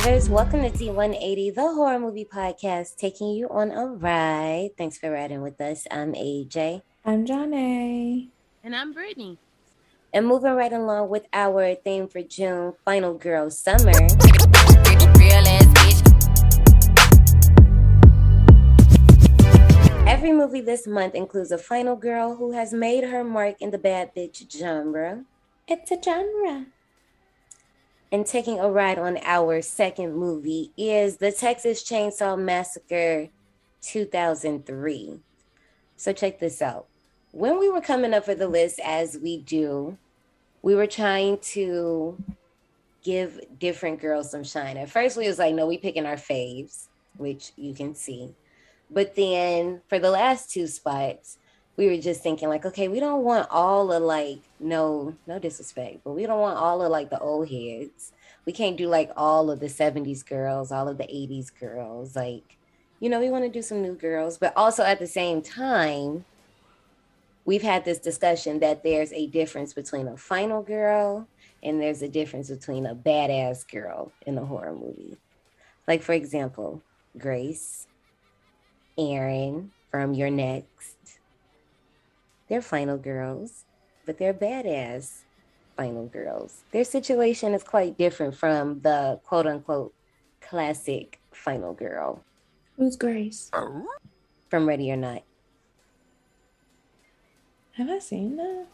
What survivors? Welcome to D180, the horror movie podcast, taking you on a ride. Thanks for riding with us. I'm AJ. I'm Johnny. And I'm Brittany. And moving right along with our theme for June, Final Girl Summer. Every movie this month includes a final girl who has made her mark in the bad bitch genre. It's a genre. And taking a ride on our second movie is The Texas Chainsaw Massacre 2003. So check this out. When we were coming up for the list, as we do, we were trying to give different girls some shine. At first, we was like, no, we picking our faves, which you can see. But then for the last two spots, we were just thinking like, okay, we don't want all of like, no, no disrespect, but we don't want all of like the old heads. We can't do like all of the 70s girls, all of the 80s girls. Like, you know, we want to do some new girls, but also at the same time, we've had this discussion that there's a difference between a final girl and there's a difference between a badass girl in a horror movie. Like, for example, Grace, Erin from You're Next. They're final girls, but they're badass final girls. Their situation is quite different from the quote unquote classic final girl. Who's Grace? From Ready or Not. Have I seen that?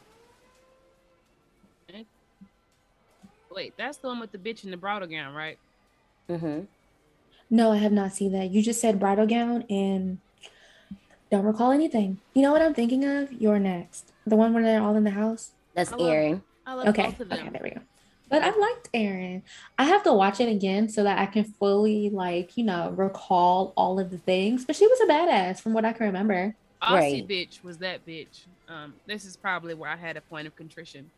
Wait, that's the one with the bitch in the bridal gown, right? Mm-hmm. No, I have not seen that. You just said bridal gown and don't recall anything. You know what I'm thinking of? You're next. The one where they're all in the house. That's I love- Erin. I love Okay. both of them. Okay, there we go. But I liked Erin. I have to watch it again so that I can fully like, you know, recall all of the things. But she was a badass from what I can remember. Aussie Right. bitch was that bitch. Um, this is probably where I had a point of contrition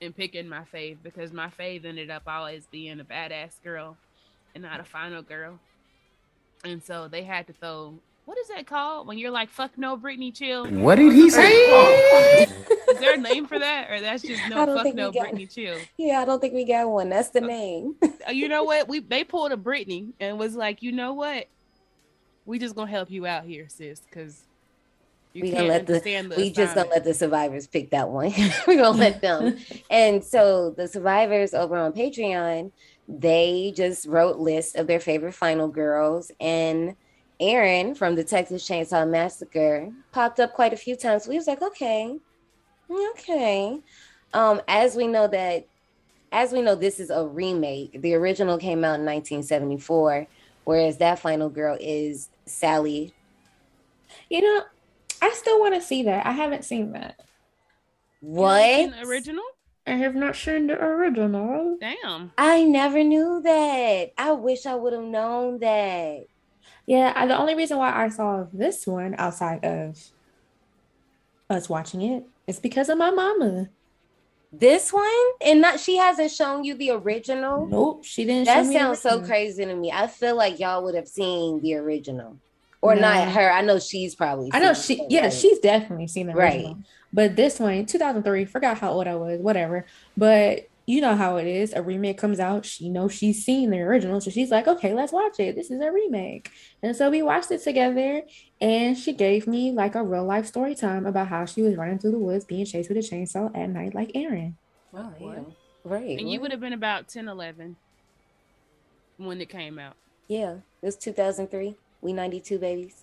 in picking my fave because my fave ended up always being a badass girl and not a final girl. And so they had to throw what is that called when you're like fuck no Britney chill? What did he say? Is there a name for that or that's just no fuck think we no got- Britney chill? Yeah, I don't think we got one. That's the name. Uh, you know what? We they pulled a Britney and was like, you know what? We just gonna help you out here, sis, because you we can't gonna let the, the we just gonna let the survivors pick that one. we gonna let them. and so the survivors over on Patreon, they just wrote lists of their favorite final girls and Erin from the Texas Chainsaw Massacre popped up quite a few times. We was like, okay, okay. Um, as we know that, as we know, this is a remake. The original came out in 1974, whereas that final girl is Sally You know, I still want to see that. I haven't seen that. What? haven't seen the original? I have not seen the original. Damn. I never knew that. I wish I would have known that. Yeah, I, the only reason why I saw this one outside of us watching it is because of my mama. This one? And not she hasn't shown you the original? Nope, she didn't. show That sounds so crazy to me. I feel like y'all would have seen the original. Or No. not her. I know she's probably I know she. it, Yeah, right? she's definitely seen the Right. original. But this one, 2003. Forgot how old I was. Whatever. But you know how it is. A remake comes out. She knows she's seen the original, so she's like, "Okay, let's watch it. This is a remake." And so we watched it together. And she gave me like a real life story time about how she was running through the woods, being chased with a chainsaw at night, like Erin. Oh, What? yeah. Right. And you would have been about 10, 11 when it came out. Yeah. It was 2003. We 92 babies.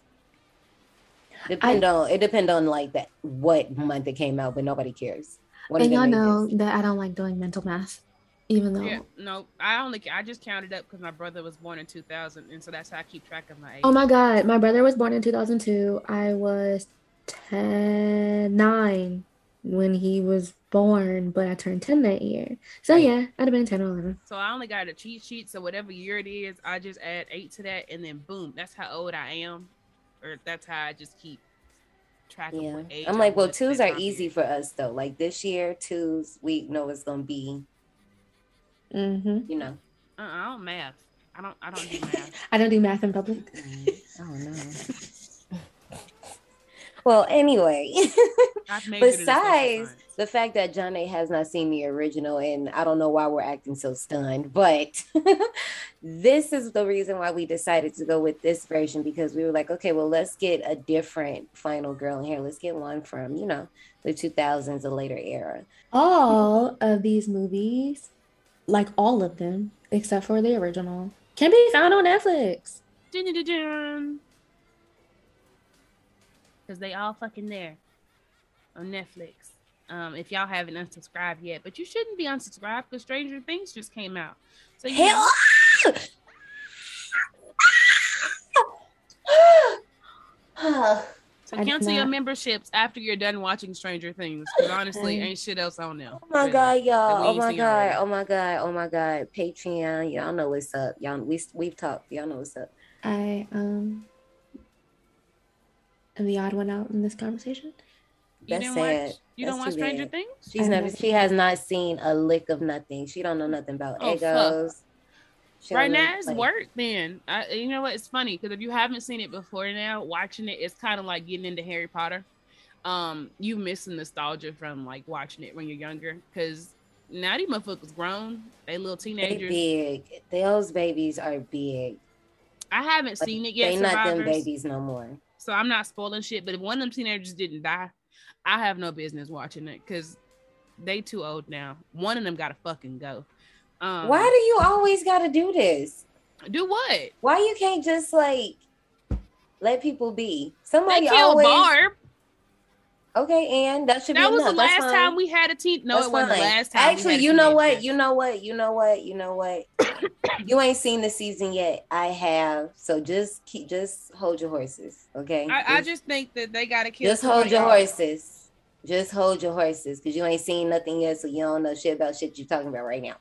Depend on it depend on like that what month it came out, but nobody cares. One of and y'all them know ages. that I don't like doing mental math, even though. Yeah, no, I only I just counted up because my brother was born in 2000, and so that's how I keep track of my age. Oh my God, my brother was born in 2002. I was 10, 9 when he was born, but I turned 10 that year. So Right. yeah, I'd have been 10 or 11. So I only got a cheat sheet. So whatever year it is, I just add eight to that, and then boom, that's how old I am, or that's how I just keep track of Yeah. what age. I'm like, well, twos are easy period. for us though. Like this year, twos, we know it's gonna be, Mm-hmm. you know. Uh, I don't math. I don't. I don't do math. I don't do math in public. I don't know. well, anyway, I've majored in social besides the fact that John A has not seen the original, and I don't know why we're acting so stunned, but this is the reason why we decided to go with this version because we were like, okay, well, let's get a different final girl in here. Let's get one from, you know, the 2000s, a later era. All of these movies, like all of them, except for the original, can be found on Netflix. Because they all fucking there on Netflix. Um, if y'all haven't unsubscribed yet, but you shouldn't be unsubscribed because Stranger Things just came out. So you Hell! so I did cancel your memberships after you're done watching Stranger Things. Because honestly, Um, ain't shit else on there. Oh my really, god, that y'all! Oh my god! already. Oh my god! Oh my god! Patreon, y'all know what's up. Y'all, we we've talked. Y'all know what's up. I um am the odd one out in this conversation. You That's didn't sad. watch. You That's don't watch Stranger bad. Things? She's I've never. never She has not seen a lick of nothing. She don't know nothing about Oh, egos. Right now it's like- work then I, you know what it's funny because if you haven't seen it before now watching it it's kind of like getting into harry potter um you miss the nostalgia from like watching it when you're younger because now these motherfuckers grown they little They teenagers big. Those babies are big. i haven't Like, seen it yet they not them babies no more. So i'm not spoiling shit but if one of them teenagers didn't die i have no business watching it because they too old now one of them gotta fucking go um Why do you always got to do this? do what Why you can't just like let people be? they Somebody killed always. barb Okay, and that should be that was the enough. That's last fine. time we had a teen no That's it wasn't the last time Actually, you know what? You know what? You know what? You know what? you ain't seen the season yet. I have. So just keep just hold your horses. Okay. I, I just think that they gotta kill. just hold your horses. Just hold your horses. Cause you ain't seen nothing yet, so you don't know shit about shit you're talking about right now.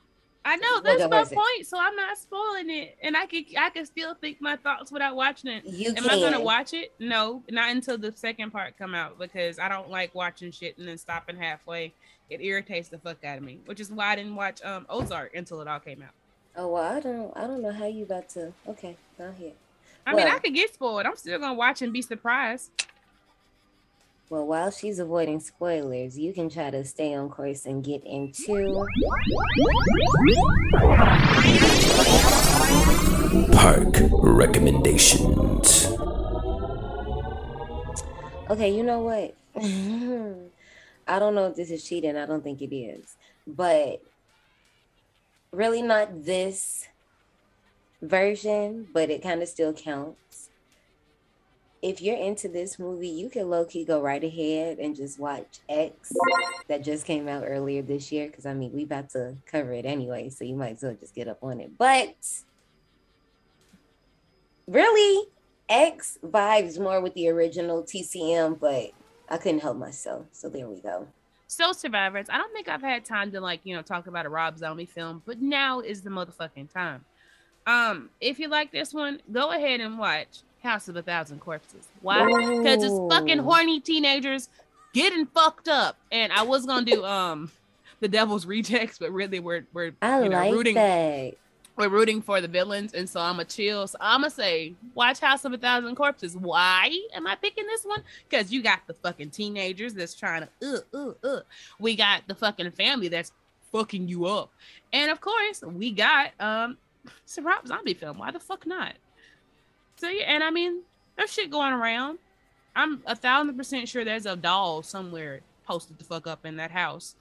I know that's my point, so I'm not spoiling it, and I can I can still think my thoughts without watching it. You Am can. I gonna watch it? No, not until the second part come out because I don't like watching shit and then stopping halfway. It irritates the fuck out of me, which is why I didn't watch um Ozark until it all came out. Oh well, I don't I don't know how you about to okay, go ahead. I mean, I could get spoiled. I'm still gonna watch and be surprised. Well, while she's avoiding spoilers, you can try to stay on course and get into Park recommendations. Okay, you know what? I don't know if this is cheating. I don't think it is. But really not this version, but it kind of still counts. If you're into this movie, you can low key go right ahead and just watch X that just came out earlier this year. Because I mean, we about to cover it anyway, so you might as well just get up on it. But really, X vibes more with the original TCM, but I couldn't help myself. So there we go. So survivors, I don't think I've had time to like, you know, talk about a Rob Zombie film, but now is the motherfucking time. Um, if you like this one, go ahead and watch House of a Thousand Corpses. Why? Because it's fucking horny teenagers getting fucked up. And I was gonna do um the devil's rejects, but really we're we're I you know, like rooting that. we're rooting for the villains, and so I'm a chill. So I'm gonna say, watch House of a Thousand Corpses. Why am I picking this one? Because you got the fucking teenagers that's trying to, uh, uh, uh. We got the fucking family that's fucking you up, and of course we got um, it's a Rob Zombie film. Why the fuck not? So yeah, and I mean, there's shit going around. I'm a thousand percent sure there's a doll somewhere posted the fuck up in that house.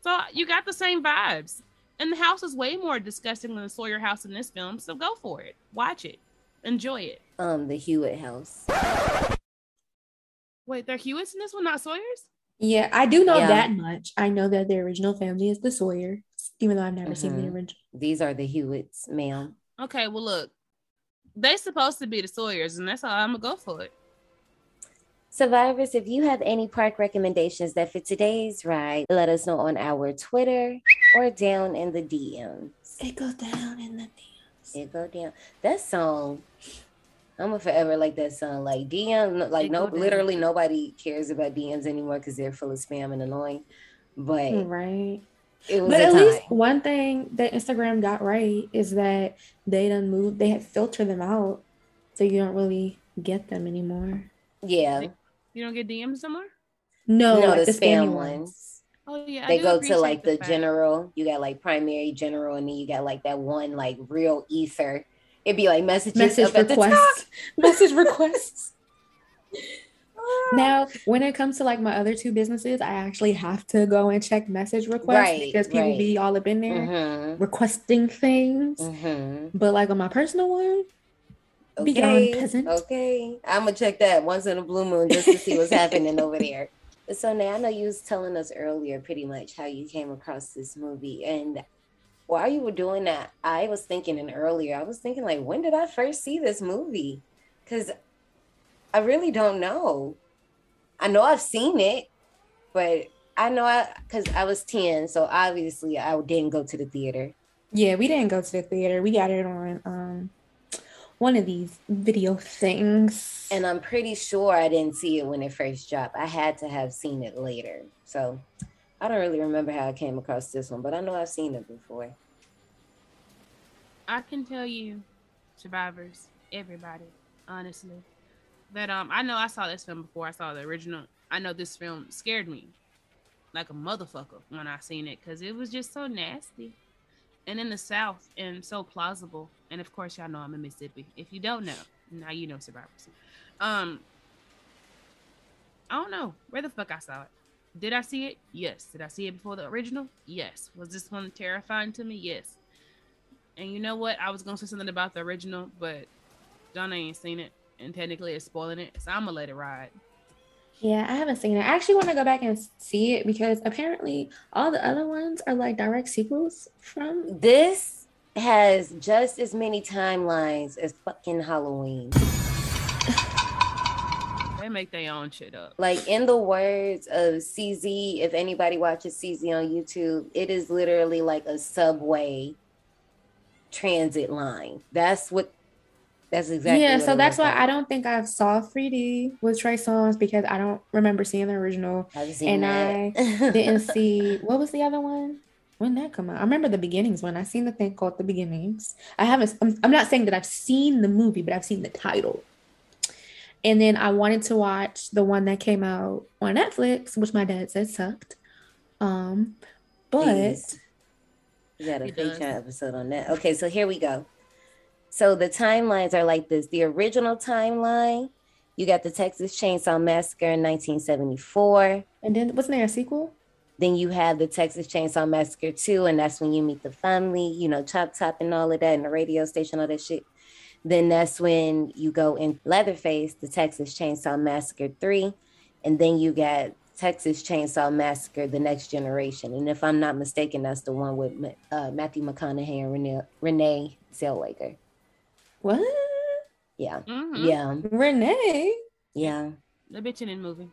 So you got the same vibes. And the house is way more disgusting than the Sawyer house in this film. So go for it. Watch it. Enjoy it. Um, the Hewitt house. Wait, they're Hewitts in this one, not Sawyer's? Yeah, I do know Yeah. that much. I know that the original family is the Sawyer, even though I've never seen the Mhm. original. These are the Hewitts, ma'am. Okay, well look. They supposed to be the Sawyers, and that's how I'm gonna go for it. Survivors, if you have any park recommendations that fit today's ride, let us know on our Twitter or down in the DMs. It goes down in the DMs. It go down. That song, I'm gonna forever like that song. Like DM, like It no, literally nobody cares about DMs anymore because they're full of spam and annoying. But Right. It was But at time. least one thing that Instagram got right is that they done moved, they had filtered them out. So you don't really get them anymore. yeah, You don't get DMs no more. No, no, like the spam spammy ones. Oh yeah, They go to like the fact- general. You got like primary general, and then you got like that one like real ether. It'd be like messages Message up at the top. requests. Message requests. Now, when it comes to like my other two businesses, I actually have to go and check message requests Right, because people right. be all up in there Mm-hmm. requesting things. Mm-hmm. But like on my personal one, Okay. peasant. Okay. I'm gonna check that once in a blue moon just to see what's happening over there. So now I know you was telling us earlier pretty much how you came across this movie and while you were doing that, I was thinking and earlier, I was thinking like when did I first see this movie? Cause I really don't know. I know I've seen it, but I know I because I was 10, so obviously I didn't go to the theater. yeah, we didn't go to the theater. We got it on um one of these video things. And I'm pretty sure I didn't see it when it first dropped. I had to have seen it later. So I don't really remember how I came across this one, but I know I've seen it before. I can tell you, survivors, everybody, honestly, that um I know I saw this film before I saw the original. I know this film scared me like a motherfucker when I seen it because it was just so nasty and in the South and so plausible. And of course, y'all know I'm in Mississippi. If you don't know, now you know survivors. Um, I don't know where the fuck I saw it. Did I see it? Yes. Did I see it before the original? Yes. Was this one terrifying to me? Yes. And you know what? I was gonna say something about the original, but Donna ain't seen it, and technically it's spoiling it, so I'm gonna let it ride. Yeah, I haven't seen it. I actually want to go back and see it because apparently all the other ones are like direct sequels from. This has just as many timelines as fucking Halloween. They make their own shit up. Like in the words of CZ, if anybody watches CZ on YouTube, it is literally like a subway transit line. That's what that's exactly yeah, what so that's why like. I don't think I've saw 3D with Trey Songz because I don't remember seeing the original. I've seen and that. Didn't see what was the other one? When that come out? I remember the beginnings when I seen the thing called The Beginnings. I haven't. I'm, I'm not saying that I've seen the movie, but I've seen the title. And then I wanted to watch the one that came out on Netflix, which my dad said sucked. Um, but Please. We got a It does. Episode on that. Okay, so here we go. So the timelines are like this. The original timeline, you got the Texas Chainsaw Massacre in 1974. and then wasn't there a sequel? Then you have the Texas Chainsaw Massacre 2, and that's when you meet the family, you know, Chop Top and all of that, and the radio station, all that shit. Then that's when you go in Leatherface, the Texas Chainsaw Massacre 3, and then you got Texas Chainsaw Massacre, the next generation. And if I'm not mistaken, that's the one with uh, Matthew McConaughey and Renee, Renee Zellweger. What? Yeah, Mhm. yeah, Renee? yeah. The bitch in the movie.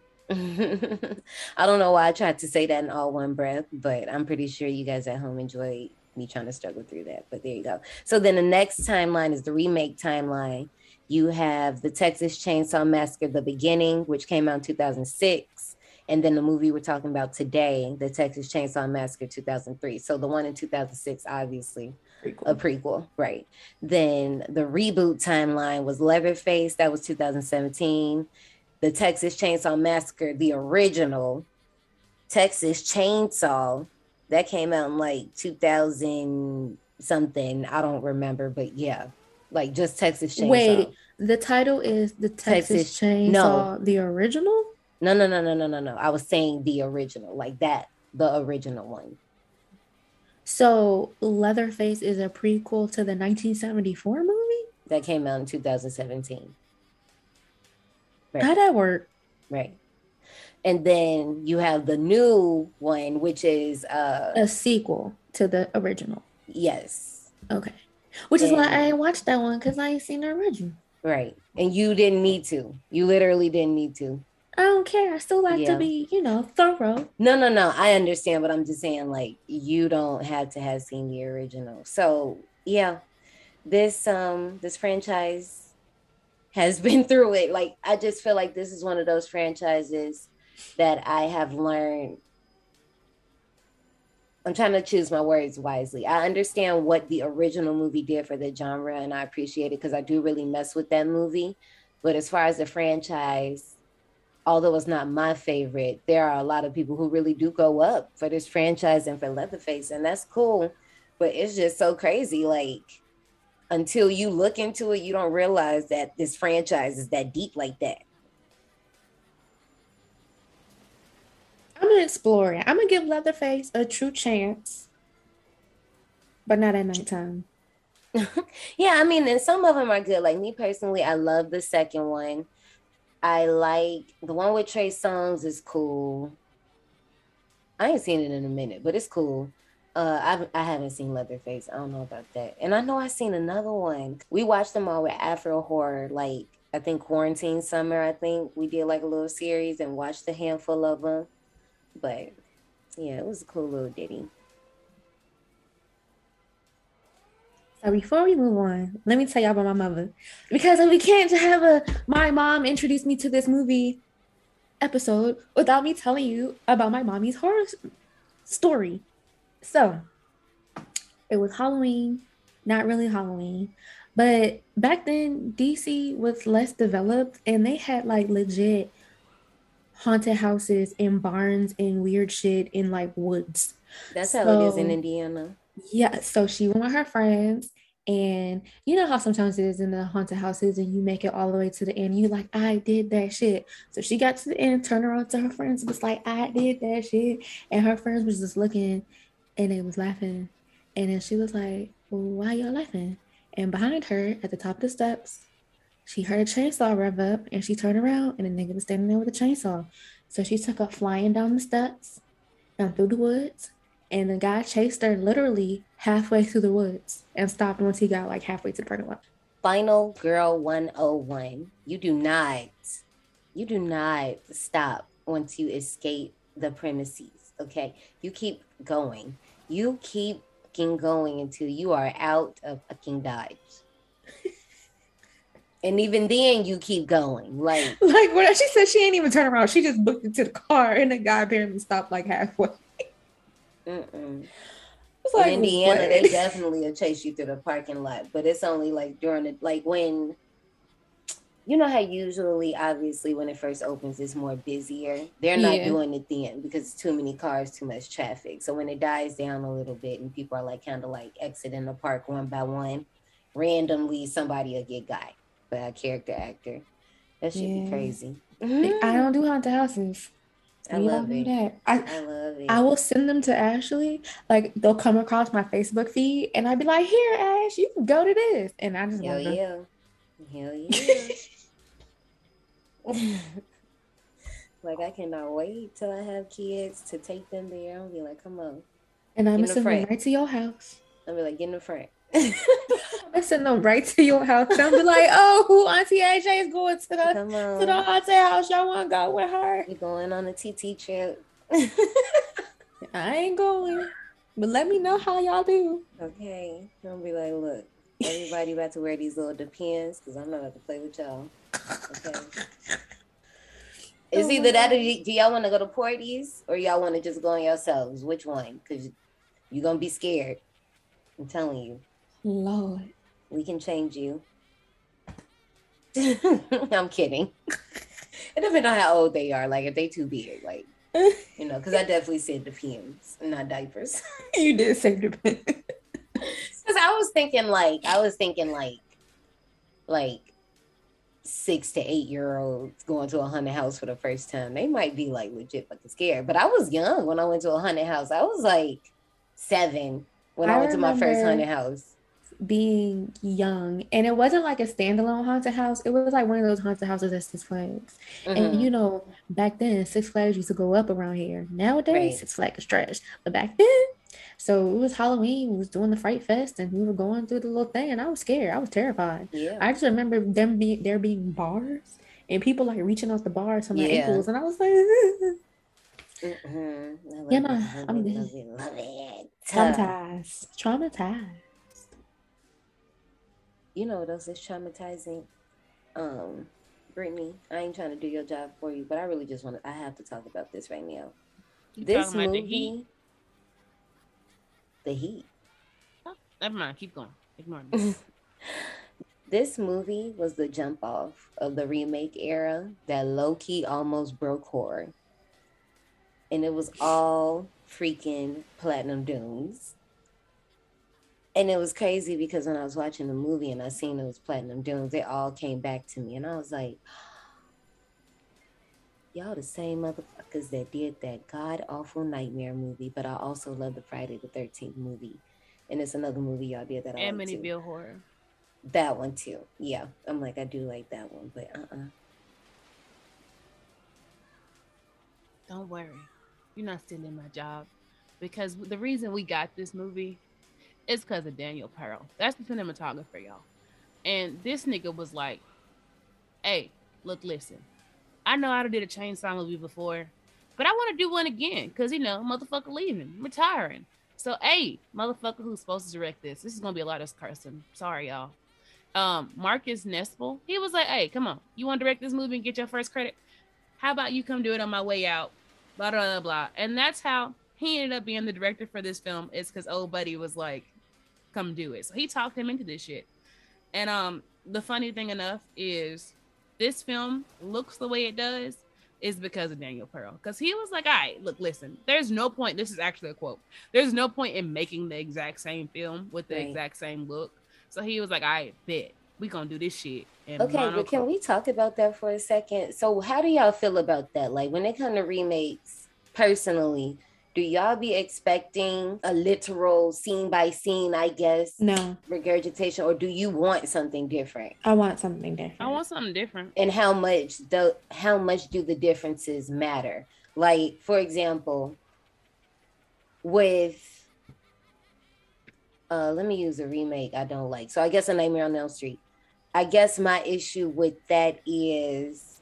I don't know why I tried to say that in all one breath, but I'm pretty sure you guys at home enjoy me trying to struggle through that. But there you go. So then the next timeline is the remake timeline. You have the Texas Chainsaw Massacre, the beginning, which came out in 2006. And then the movie we're talking about today, the Texas Chainsaw Massacre 2003. So the one in 2006, obviously, a prequel, right? Then the reboot timeline was Leatherface, that was 2017. The Texas Chainsaw Massacre, the original Texas Chainsaw, that came out in like 2000 something. I don't remember, but yeah, like just Texas Chainsaw. Wait, the title is the Texas, Texas- Chainsaw, no. the original? No, no, no, no, no, no, no. I was saying the original, like that, the original one. So Leatherface is a prequel to the 1974 movie? That came out in 2017. Right. How'd that work? Right. And then you have the new one, which is uh A sequel to the original. yes, Okay. Which is why. I ain't watched that one because I ain't seen the original. right. And you didn't need to. You literally didn't need to. I don't care. I still like Yeah. to be, you know, thorough. No, no, no. I understand, but I'm just saying, like, you don't have to have seen the original. So yeah, this um this franchise has been through it. Like, I just feel like this is one of those franchises that I have learned. I'm trying to choose my words wisely. I understand what the original movie did for the genre, and I appreciate it because I do really mess with that movie. But as far as the franchise, although it's not my favorite, there are a lot of people who really do go up for this franchise and for Leatherface, and that's cool. But it's just so crazy. Like until you look into it, you don't realize that this franchise is that deep like that. I'm gonna explore it. I'm gonna give Leatherface a true chance, but not at nighttime. yeah, I mean, and some of them are good. Like me personally, I love the second one. I like the one with Trey Songz is cool. I ain't seen it in a minute, but it's cool. Uh, I've, I haven't seen Leatherface. I don't know about that. And I know I seen another one. We watched them all with Afro horror, like I think quarantine summer. I think we did like a little series and watched a handful of them. But yeah, it was a cool little ditty. So before we move on, let me tell y'all about my mother. Because we can't have a my mom introduced me to this movie episode without me telling you about my mommy's horror story. So it was Halloween, not really Halloween, but back then DC was less developed and they had like legit haunted houses and barns and weird shit in like woods. That's so, how it is in Indiana. Yeah, so she went with her friends, and you know how sometimes it is in the haunted houses, and you make it all the way to the end. You like, I did that shit. So she got to the end, turned around to her friends, was like, I did that shit, and her friends was just looking, and they was laughing, and then she was like, well, why y'all laughing? And behind her, at the top of the steps, she heard a chainsaw rev up, and she turned around, and the nigga was standing there with a chainsaw. So she took off flying down the steps, down through the woods, and the guy chased her literally halfway through the woods and stopped once he got like halfway to the parking lot. Final Girl 101. You do not, you do not stop once you escape the premises. Okay. You keep going. You keep going until you are out of fucking Dodge. and even then you keep going. Like like when she said she ain't even turn around, she just booked into the car and the guy apparently stopped like halfway. Mm-mm. Like, in Indiana, what? they definitely will chase you through the parking lot, but it's only like during the like when you know how usually obviously when it first opens it's more busier. They're not yeah. doing it then because it's too many cars, too much traffic. So when it dies down a little bit and people are like kind of like exiting the park one by one, randomly somebody will get got by a character actor. That should yeah. be crazy. I don't do haunted houses. I love it. That. I, I love it. I will send them to Ashley. Like they'll come across my Facebook feed, and I'd be like, "Here, Ash, you can go to this," and I just hell yeah, hell yeah. like I cannot wait till I have kids to take them there. I'll be like, "Come on," and I'm gonna send them right to your house. I'll be like, "Get in the front." I send them right to your house. I'll be like, oh, who Auntie AJ is going to the to the haunted house. Y'all want to go with her? We're going on a TT trip. I ain't going, but let me know how y'all do. Okay, I'll be like, look, everybody about to wear these little depends because I'm not about to play with y'all. Okay. It's oh either that or do y'all want to go to parties or y'all want to just go on yourselves? Which one? Because you're going to be scared. I'm telling you. Lord. We can change you. I'm kidding. It depends on how old they are. Like if they too big, like you know, because I definitely said the PMs, not diapers. you did say the Because I was thinking like I was thinking like like six to eight year olds going to a haunted house for the first time. They might be like legit fucking scared. But I was young when I went to a haunted house. I was like seven when I, I went to my first haunted house being young. And it wasn't like a standalone haunted house. It was like one of those haunted houses at six flags. Mm-hmm. and you know back then six flags used to go up around here. Nowadays right. six flags is trash but back then so it was halloween. We was doing the fright fest and we were going through the little thing and i was scared. I was terrified. Yeah. i just remember them being there being bars and people like reaching out the bars to my yeah. ankles and i was like mm-hmm. you know i mean love it, love it. traumatized traumatized you know else is traumatizing? Um, Brittany, I ain't trying to do your job for you, but I really just want to. I have to talk about this right now. You this movie, the heat? the heat. Oh, never mind. Keep going. Ignore me. this movie was the jump off of the remake era that low key almost broke horror. And it was all freaking platinum dunes. And it was crazy because when I was watching the movie and I seen those platinum dunes, they all came back to me. And I was like, y'all the same motherfuckers that did that god awful nightmare movie, but I also love the Friday the 13th movie. And it's another movie y'all did that I. Amityville Horror. That one too. Yeah. I'm like, I do like that one, but uh uh Don't worry, you're not stealing my job because the reason we got this movie is because of Daniel Pearl. That's the cinematographer, y'all. And this nigga was like, "Hey, look, listen. I know I did a chainsaw movie before, but I want to do one again because you know, motherfucker leaving, retiring. So, hey, motherfucker, who's supposed to direct this? This is gonna be a lot of cursing. Sorry, y'all. Um, Marcus Nispel, he was like, "Hey, come on, you want to direct this movie and get your first credit? How about you come do it on my way out?" Blah blah blah blah. And that's how he ended up being the director for this film. Is because old buddy was like, "Come do it." So he talked him into this shit. And um, the funny thing enough is this film looks the way it does is because of Daniel Pearl. Because he was like, all right, look, listen, there's no point. This is actually a quote. There's no point in making the exact same film with the Right. exact same look. So he was like, I right, bet we gonna do this shit. Okay, but can we talk about that for a second? So, how do y'all feel about that? Like, when it comes to remakes, personally, do y'all be expecting a literal scene by scene, I guess, No, regurgitation, or do you want something different? I want something different. I want something different. And how much the how much do the differences matter? Like, for example, with uh let me use a remake I don't like. So I guess a Nightmare on Elm Street. I guess my issue with that is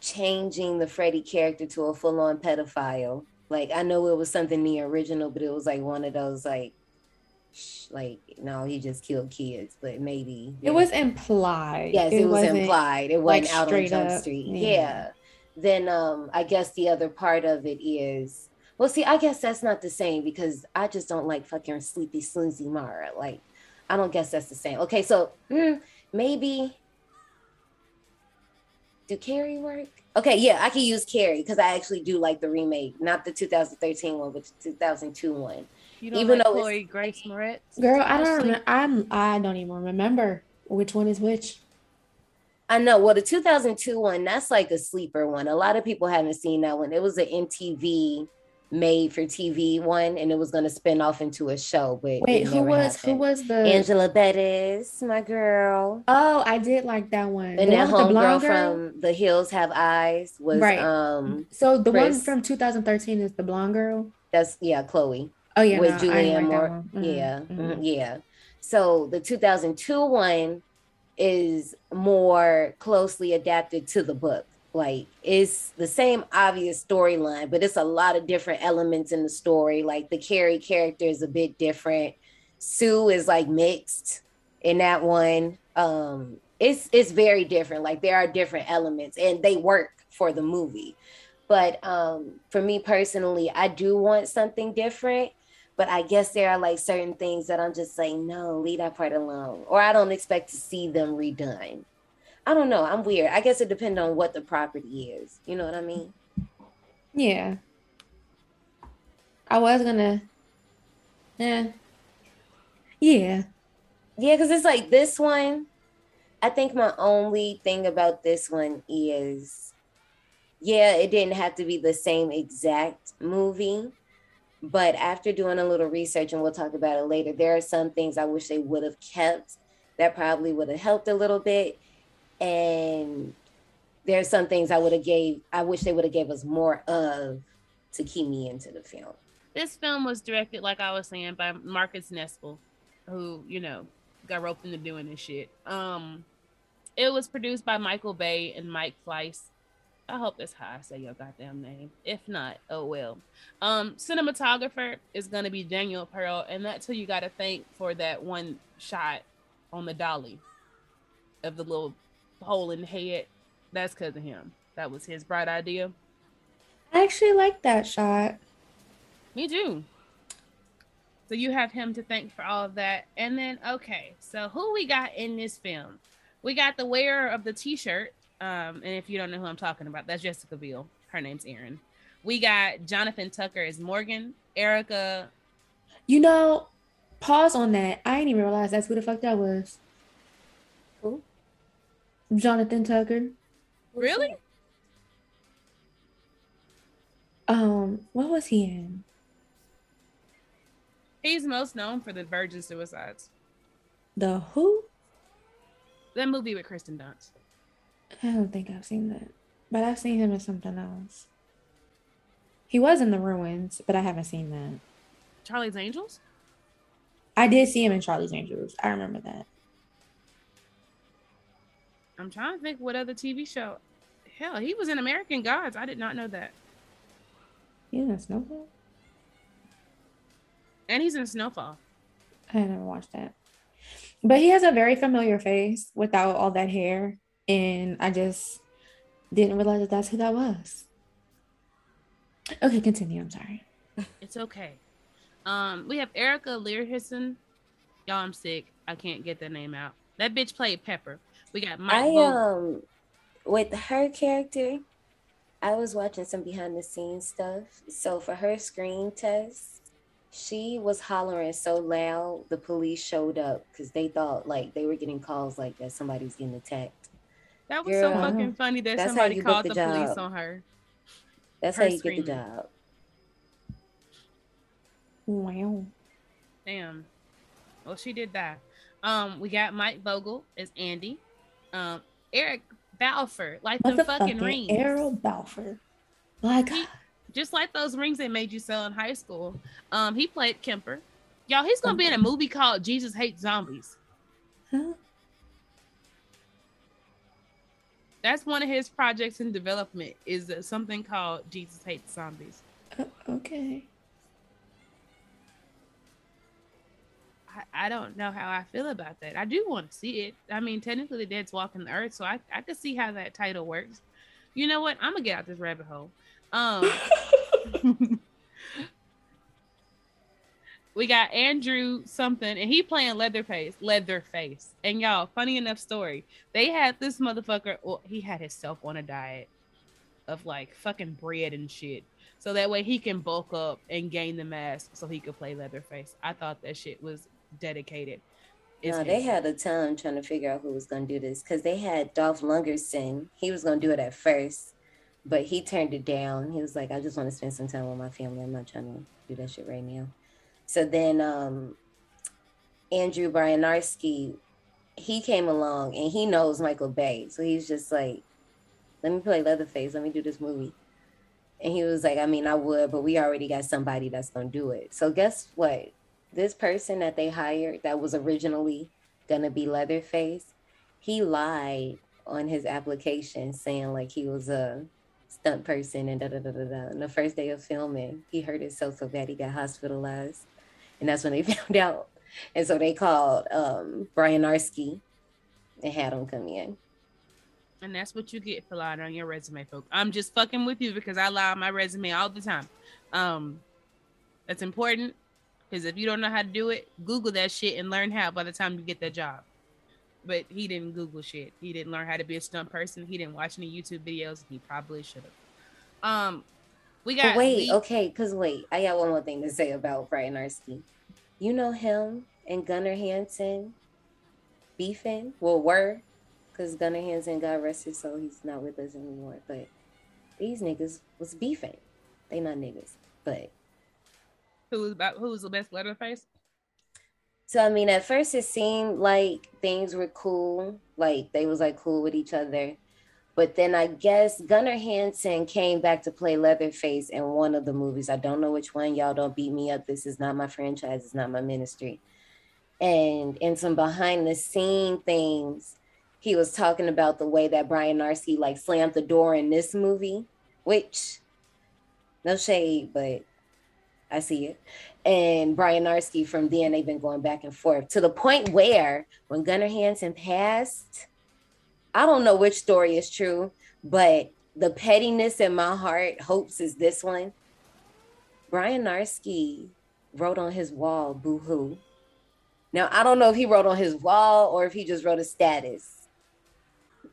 changing the Freddy character to a full-on pedophile. Like I know it was something in the original, but it was like one of those like like no, he just killed kids, but maybe It was implied. Yes, it, was wasn't- implied. It wasn't out on Jump up. Street. Yeah. Yeah. Then um I guess the other part of it is well see, I guess that's not the same because I just don't like fucking sleepy sleazy Mara. Like I don't guess that's the same. Okay, so mm, maybe do Carrie work? Okay, yeah, I can use Carrie because I actually do like the remake, not the 2013 one, but the 2002 one. You don't Even like though Chloe Grace Moretz? Girl, I don't. Mostly? Remember, I'm. I don't even remember which one is which. I know. Well, the 2002 one, that's like a sleeper one. A lot of people haven't seen that one. It was an MTV made for TV one, and it was going to spin off into a show. But Wait, who was who was the? Angela Bettis, my girl. Oh, I did like that one. And The that one homegirl from The Hills Have Eyes was Right. um So the one from 2013 is the blonde girl. that's yeah Chloe Oh yeah, with no, Julianne Moore. Mhm, Yeah, mhm. mhm, yeah. So the 2002 one is more closely adapted to the book. Like it's the same obvious storyline, but it's a lot of different elements in the story. Like the Carrie character is a bit different. Sue is like mixed in that one. Um, it's it's very different. Like there are different elements, and they work for the movie. But um, for me personally, I do want something different. But I guess there are like certain things that I'm just like, no, leave that part alone. Or I don't expect to see them redone. I don't know. I'm weird. I guess it depends on what the property is. You know what I mean? Yeah. I was gonna. Yeah. Yeah. Yeah, because it's like this one. I think my only thing about this one is, yeah, it didn't have to be the same exact movie. But after doing a little research, and we'll talk about it later, there are some things I wish they would have kept that probably would have helped a little bit. And there's some things I would have gave, I wish they would have gave us more of to keep me into the film. This film was directed, like I was saying, by Marcus Nispel, who you know got roped into doing this shit. Um, it was produced by Michael Bay and Mike Fleiss. I hope that's how I say your goddamn name. If not, oh well. Um, cinematographer is gonna be Daniel Pearl, and that's who you got to thank for that one shot on the dolly of the little hole in the head. That's because of him. That was his bright idea. I actually like that shot. Me too. So you have him to thank for all of that. And then okay, so who we got in this film? We got the wearer of the t-shirt. Um, and if you don't know who I'm talking about, that's Jessica Biel. Her name's Erin. We got Jonathan Tucker as Morgan, Erica. You know, pause on that. I didn't even realize that's who the fuck that was. Jonathan Tucker. Really? Um, what was he in? He's most known for the Virgin Suicides. The who? That movie with Kirsten Dunst. I don't think I've seen that. But I've seen him in something else. He was in the ruins, but I haven't seen that. Charlie's Angels? I did see him in Charlie's Angels. I remember that. I'm trying to think what other TV show. Hell, he was in American Gods. I did not know that. He's in Snowfall? And he's in Snowfall. I never watched that. But he has a very familiar face without all that hair. And I just didn't realize that that's who that was. Okay, continue. I'm sorry. It's okay. Um, we have Erica Leerhsen. Y'all, I'm sick. I can't get the name out. That bitch played Pepper. We got Mike. I um with her character, I was watching some behind the scenes stuff. So for her screen test, she was hollering so loud the police showed up because they thought like they were getting calls like that somebody's getting attacked. that was so fucking funny that that's how somebody you book called the the, police job. on her. That's Her how you get the job. Wow. Damn. Well, she did that. Um, we got Mike Vogel as Andy. Um, Eric Balfour, like the fucking Motherfucking rings. Errol Balfour. My God. just like those rings they made you sell in high school. Um, he played Kemper. Y'all, he's gonna be in a movie called Jesus Hates Zombies. Huh? That's one of his projects in development. Is something called Jesus Hates Zombies. Uh, okay. I, I don't know how I feel about that. I do want to see it. I mean, technically, the dead's walking the earth, so I I could see how that title works. You know what? I'm gonna get out this rabbit hole. Um. we got Andrew something, and he playing Leatherface. Leatherface, and y'all, funny enough story. They had this motherfucker. Well, he had himself on a diet of like fucking bread and shit, so that way he can bulk up and gain the mass, so he could play Leatherface. I thought that shit was dedicated. It's No, they had a time trying to figure out who was going to do this because they had Dolph Lundgren. He was going to do it at first, but he turned it down. He was like, I just want to spend some time with my family. I'm not trying to do that shit right now. So then um, Andrew Bryniarski, he came along and he knows Michael Bay. So he's just like, let me play Leatherface. Let me do this movie. And he was like, I mean, I would, but we already got somebody that's going to do it. So guess what? This person that they hired that was originally to be Leatherface, he lied on his application saying like he was a stunt person and da da da da da. And the first day of filming, he hurt himself so bad he got hospitalized. And that's when they found out. And so they called um, Bryniarski and had him come in. And that's what you get for lying on your resume, folks. I'm just fucking with you because I lie on my resume all the time. Um, that's important because if you don't know how to do it, Google that shit and learn how by the time you get that job. But he didn't Google shit. He didn't learn how to be a stunt person. He didn't watch any YouTube videos. He probably should have. Um, we got But wait, Lee- okay, because wait, I got one more thing to say about Bryniarski. You know him and Gunnar Hansen beefing? Well, were, because Gunnar Hansen got arrested, so he's not with us anymore. But these niggas was beefing. They not niggas, but who was about who was the best Leatherface? So I mean, at first it seemed like things were cool, like they was like cool with each other. But then I guess Gunnar Hansen came back to play Leatherface in one of the movies. I don't know which one. Y'all don't beat me up. This is not my franchise. It's not my ministry. And in some behind the scene things, he was talking about the way that Bryniarski like slammed the door in this movie, which no shade, but I see it and Bryniarski from then they've been going back and forth to the point where when Gunnar Hansen passed, I don't know which story is true, but the pettiness in my heart hopes is this one. Bryniarski wrote on his wall, boo hoo. Now, I don't know if he wrote on his wall or if he just wrote a status.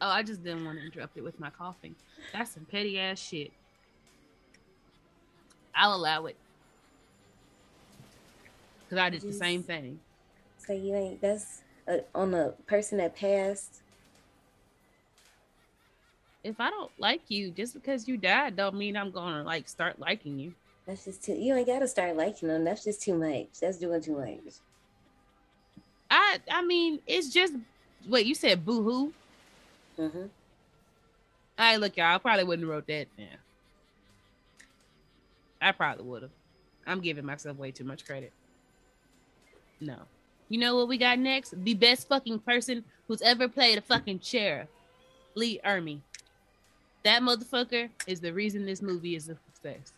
Oh, I just didn't want to interrupt it with my coughing. That's some petty ass shit. I'll allow it. Because I did the same thing. So you ain't, that's uh, on a person that passed. If I don't like you, just because you died, don't mean I'm gonna like start liking you. That's just too, you ain't got to start liking them. That's just too much. That's doing too much. I I mean, it's just wait, you said boo hoo? hmm All right, look, y'all, I probably wouldn't have wrote that. Yeah. I probably would have. I'm giving myself way too much credit. No. You know what we got next? The best fucking person who's ever played a fucking sheriff. Lee Ermey. That motherfucker is the reason this movie is a success.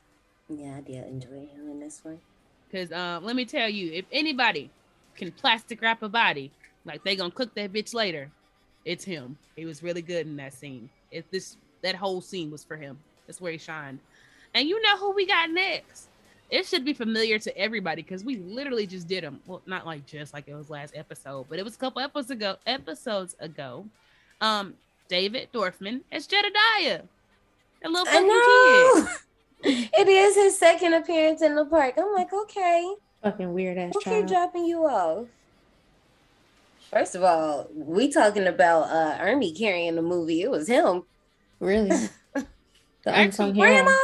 Yeah, I did enjoy him in this one. Cause um, let me tell you, if anybody can plastic wrap a body, like they gonna cook that bitch later, it's him. He was really good in that scene. If this that whole scene was for him. That's where he shined. And you know who we got next? It should be familiar to everybody because we literally just did him. Well, not like just like it was last episode, but it was a couple episodes ago. Episodes ago, um, David Dorfman as Jedediah, a little fucking I kid. know. it is his second appearance in the park. I'm like, okay, Fucking weird ass okay, child. dropping you off. First of all, we talking about uh Ermey carrying the movie. It was him. Really. The Actually, unsung hero. Grandma.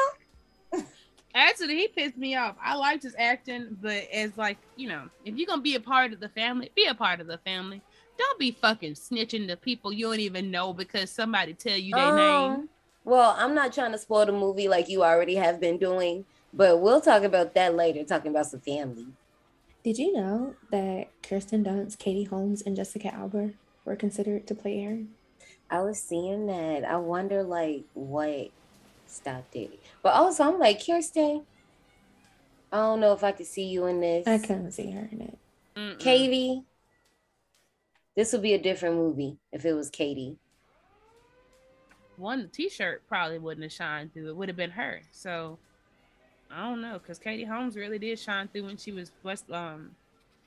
Actually, he pissed me off. I liked his acting, but as like, you know, if you're gonna be a part of the family, be a part of the family. Don't be fucking snitching to people you don't even know because somebody tell you their name. Um, Well, I'm not trying to spoil the movie like you already have been doing, but we'll talk about that later, talking about some family. Did you know that Kirsten Dunst, Katie Holmes, and Jessica Alba were considered to play Erin? I was seeing that. I wonder like what stopped it. But also I'm like, Kirsten, I don't know if I could see you in this. I couldn't see her in it. Mm-mm. Katie. This would be a different movie if it was Katie. One T-shirt probably wouldn't have shined through. It would have been her. So I don't know, because Katie Holmes really did shine through when she was West. Um,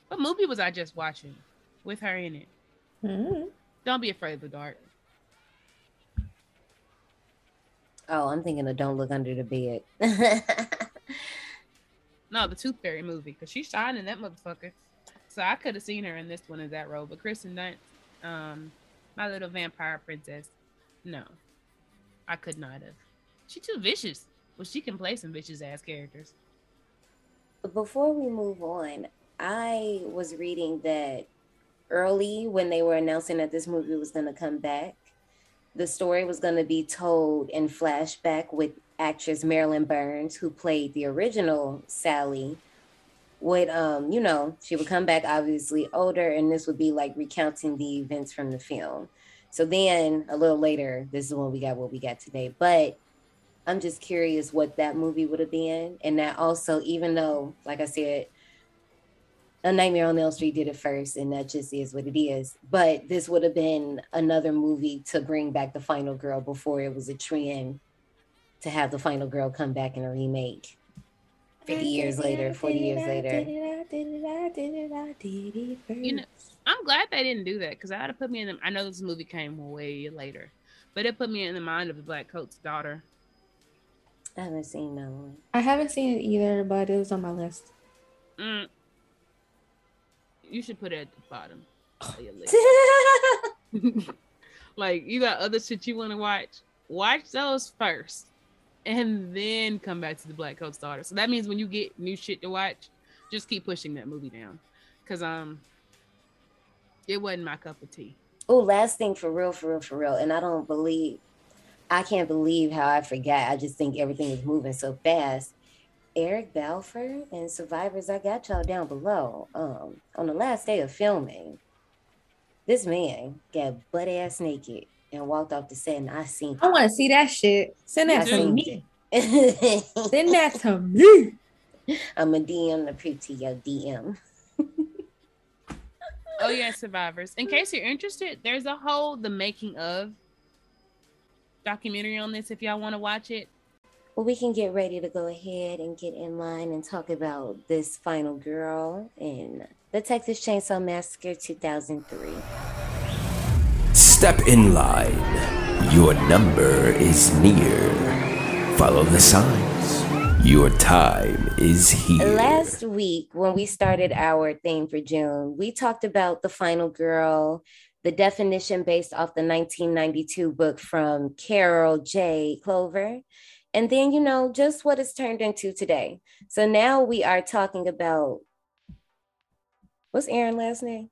what movie was I just watching with her in it? Mhm. Don't be afraid of the dark. Oh, I'm thinking of Don't Look Under the Bed. No, the Tooth Fairy movie, because she's shining that motherfucker. So I could have seen her in this one as that role, but Kirsten Dunst, um, my little vampire princess, no, I could not have. She too vicious. Well, she can play some vicious ass characters. Before we move on, I was reading that early when they were announcing that this movie was going to come back, the story was going to be told in flashback with actress Marilyn Burns, who played the original Sally. Would um, you know, she would come back obviously older, and this would be like recounting the events from the film. So then a little later, this is when we got what we got today. But I'm just curious what that movie would have been. And that also, even though, like I said, A Nightmare on Elm Street did it first, and that just is what it is. But this would have been another movie to bring back the final girl before it was a trend to have the final girl come back in a remake. 50 years later, 40 years later. You know, I'm glad they didn't do that because I had to put me in. The, I know this movie came way later, but it put me in the mind of the Blackcoat's daughter. I haven't seen that one. I haven't seen it either, but it was on my list. Mm. You should put it at the bottom. of your list. like you got other shit you want to watch. Watch those first, and then come back to the Blackcoat's daughter. So that means when you get new shit to watch, just keep pushing that movie down, cause um, it wasn't my cup of tea. oh, last thing for real, for real, for real. And I don't believe, I can't believe how I forgot. I just think everything is moving so fast. Eric Balfour and Survivors, I got y'all down below. Um, on the last day of filming, this man got butt ass naked and walked off the set, and I seen. I want to see that shit. Send that I to me. Send that to me. I'm a DM the pre to your DM. Oh yeah, survivors. In case you're interested, there's a whole the making of documentary on this if y'all want to watch it. Well, we can get ready to go ahead and get in line and talk about this final girl in the Texas Chainsaw Massacre 2003. Step in line. Your number is near. Follow the signs. Your time is here. Last week, when we started our theme for June, we talked about the final girl, the definition based off the 1992 book from Carol J. Clover and then you know just what it's turned into today so now we are talking about what's Erin last name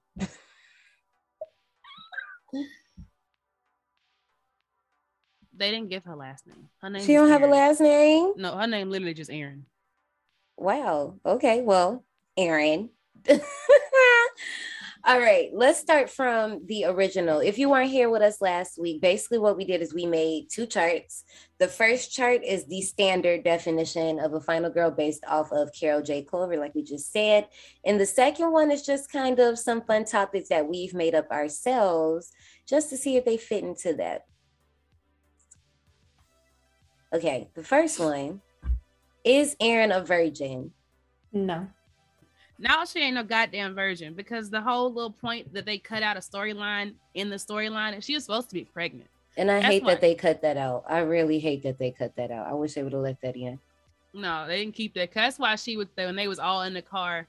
They didn't give her last name. Her name. she don't have a last name No, her name literally just Erin. wow okay well Erin all right let's start from the original. If you weren't here with us last week basically what we did is we made two charts. The first chart is the standard definition of a final girl based off of carol j. Clover like we just said. And the second one is just kind of some fun topics that we've made up ourselves just to see if they fit into that. Okay the first one is Erin a virgin? No. Now she ain't no goddamn virgin because the whole little point that they cut out a storyline in the storyline, and she was supposed to be pregnant. And I That's hate why. that they cut that out. I really hate that they cut that out. I wish they would have left that in. No, they didn't keep that. 'cause that's why she was when they was all in the car,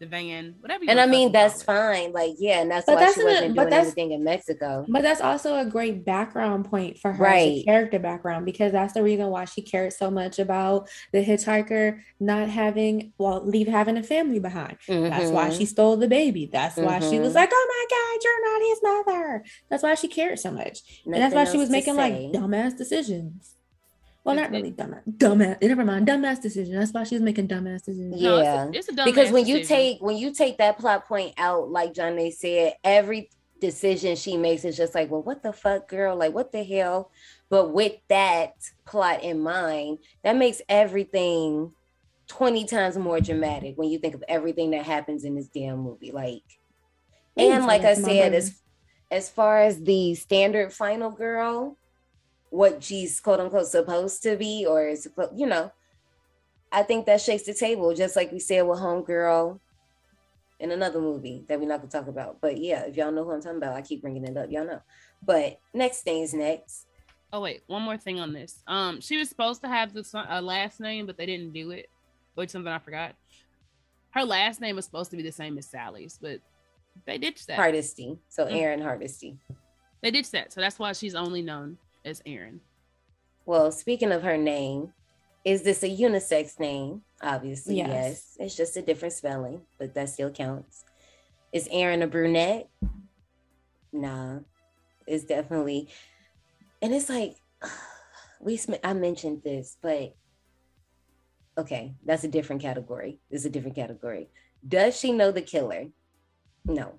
the van, whatever. you And I mean, that's it. fine. Like, yeah, and that's But why that's she wasn't but doing that's- anything in Mexico. But that's also a great background point for her as Right. a character background because that's the reason why she cared so much about the hitchhiker not having, well, leave having a family behind. That's why she stole the baby. That's why she was Mhm. like, "Oh my God, you're not his mother." That's why she cared so much, and that's why she was making say. like dumbass decisions. Well, Is not it- really dumbass, dumbass. Never mind, dumbass decision. That's why she was making dumbass decisions. No, it's a- Yeah. it's a, dumb because when ass you take when you take that plot point out, like Janae said, every decision she makes is just like, well, what the fuck, girl? Like, what the hell? But with that plot in mind, that makes everything 20 times more dramatic when you think of everything that happens in this damn movie. Like, and like I said, as as far as the standard final girl, what she's quote unquote supposed to be, or is you know, I think that shakes the table, just like we said with Homegirl in another movie that we're not gonna talk about. But yeah, if y'all know who I'm talking about, I keep bringing it up. Y'all know. But next thing's next. Oh wait, one more thing on this. Um, she was supposed to have this uh, last name, but they didn't do it, which something I forgot. Her last name was supposed to be the same as Sally's, but they ditched that. Hardesty. So. Erin Hardesty. They ditched that, so that's why she's only known as Erin. Well, speaking of her name, is this a unisex name? Obviously, Yes. yes. It's just a different spelling, but that still counts. Is Erin a brunette? Nah, it's definitely, and it's like we. sm- I mentioned this, but okay, that's a different category. It's a different category. Does she know the killer? No.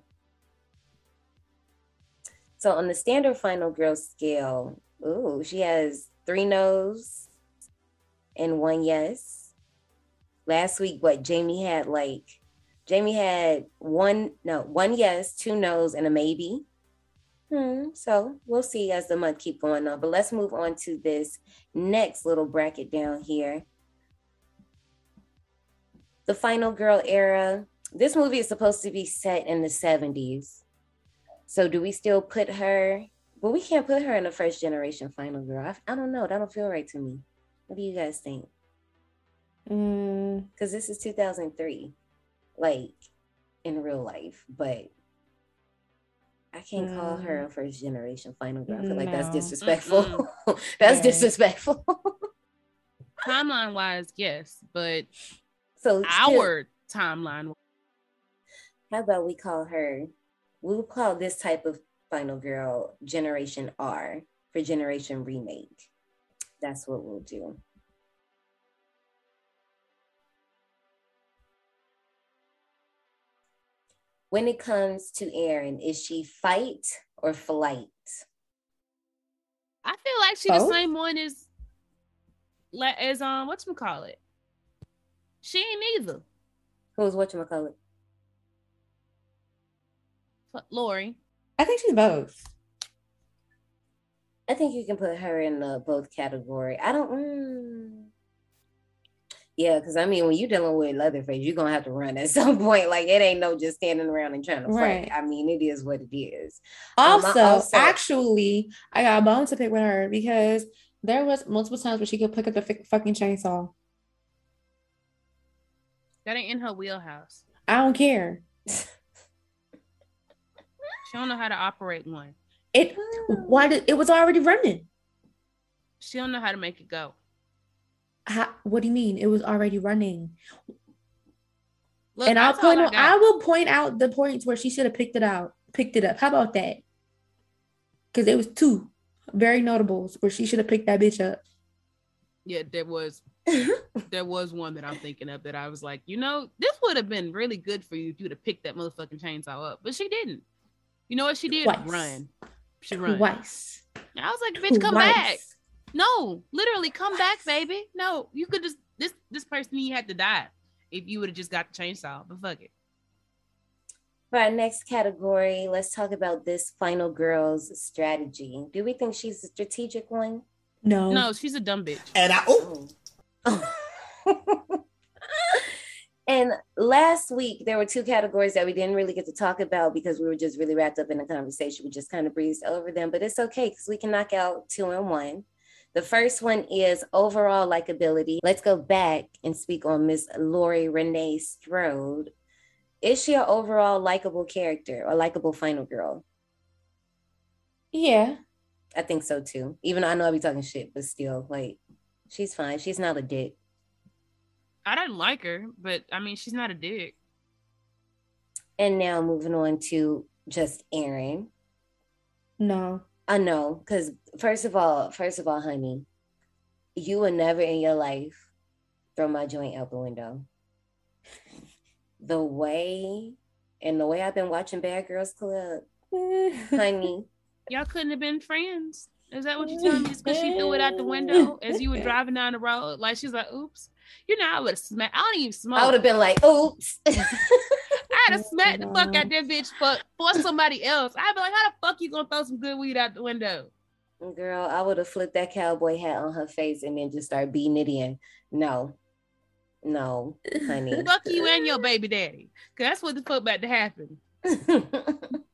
So on the standard final girl scale, ooh, she has three no's and one yes. Last week, what Jamie had like Jamie had one no, one yes, two no's, and a maybe. Hmm, so we'll see as the month keep going on. But let's move on to this next little bracket down here. The final girl era. This movie is supposed to be set in the 70s. So do we still put her? Well, we can't put her in the first generation final girl. I, I don't know. That don't feel right to me. What do you guys think? Mm, Because this is 2003, like in real life, but I can't call her a first generation final girl. I feel like that's disrespectful. that's Yeah. disrespectful. Timeline wise, yes, but so still- our timeline. how about we call her? We'll call this type of final girl Generation R for Generation Remake. That's what we'll do. When it comes to Erin, is she fight or flight? I feel like she the same one as la- as um what's call it. She ain't either. Who's what you call it? Laurie. I think she's both. I think you can put her in the both category. I don't. Mm, yeah, because I mean, when you're dealing with Leatherface, you're gonna have to run at some point. Like it ain't no just standing around and trying to Right. fight. I mean, it is what it is. Um, I Also, also- actually, I got a bone to pick with her because there was multiple times where she could pick up the fi- fucking chainsaw. That ain't in her wheelhouse. I don't care. She don't know how to operate one. It why did it was already running? She don't know how to make it go. How, what do you mean? It was already running. Look, and I'll point I out, got. I will point out the points where she should have picked it out, picked it up. How about that? Because it was two very notables where she should have picked that bitch up. Yeah, there was there was one that I'm thinking of that I was like, you know, this would have been really good for you if you'd have picked that motherfucking chainsaw up, but she didn't. You know what she did? Twice. Run. She run. Twice. I was like, bitch, come back. No, literally, come back, baby. No, you could just this this person he had to die if you would have just got the chainsaw. But fuck it. For our next category, let's talk about this final girl's strategy. Do we think she's a strategic one? No. No, she's a dumb bitch. And I oh, oh. and last week there were two categories that we didn't really get to talk about because we were just really wrapped up in the conversation. We just kind of breezed over them, but it's okay because we can knock out two and one. The first one is overall likability. Let's go back and speak on Miss Laurie Renee Strode. Is she an overall likable character or likable final girl? Yeah. I think so too. Even though I know I be talking shit, but still, like, she's fine. She's not a dick. I didn't like her, but I mean, she's not a dick. And now moving on to just Erin. No. I know, because first of all, first of all, honey, you would never in your life throw my joint out the window. The way and the way I've been watching Bad Girls Club, honey. Y'all couldn't have been friends. Is that what you're telling me? Because she threw it out the window as you were driving down the road. Like she's like, oops. You know, I would have smacked. I don't even smoke. I would have been like, oops. I'd have smacked the fuck out that bitch for, for somebody else. I'd be like, how the fuck you gonna throw some good weed out the window? Girl, I would have flipped that cowboy hat on her face and then just start beating it in. No. No, honey. Fuck you and your baby daddy. Cause that's what the fuck about to happen.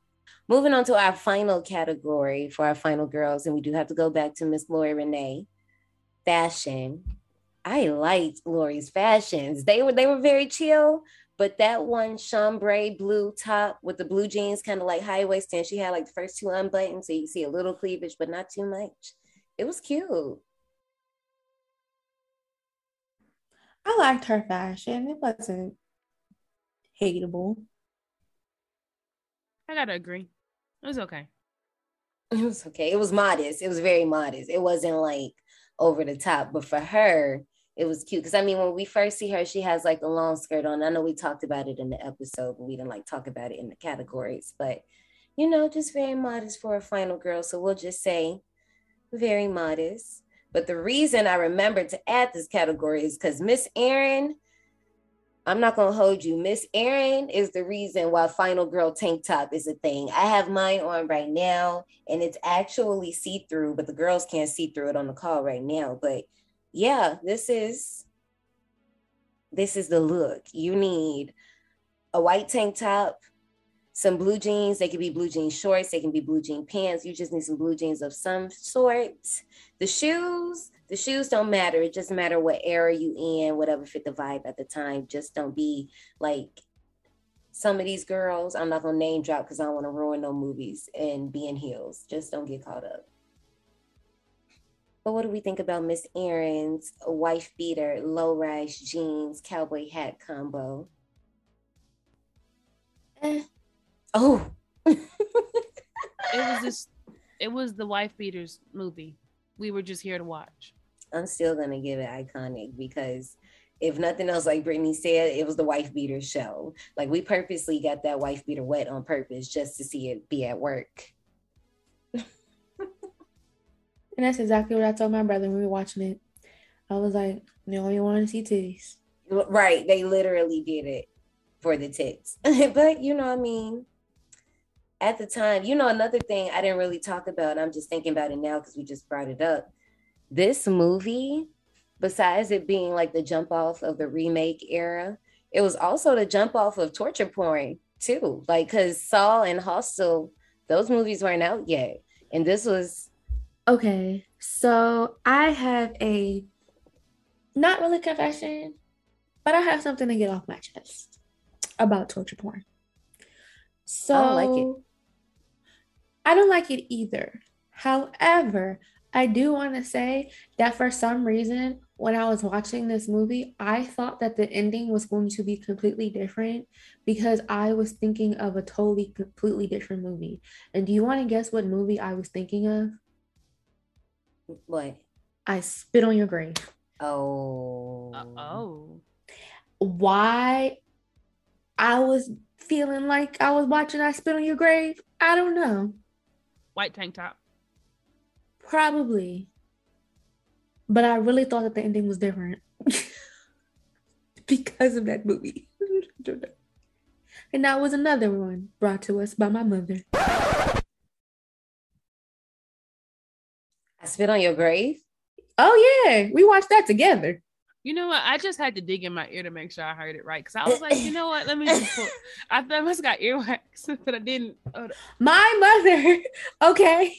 Moving on to our final category for our final girls, and we do have to go back to Miss Laurie Renee. Fashion. I liked Laurie's fashions. They were they were very chill, but that one chambray blue top with the blue jeans, kind of like high waist, and she had like the first two unbuttoned, so you see a little cleavage, but not too much. It was cute. I liked her fashion. It wasn't hateable. I gotta agree. It was okay. It was okay. It was modest. It was very modest. It wasn't like over the top, but for her, it was cute. Because I mean, when we first see her, she has like a long skirt on. I know we talked about it in the episode, but we didn't like talk about it in the categories. But you know, just very modest for a final girl. So we'll just say very modest. But the reason I remembered to add this category is because Miss Erin, I'm not gonna hold you. Miss Erin is the reason why final girl tank top is a thing. I have mine on right now, and it's actually see-through, but the girls can't see through it on the call right now. But yeah, this is this is the look. You need a white tank top, some blue jeans. They can be blue jean shorts, they can be blue jean pants. You just need some blue jeans of some sort. The shoes, the shoes don't matter. It just matter what era you in, whatever fit the vibe at the time. Just don't be like some of these girls. I'm not gonna name drop because I don't want to ruin no movies and be in heels. Just don't get caught up. But what do we think about Miss Erin's wife beater, low rise jeans, cowboy hat combo? Eh. Oh, It was just it was the wife beaters movie. We were just here to watch. I'm still gonna give it iconic because if nothing else, like Brittany said, it was the wife beater show. Like we purposely got that wife beater wet on purpose just to see it be at work. And that's exactly what I told my brother when we were watching it. I was like, you only want to see titties. Right, they literally did it for the tits. but you know, what I mean, at the time, you know, another thing I didn't really talk about, I'm just thinking about it now because we just brought it up. This movie, besides it being like the jump off of the remake era, it was also the jump off of torture porn too. Like, because Saw and Hostel, those movies weren't out yet. And this was. Okay. So I have a not really confession, but I have something to get off my chest about torture porn. So I don't like it. I don't like it either. However, I do want to say that for some reason, when I was watching this movie, I thought that the ending was going to be completely different because I was thinking of a totally, completely different movie. And do you want to guess what movie I was thinking of? What? I Spit on Your Grave. Oh. oh. Why I was feeling like I was watching I Spit on Your Grave? I don't know. White tank top. Probably. But I really thought that the ending was different because of that movie. and that was another one brought to us by my mother. Spit on your grave. Oh yeah, we watched that together. You know what? I just had to dig in my ear to make sure I heard it right. Cause I was like, you know what? Let me just pull. I thought I must got earwax, but I didn't. Oh, My mother, okay,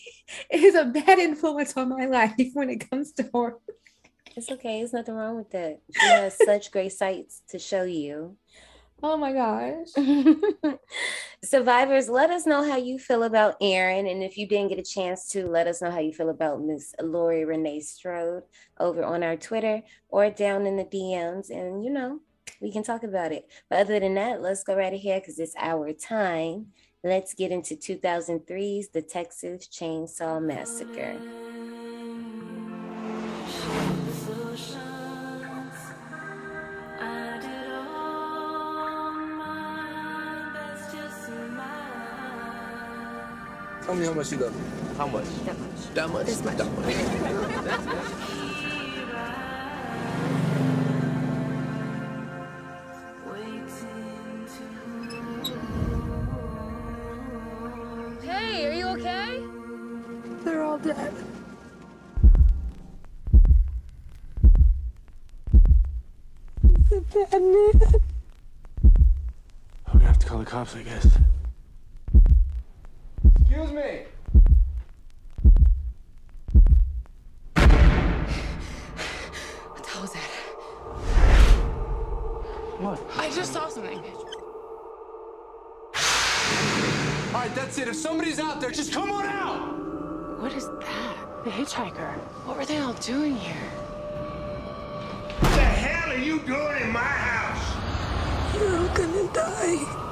is a bad influence on my life when it comes to horror. It's okay. There's nothing wrong with that. She has such great sights to show you. Oh my gosh. Survivors, let us know how you feel about Erin. And if you didn't get a chance to, let us know how you feel about Miss Laurie Renee Strode over on our Twitter or down in the DMs. And, you know, we can talk about it. But other than that, let's go right ahead because it's our time. Let's get into 2003's The Texas Chainsaw Massacre. Tell me how much you love me. How much? That much. That much. That much. Hey, are you okay? They're all dead. The bad man. I'm gonna have to call the cops, I guess. Excuse me. What the hell was that? What? I just saw something. All right, that's it. If somebody's out there, just come on out. What is that? The hitchhiker. What were they all doing here? What the hell are you doing in my house? You're gonna die.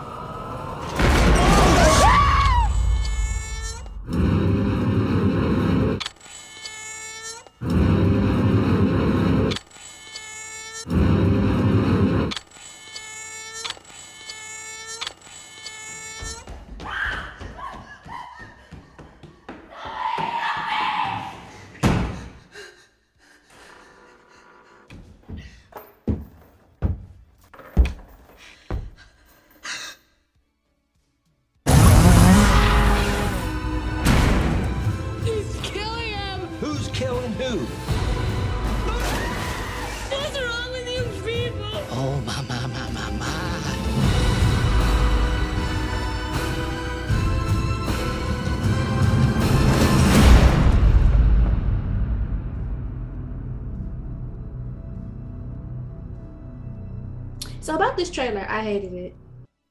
About this trailer, I hated it.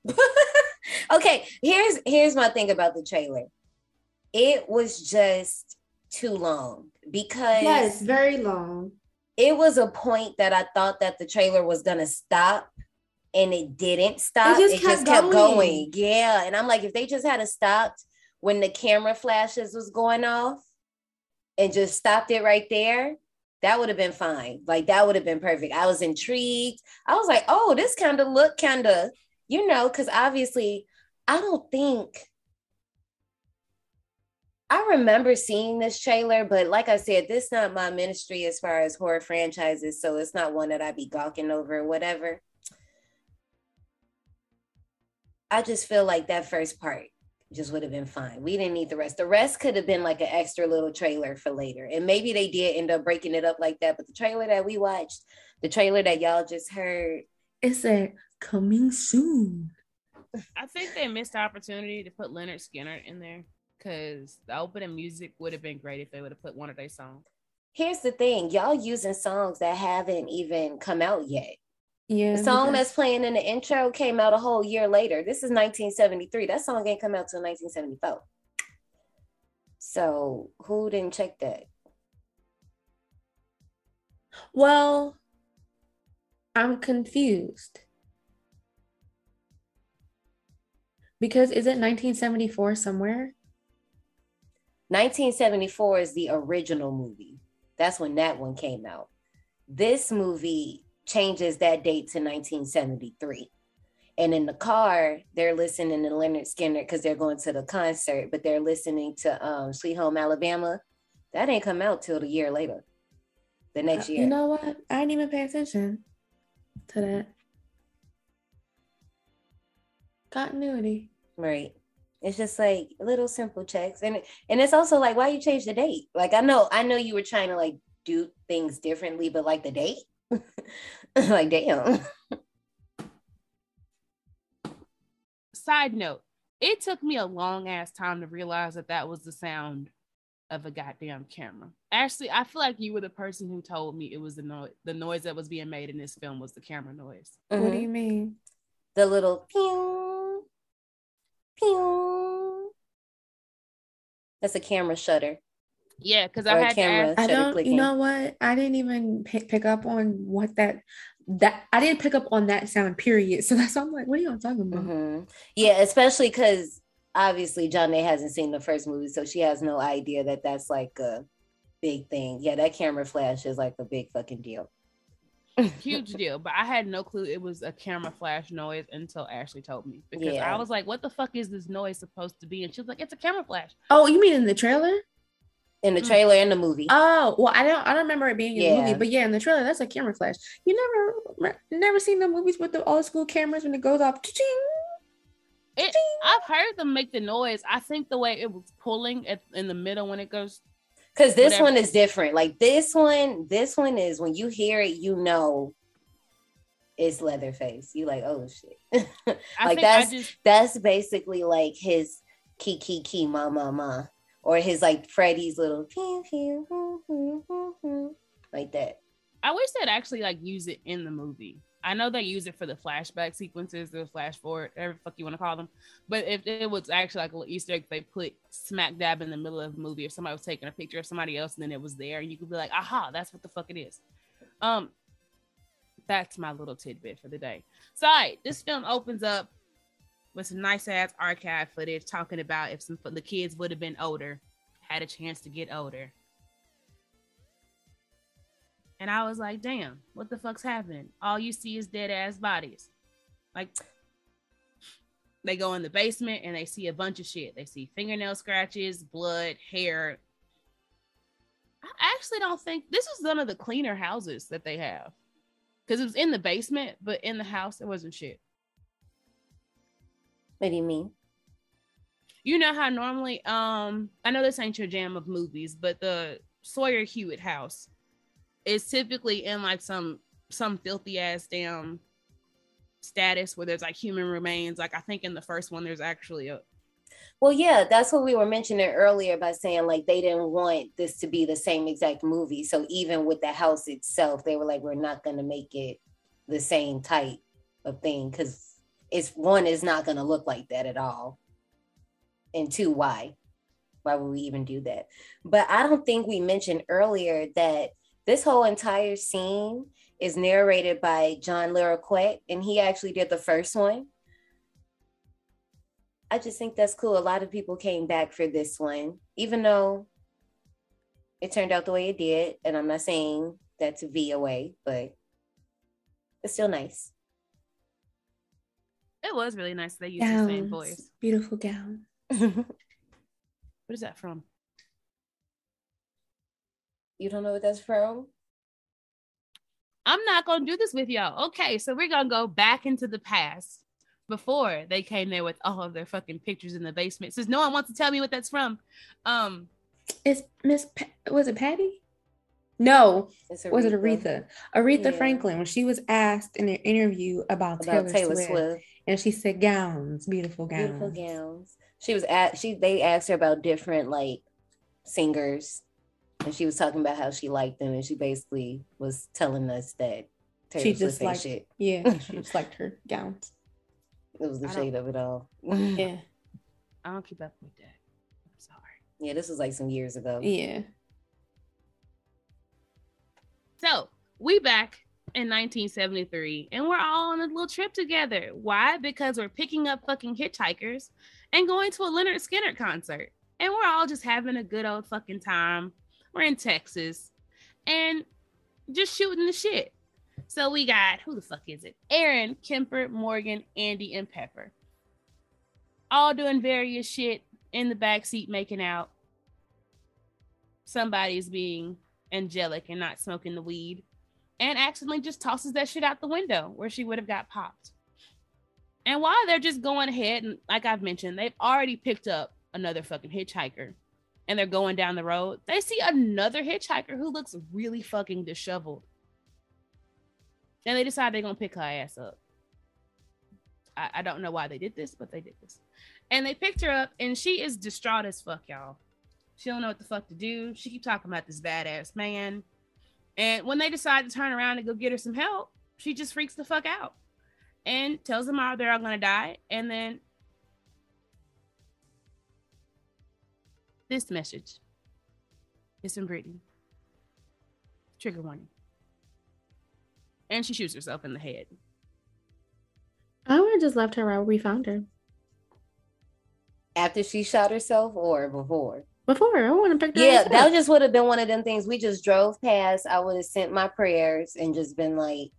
okay, here's here's my thing about the trailer. It was just too long because Yes, very long. it was a point that I thought that the trailer was gonna stop and it didn't stop. just It kept just kept going. going. Yeah. And I'm like, if they just had a stopped when the camera flashes was going off and just stopped it right there, that would have been fine. Like that would have been perfect. I was intrigued. I was like, oh, this kind of look kind of, you know, because obviously I don't think I remember seeing this trailer, but like I said, this not my ministry as far as horror franchises, so it's not one that I'd be gawking over or whatever. I just feel like that first part just would have been fine. We didn't need the rest. The rest could have been like an extra little trailer for later. And maybe they did end up breaking it up like that. But the trailer that we watched, the trailer that y'all just heard, it said coming soon. I think they missed the opportunity to put Lynyrd Skynyrd in there because the opening music would have been great if they would have put one of their songs. Here's the thing y'all using songs that haven't even come out yet. Yeah. The song that's playing in the intro came out a whole year later. This is 1973. That song ain't come out till 1974. So who didn't check that? Well, I'm confused. Because is it 1974 somewhere? 1974 is the original movie. That's when that one came out. This movie changes that date to 1973. And in the car, they're listening to Lynyrd Skynyrd because they're going to the concert, but they're listening to um, Sweet Home Alabama. That ain't come out till the year later, the next year. You know what? I didn't even pay attention to that. Continuity. Right. It's just like little simple checks. And and it's also like why you change the date? Like I know I know you were trying to like do things differently, but like the date? like damn. Side note, it took me a long ass time to realize that that was the sound of a goddamn camera. Actually, I feel like you were the person who told me it was the noise the noise that was being made in this film was the camera noise. What Mm-hmm. do you mean? The little pew, pew. That's a camera shutter. Yeah, because I I a had to ask, I don't. You know what? I didn't even pick, pick up on what that that I didn't pick up on that sound. Period. So that's why I'm like, what are y'all talking about? hmm Yeah, especially because obviously Janae hasn't seen the first movie, so she has no idea that that's like a big thing. Yeah, that camera flash is like a big fucking deal. huge deal. But I had no clue it was a camera flash noise until Ashley told me because Yeah. I was like, "What the fuck is this noise supposed to be?" And she was like, "It's a camera flash." Oh, you mean in the trailer? In the Mm. trailer and the movie. Oh, well, I don't. I don't remember it being in the movie, but yeah, in the trailer, that's a camera flash. You never, never seen the movies with the old school cameras when it goes off. Ching. It, I've heard them make the noise. I think the way it was pulling at, in the middle when it goes. Because this whatever. one is different. Like this one, this one is when you hear it, you know it's Leatherface. You like, oh shit. Like that's just that's basically like his key key key ma ma ma. Or his like Freddy's little like that. I wish they'd actually like use it in the movie. I know they use it for the flashback sequences, the flash forward, whatever fuck you want to call them. But if it was actually like a little Easter egg, they put smack dab in the middle of the movie, if somebody was taking a picture of somebody else and then it was there, and you could be like, aha, that's what the fuck it is. Um, that's my little tidbit for the day. So, all right, this film opens up with some nice ass archive footage talking about if some the kids would have been older, had a chance to get older. And I was like, damn, what the fuck's happening? All you see is dead ass bodies. Like, they go in the basement and they see a bunch of shit. They see fingernail scratches, blood, hair. I actually don't think this is one of the cleaner houses that they have because it was in the basement, but in the house, it wasn't shit. What do you mean? You know how normally, um, I know this ain't your jam of movies, but the Sawyer Hewitt house is typically in like some some filthy ass damn status where there's like human remains. Like I think in the first one, there's actually a Well, yeah, that's what we were mentioning earlier by saying like they didn't want this to be the same exact movie. So even with the house itself, they were like, we're not gonna make it the same type of thing because it's one is not gonna look like that at all. And two, why? Why would we even do that? But I don't think we mentioned earlier that this whole entire scene is narrated by John Larroquette, and he actually did the first one. I just think that's cool. A lot of people came back for this one, even though it turned out the way it did. And I'm not saying that to be but it's still nice. It was really nice they used the same voice. beautiful gown. What is that from? you don't know what that's from? I'm not gonna do this with y'all. Okay, so we're gonna go back into the past before they came there with all of their fucking pictures in the basement. Says no one wants to tell me what that's from. Um, It's Miss. Pa- was it Patty? No, It's was it Aretha? Aretha Yeah. Franklin when she was asked in an interview about, About Taylor, Taylor Swift, Swift. And she said gowns, beautiful gowns. Beautiful gowns. She was at she they asked her about different like singers and she was talking about how she liked them and she basically was telling us that Taylor She just liked, shit. yeah, she just liked her gowns. It was the I shade of it all. Yeah, I don't keep up with that. I'm sorry. yeah, this was like some years ago. yeah. So we back in 1973 and we're all on a little trip together. Why? Because we're picking up fucking hitchhikers and going to a Lynyrd Skynyrd concert. And we're all just having a good old fucking time. We're in Texas and just shooting the shit. So we got who the fuck is it? Aaron, Kemper, Morgan, Andy, and Pepper. All doing various shit in the back seat making out. Somebody's being angelic and not smoking the weed and accidentally just tosses that shit out the window where she would have got popped. And while they're just going ahead, and like I've mentioned, they've already picked up another fucking hitchhiker and they're going down the road, they see another hitchhiker who looks really fucking disheveled. And they decide they're gonna pick her ass up. I, I don't know why they did this, but they did this. And they picked her up, and she is distraught as fuck, y'all. She don't know what the fuck to do. She keep talking about this badass man. And when they decide to turn around and go get her some help, she just freaks the fuck out and tells them all they're all gonna die. And then this message is from Brittany. Trigger warning. And she shoots herself in the head. I would have just left her where we found her After she shot herself or before? Before. I want to pick her. Yeah, ass that up. just would have been one of them things. We just drove past. I would have sent my prayers and just been like,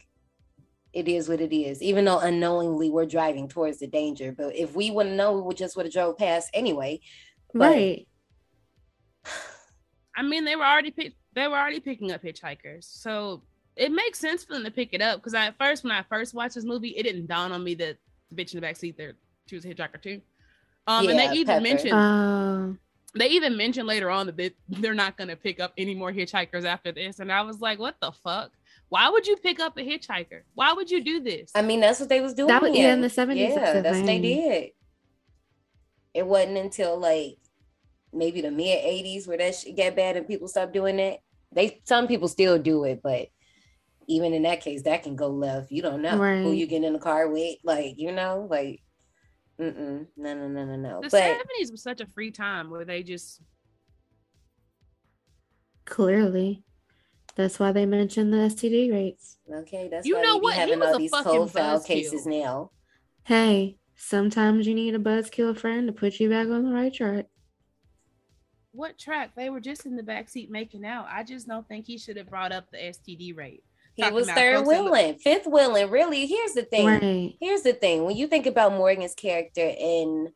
it is what it is. Even though unknowingly we're driving towards the danger. But if we wouldn't know, we would just would have drove past anyway. But right. I mean, they were already pick, they were already picking up hitchhikers, so it makes sense for them to pick it up. Because at first, when I first watched this movie, it didn't dawn on me that the bitch in the back seat there she was a hitchhiker too. Um, and Yeah, they even Pepper. mentioned Um. They even mentioned later on that they, they're not going to pick up any more hitchhikers after this, and I was like, what the fuck? Why would you pick up a hitchhiker? Why would you do this? I mean, that's what they was doing. That was- yeah, in the 70s, Yeah, that's the that's what they did. It wasn't until like maybe the mid '80s where that shit got bad and people stopped doing that. They some people still do it, but even in that case, that can go left. You don't know who you get in the car with, like you know, like mm-mm, no, no, no, no, no. the 70s was such a free time where they just Clearly, that's why they mentioned the STD rates. okay, that's You why know we be what? He having was all a these fucking cold foul buzzkill. cases now. Hey, sometimes you need a buzzkill friend to put you back on the right track. what track? They were just in the backseat making out. I just don't think he should have brought up the STD rate. He was third folks that wheeling, fifth wheeling. Really, here's the thing. Right. Here's the thing. When you think about Morgan's character in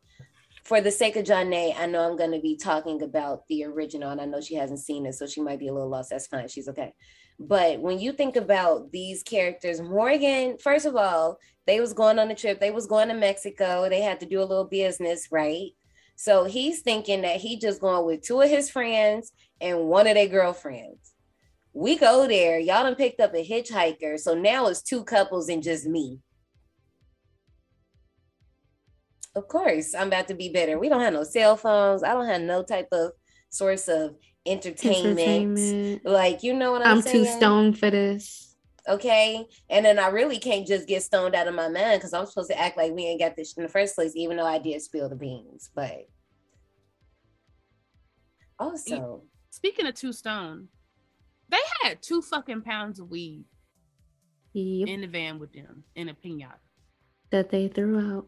for the sake of Janae, I know I'm going to be talking about the original, and I know she hasn't seen it, so she might be a little lost. That's fine. She's okay. But when you think about these characters, Morgan, first of all, they was going on a trip. They was going to Mexico. They had to do a little business, right? So he's thinking that he just going with two of his friends and one of their girlfriends. We go there. Y'all done picked up a hitchhiker. So now it's two couples and just me. Of course, I'm about to be better. We don't have no cell phones. I don't have no type of source of entertainment. Entertainment. Like, you know what I'm, saying? I'm saying? too stoned for this. Okay. And then I really can't just get stoned out of my mind because I'm supposed to act like we ain't got this in the first place, even though I did spill the beans. But also, Speaking of two stone, they had two fucking pounds of weed Yep. in the van with them in a pinata. That they threw out.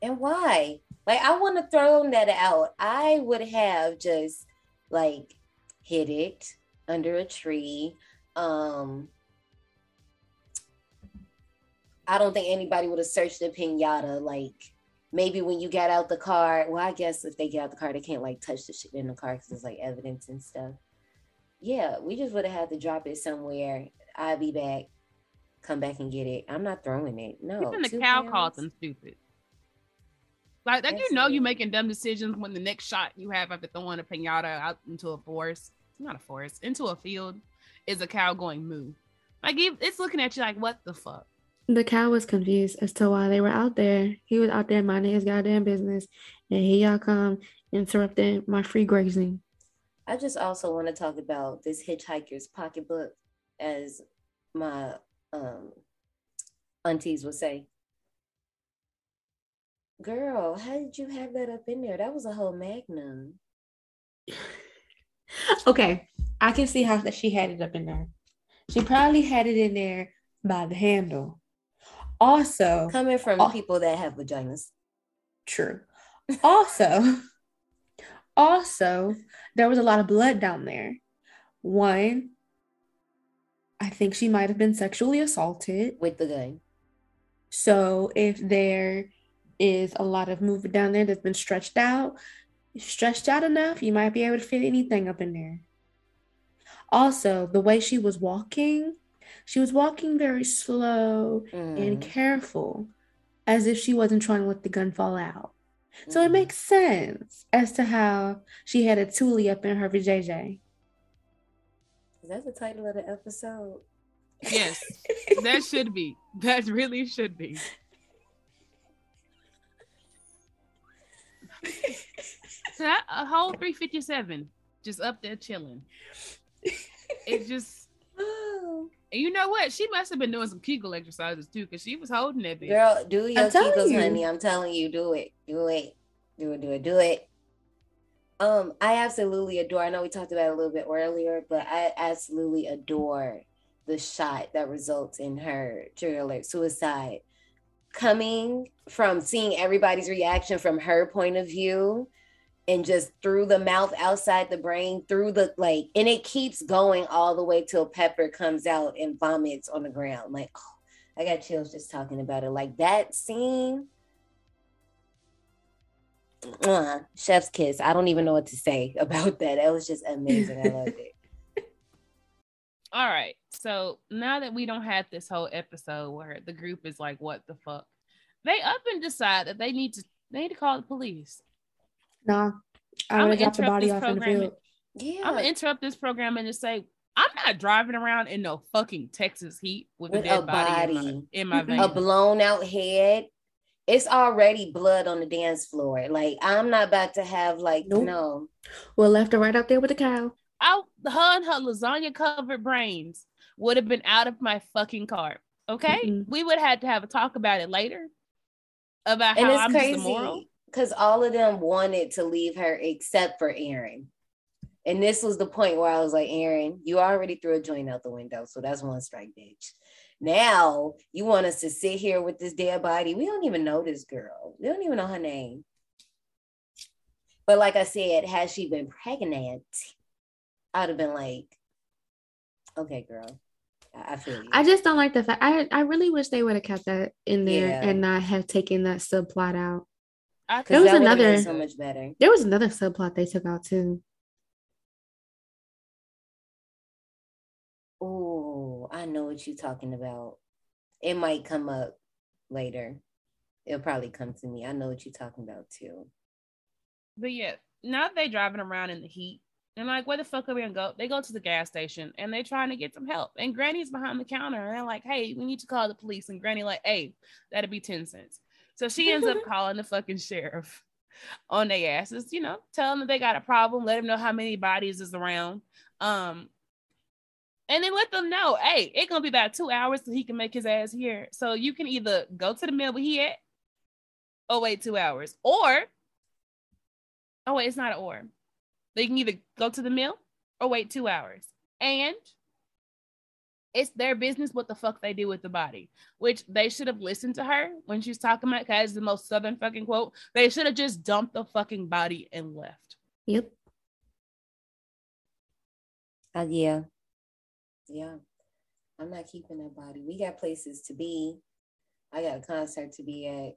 and why? Like, I want to throw that out. I would have just like hid it under a tree. Um, I don't think anybody would have searched the pinata. Like, maybe when you got out the car, well, I guess if they get out the car, they can't like touch the shit in the car because it's like evidence and stuff. Yeah, we just would have had to drop it somewhere. I'll be back. Come back and get it. I'm not throwing it. No. Even the cow pounds? called them stupid. Like, like you know, you're making dumb decisions when the next shot you have after throwing a pinata out into a forest, not a forest, into a field, is a cow going moo. Like it's looking at you like, what the fuck? The cow was confused as to why they were out there. He was out there minding his goddamn business, and here y'all come interrupting my free grazing. I just also want to talk about this hitchhiker's pocketbook, as my um, aunties would say. Girl, how did you have that up in there? That was a whole magnum. okay, I can see how that she had it up in there. She probably had it in there by the handle. Also, coming from uh, people that have vaginas. True. Also, also, there was a lot of blood down there. One, I think she might have been sexually assaulted with the gun. So if there is a lot of movement down there that's been stretched out, stretched out enough, you might be able to fit anything up in there. Also, the way she was walking, she was walking very slow mm. and careful, as if she wasn't trying to let the gun fall out. So it makes sense as to how she had a toolie up in her vajayjay. Is that the title of the episode? Yes, that should be. That really should be. so that, a whole 357 just up there chilling it just oh. You know what? She must have been doing some Kegel exercises too, because she was holding that bitch. Girl, do your Kegels, you. honey. I'm telling you, do it. Do it. Do it. Do it. Do it. Um, I absolutely adore. I know we talked about it a little bit earlier, but I absolutely adore the shot that results in her trigger alert suicide coming from seeing everybody's reaction from her point of view and just through the mouth outside the brain through the like and it keeps going all the way till pepper comes out and vomits on the ground. Like oh, i got chills just talking about it. Like that scene uh, chef's kiss. I don't even know what to say about that. That was just amazing. I loved it. All right. So now that we don't have this whole episode where the group is like what the fuck they up and decide that they need to they need to call the police Nah, I'm gonna drop the body off in the field. Yeah, I'm gonna interrupt this program and just say I'm not driving around in no fucking Texas heat with, with a dead body, body, in my, in my a blown out head. It's already blood on the dance floor. Like I'm not about to have like nope. no. Well, left or right out there with the cow. Out her and her lasagna covered brains would have been out of my fucking car. Okay, mm-hmm. we would have had to have a talk about it later about and how I'm crazy. just immoral because all of them wanted to leave her except for Erin. And this was the point where I was like, Erin, you already threw a joint out the window. So that's one strike, bitch. Now you want us to sit here with this dead body. We don't even know this girl. We don't even know her name. But like I said, had she been pregnant, I'd have been like, okay, girl. I feel you. I just don't like the fact. I I really wish they would have kept that in there yeah. and not have taken that subplot out there was another so much better. There was another subplot they took out too. Oh, I know what you're talking about. It might come up later. It'll probably come to me. I know what you're talking about too. But yeah, now they're driving around in the heat. And like, where the fuck are we gonna go? They go to the gas station and they're trying to get some help. And Granny's behind the counter and they're like, hey, we need to call the police. And Granny, like, hey, that'd be 10 cents. So she ends up calling the fucking sheriff on their asses, you know, tell them that they got a problem, let them know how many bodies is around. Um, and then let them know, hey, it's gonna be about two hours so he can make his ass here. So you can either go to the mill where he at, or wait two hours, or oh wait, it's not an or. They can either go to the mill or wait two hours. And it's their business what the fuck they do with the body, which they should have listened to her when she's talking about because the most southern fucking quote. They should have just dumped the fucking body and left. Yep. Uh, yeah. Yeah. I'm not keeping that body. We got places to be. I got a concert to be at.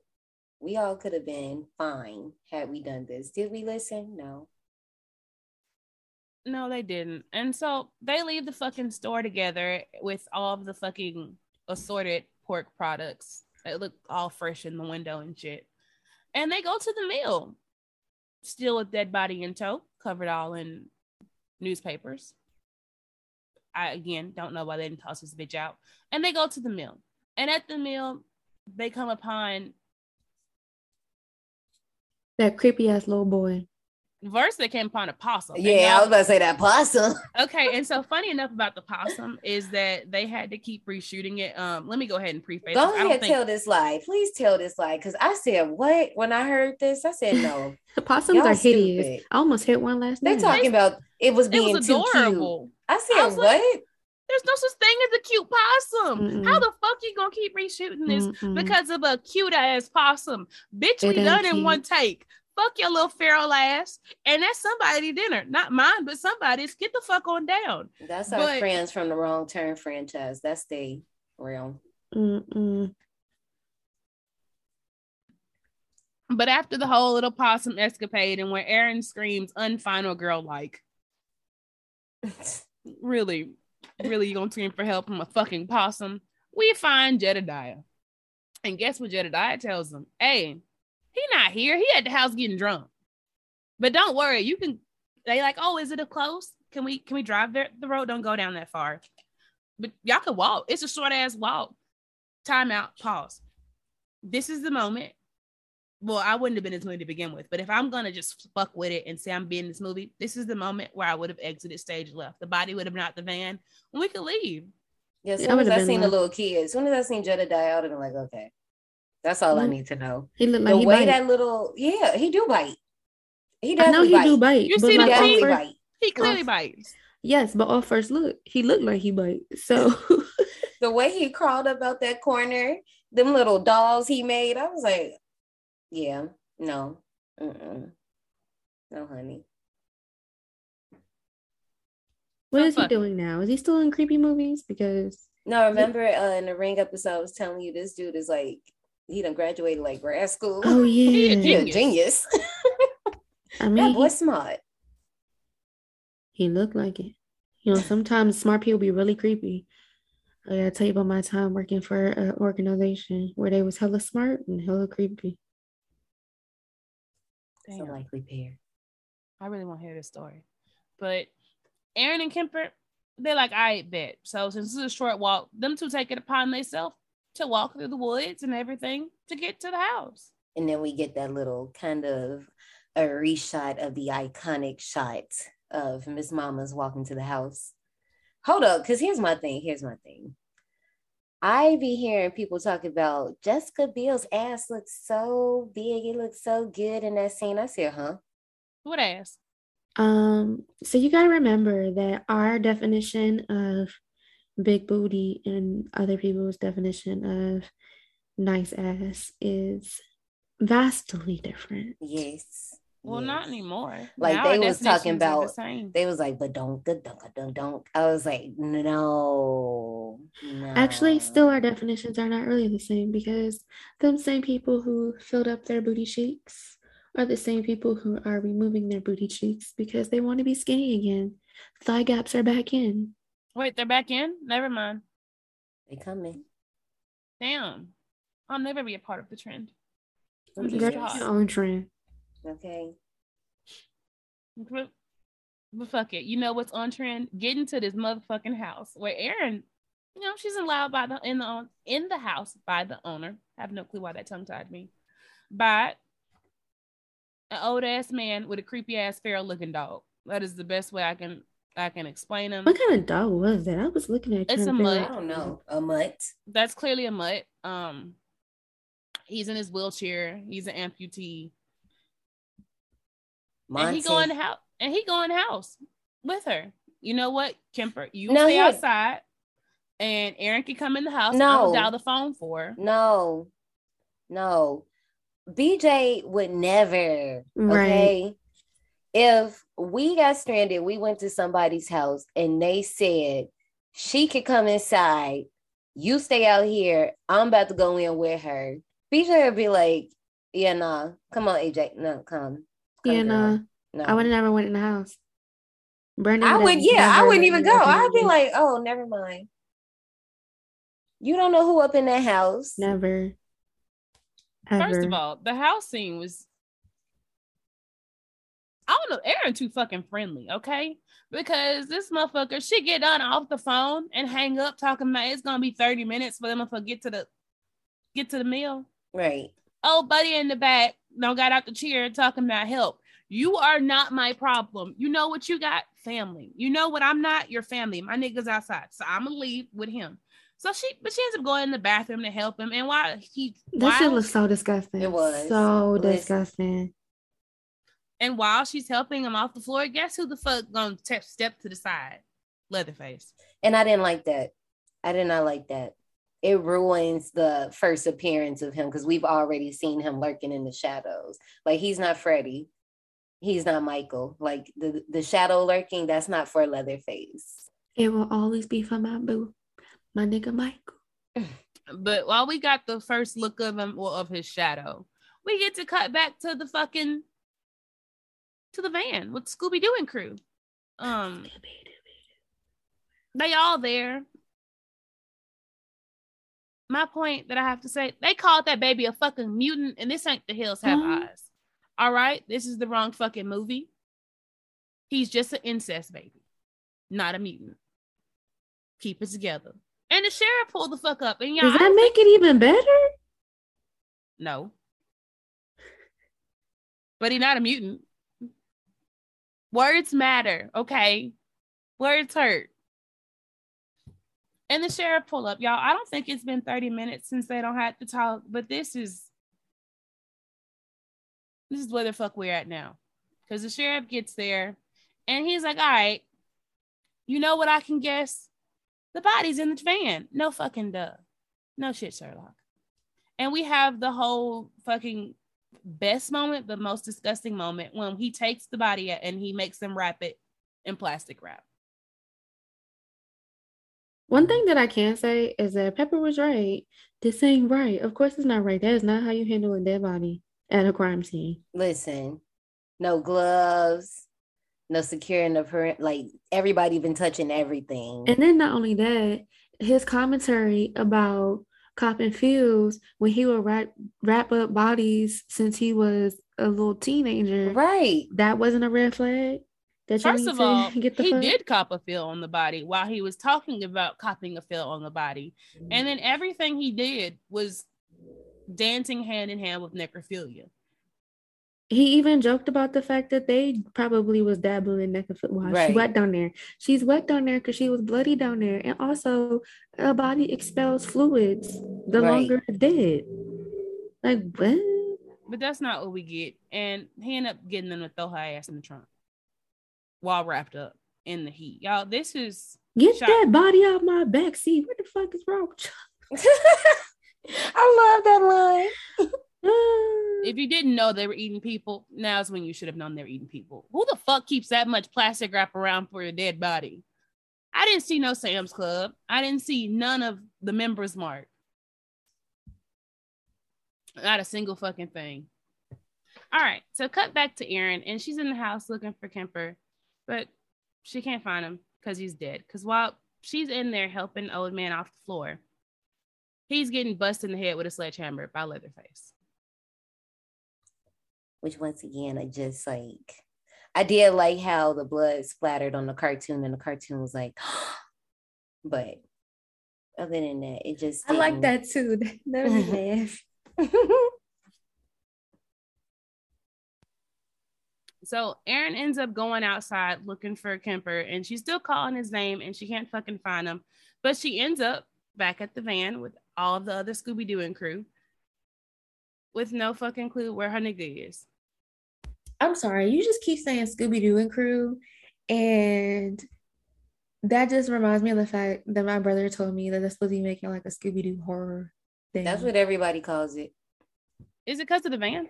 We all could have been fine had we done this. Did we listen? No. No, they didn't. And so they leave the fucking store together with all of the fucking assorted pork products that look all fresh in the window and shit. and they go to the mill, still a dead body in tow, covered all in newspapers. I again don't know why they didn't toss this bitch out. And they go to the mill. And at the mill, they come upon That creepy ass little boy. Verse that came upon a possum. And Yeah, I was about to say that possum. okay, and so funny enough about the possum is that they had to keep reshooting it. Um, let me go ahead and preface. Go this. I don't ahead, think tell this lie. Please tell this lie. Cause I said what when I heard this? I said no. The possums Y'all are hideous. I almost hit one last night. They're talking about it was it being was too cute. adorable. I said I was what? like, There's no such thing as a cute possum. Mm-mm. How the fuck you gonna keep reshooting this Mm-mm. because of a cute ass possum? Bitch, we ain't done in one take. Fuck your little feral ass. And that's somebody dinner. Not mine, but somebody's. Get the fuck on down. That's our But- friends from the wrong turn franchise. That's the real. Mm-mm. But after the whole little possum escapade and where Erin screams unfinal girl like, really, really, you gonna scream for help from a fucking possum? We find Jedediah. And guess what Jedediah tells them? Hey, he not here. He at the house getting drunk. But don't worry, you can they like, oh, is it a close? Can we can we drive there? The road don't go down that far. But y'all can walk. It's a short ass walk. Time out, pause. This is the moment. Well, I wouldn't have been in this movie to begin with, but if I'm gonna just fuck with it and say I'm being in this movie, this is the moment where I would have exited stage left. The body would have been out the van, and we could leave. Yeah, as soon I as I been seen the little kid, as soon as I seen Jedediah out, I'm like, okay. That's all I Mm. need to know. He looked like the he way bite. that little, yeah, he do bite. He does. I know he bite. do bite. You see like the teeth? bite. He clearly Well, bites. Yes, but on first look, he looked like he bite. So The way he crawled up out that corner, them little dolls he made, I was like, yeah, no, Mm-mm. no, honey. What is he doing now? Is he still in creepy movies? Because No, remember uh, in the Ring episode, I was telling you this dude is like, he done graduated like grad school. oh He a yeah, he a genius. genius. I that mean boy he, smart. he looked like it. You know, sometimes smart people be really creepy. I gotta tell you about my time working for an organization where they was hella smart and hella creepy. It's a likely pair. I really want to hear this story. But Erin and Kemper, they're like, I bet. So since this is a short walk, them two take it upon themselves to walk through the woods and everything to get to the house. And then we get that little kind of a reshot of the iconic shot of Miss Mama's walking to the house. Hold up, because here's my thing. Here's my thing. I be hearing people talk about Jessica Biel's ass looks so big. It looks so good in that scene. I said, huh? What ass? Um, so you gotta remember that our definition of big booty and other people's definition of nice ass is vastly different. Yes. Well, not anymore. Like Now they was talking definitions are the about, same. they was like, but don't, don't, don't, don't. I was like, no, no. Actually, still our definitions are not really the same because them same people who filled up their booty cheeks are the same people who are removing their booty cheeks because they want to be skinny again. Thigh gaps are back in. Wait, they're back in? Never mind. they coming. Damn. I'll never be a part of the trend. I'm Okay. just Girl, shocked. your own trend. Okay. But, but fuck it. You know what's on trend? Get into this motherfucking house where Erin, you know, she's allowed by the in the in the house by the owner. I have no clue why that tongue tied me. By an old ass man with a creepy ass feral looking dog. That is the best way I can I can explain him. What kind of dog was that? I was looking at It's a mutt. I don't know. A mutt. That's clearly a mutt. Um, he's in his wheelchair. He's an amputee. And he Monty. going house and he going house with her. You know what, Kemper? You No, stay here- outside, and Erin can come in the house. No. I'll dial the phone for her. No, no. BJ would never. Right. Okay. If we got stranded, we went to somebody's house and they said she could come inside. You stay out here. I'm about to go in with her. BJ would be like, "Yeah, nah. Come on, AJ. No, come. come Yeah, girl. nah. No. I would have never went in the house. Brandon I would, yeah, I wouldn't even go. I'd be like, oh, never mind. You don't know who up in that house. never. First of all, the house scene was. I don't know, Erin too fucking friendly, okay? Because this motherfucker, she get done off the phone and hang up talking about it's gonna be 30 minutes for them to get to the get to the meal. Right. Oh, buddy in the back, no got out the chair talking about help. You are not my problem. You know what you got? Family. You know what I'm not? Your family. My nigga's outside. So I'm gonna leave with him. So she but she ends up going in the bathroom to help him. And why he That shit while- was so disgusting. It was. so Listen. disgusting. And while she's helping him off the floor, guess who the fuck gonna te- step to the side? Leatherface. And I didn't like that. I did not like that. It ruins the first appearance of him because we've already seen him lurking in the shadows. Like he's not Freddy. He's not Michael. Like the, the shadow lurking, that's not for Leatherface. It will always be for my boo, my nigga Michael. But while we got the first look of him or of his shadow, we get to cut back to the fucking to the van with Scooby Doo and crew. Um, they all there. My point that I have to say, they called that baby a fucking mutant, and this ain't the hills have Mhm. eyes. All right, this is the wrong fucking movie. He's just an incest baby, not a mutant. Keep it together. And the sheriff pulled the fuck up, and y'all. Does that make it even better? No. But he's not a mutant. Words matter, okay? Words hurt. And the sheriff pull up, y'all. I don't think it's been 30 minutes since they don't have to talk, but this is this is where the fuck we're at now. Because the sheriff gets there and he's like, all right, you know what I can guess? The body's in the van. No fucking duh. No shit, Sherlock. And we have the whole fucking best moment, but most disgusting moment when he takes the body and he makes them wrap it in plastic wrap. One thing that I can say is that Pepper was right. This ain't right. Of course, it's not right. That is not how you handle a dead body at a crime scene. Listen, no gloves, no securing the parent. Like everybody been touching everything. And then not only that, his commentary about cop and Fields when he would wrap wrap up bodies since he was a little teenager. right. That wasn't a red flag. That you First of all, get the he fuck. did cop a feel on the body while he was talking about copping a feel on the body. And then everything he did was dancing hand in hand with necrophilia. He even joked about the fact that they probably was dabbling in necrophilia. Wow, Right. She wet down there. She's wet down there because she was bloody down there. And also, a body expels fluids the Right. longer it's dead. Like, what? But that's not what we get. And he ended up getting them to throw her ass in the trunk while wrapped up in the heat. Y'all, this is Get Shot. that body out my back seat. What the fuck is wrong with I love that line. if you didn't know they were eating people, now's when you should have known they're eating people. Who the fuck keeps that much plastic wrap around for a dead body? I didn't see no Sam's Club. I didn't see none of the members mark. Not a single fucking thing. All right, so cut back to Erin, and she's in the house looking for Kemper, but she can't find him because he's dead. Because while she's in there helping old man off the floor, he's getting busted in the head with a sledgehammer by Leatherface. Which once again, I just like I did like how the blood splattered on the cartoon and the cartoon was like, but other than that, it just I like that too. That made me laugh. So Erin ends up going outside looking for Kemper, and she's still calling his name, and she can't fucking find him. But she ends up back at the van with all of the other Scooby Doo and crew, with no fucking clue where her nigga is. I'm sorry, you just keep saying Scooby Doo and crew, and that just reminds me of the fact that my brother told me that they're supposed to be making like a Scooby Doo horror thing. That's what everybody calls it, Is it because of the van?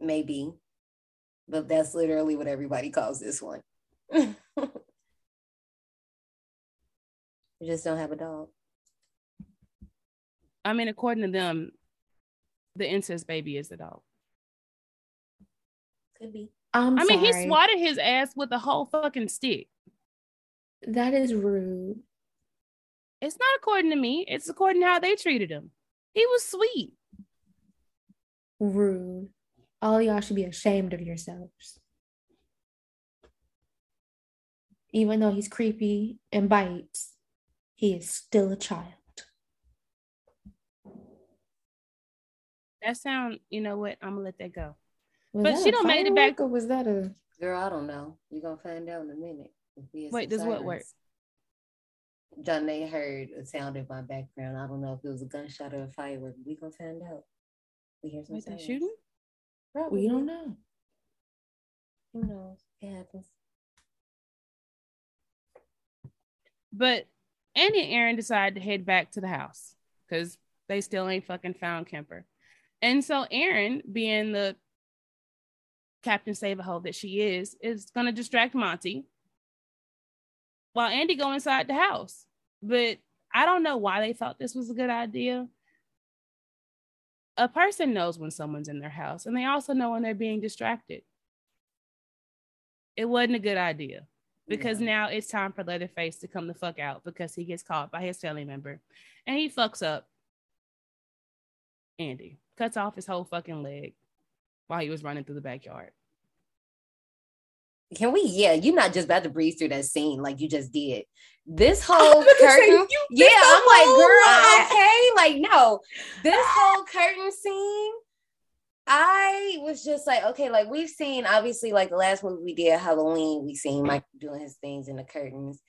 maybe. But that's literally what everybody calls this one. you just don't have a dog. I mean, according to them, the incest baby is the dog. Could be. I'm I mean, he swatted his ass with a whole fucking stick. That is rude. It's not according to me. It's according to how they treated him. He was sweet. Rude. All y'all should be ashamed of yourselves. Even though he's creepy and bites, he is still a child. That sound, you know what? I'm gonna let that go. Was But that she don't made it back- Or was that a Girl, I don't know. You're gonna find out in a minute. if we Wait, does what work? sirens. Done they heard a sound in my background. I don't know if it was a gunshot or a firework. We gonna find out. We hear some Wait, they shooting? Probably. we don't know. Who knows? It happens. But Andy and Erin decide to head back to the house because they still ain't fucking found Kemper. And so Erin, being the Captain Save-A-Hole that she is, is gonna distract Monty while Andy go inside the house. But I don't know why they thought this was a good idea. A person knows when someone's in their house, and they also know when they're being distracted. It wasn't a good idea because Yeah. now it's time for Leatherface to come the fuck out because he gets caught by his family member and he fucks up Andy, cuts off his whole fucking leg while he was running through the backyard. Can we? Yeah, you're not just about to breeze through that scene like you just did. This whole say, curtain, you yeah, I'm like, girl, okay, like no, this whole curtain scene. I was just like, okay, like we've seen obviously like the last movie we did Halloween, we seen Mike doing his things in the curtains.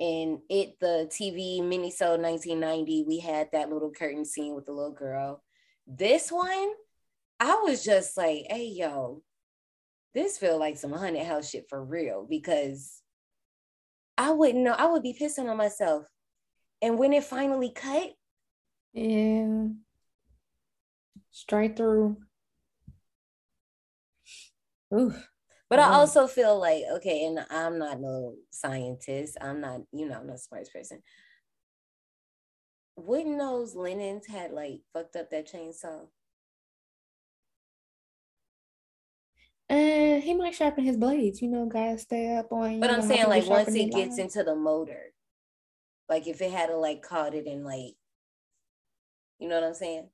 And it the TV minisode 1990, we had that little curtain scene with the little girl. This one, I was just like, hey yo, this feel like some haunted house shit for real because I wouldn't know. I would be pissing on myself. And when it finally cut, Yeah. Straight through. Oof. but I also feel like, okay, and I'm not no scientist. I'm not, you know, I'm not a smart person. Wouldn't those linens had like fucked up that chainsaw? And he might sharpen his blades. You know, guys stay up on. you But know, I'm saying like once sharpen it gets knives. into the motor, like if it had to like caught it in like, you know what I'm saying?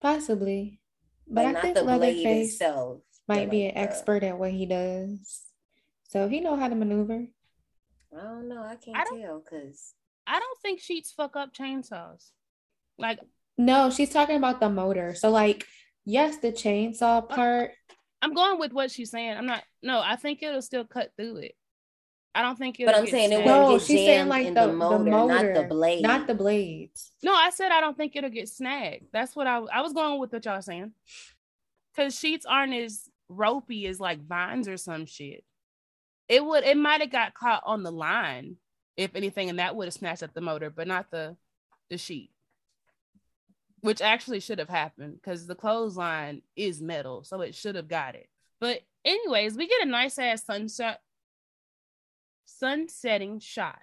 Possibly. But Like I not think the blade Leatherface itself. but, might be like, an the- expert at what he does. So he know how to maneuver. I don't know. I can't I don't- tell because I don't think sheets fuck up chainsaws. Like No, she's talking about the motor. So like, yes, the chainsaw uh, part. I'm going with what she's saying. I'm not no, I think it'll still cut through it. I don't think it'll But I'm get saying it snagged. wouldn't No, get she's saying jammed like in the, the the motor, motor, not the blade. not the blades. No, I said I don't think it'll get snagged. That's what I I was going with what y'all saying. Cause sheets aren't as ropey as like vines or some shit. It would it might have got caught on the line, if anything, and that would have snatched up the motor, but not the the sheet. Which actually should have happened because the clothesline is metal, so it should have got it. But anyways, we get a nice ass sunset sunsetting shot.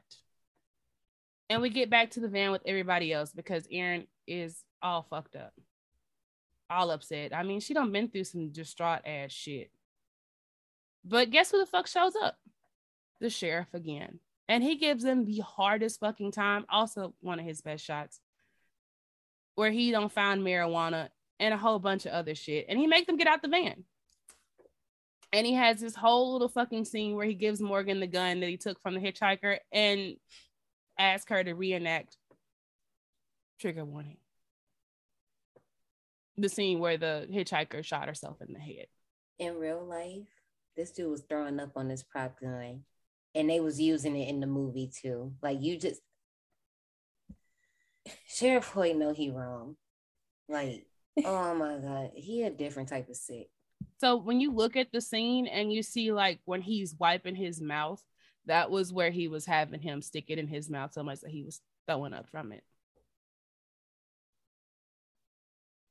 And we get back to the van with everybody else because Erin is all fucked up. All upset. I mean, she done been through some distraught ass shit. But guess who the fuck shows up? The sheriff again. And he gives them the hardest fucking time. Also, one of his best shots. Where he don't find marijuana and a whole bunch of other shit. And he make them get out the van. And he has this whole little fucking scene where he gives Morgan the gun that he took from the hitchhiker and ask her to reenact trigger warning. The scene where the hitchhiker shot herself in the head. in real life, this dude was throwing up on this prop gun, and they was using it in the movie too. Like you just, Sheriff Hoyt know he wrong. Like, oh my god, he a different type of sick. So when you look at the scene and you see like when he's wiping his mouth, that was where he was having him stick it in his mouth so much that he was throwing up from it.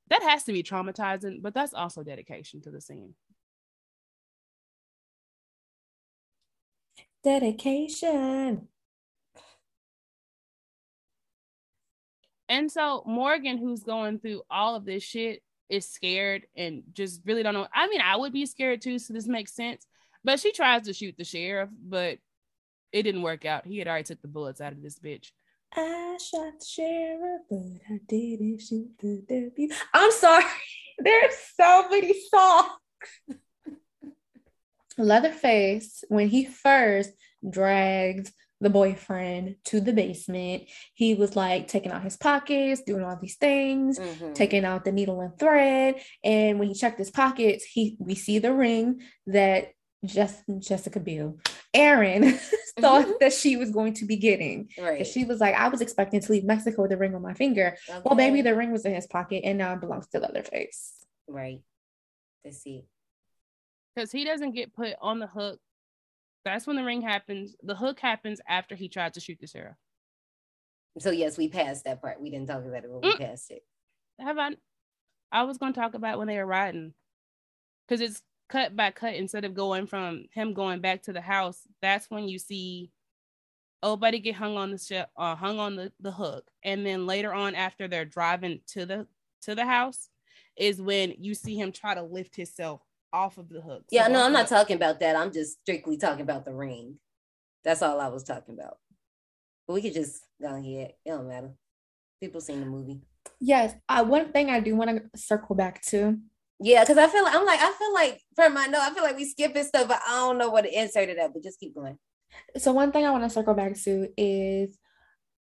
That has to be traumatizing, but that's also dedication to the scene. Dedication. And so Morgan, who's going through all of this shit, is scared and just really don't know. I mean, I would be scared too, so this makes sense. But she tries to shoot the sheriff, but it didn't work out. He had already took the bullets out of this bitch. I shot the sheriff, but I didn't shoot the deputy. I'm sorry. There's so many songs. Leatherface, when he first dragged the boyfriend to the basement, he was like taking out his pockets, doing all these things, Mhm. taking out the needle and thread. And when he checked his pockets, he we see the ring that just Jessica Biel, Erin thought that she was going to be getting. Right. She was like, I was expecting to leave Mexico with a ring on my finger. Well, Okay. baby, the ring was in his pocket and now it belongs to Leatherface. Right. Let's see. Because he doesn't get put on the hook. That's when the ring happens. The hook happens after he tried to shoot the sheriff. So yes, we passed that part. We didn't talk about it, but we Mm. passed it. Have I? I was going to talk about when they were riding, because it's cut by cut instead of going from him going back to the house. That's when you see old buddy get hung on the sh- uh, hung on the, the hook, and then later on after they're driving to the to the house, is when you see him try to lift himself off of the hook. So Yeah, no, I'm not talking about that. I'm just strictly talking about the ring. That's all I was talking about. But we could just go ahead. It don't matter. People seen the movie. Yes, uh, one thing I do want to circle back to. Yeah, because I feel like I'm like I feel like for my no, I feel like we skipping stuff, but I don't know what to insert it at. But just keep going. So one thing I want to circle back to is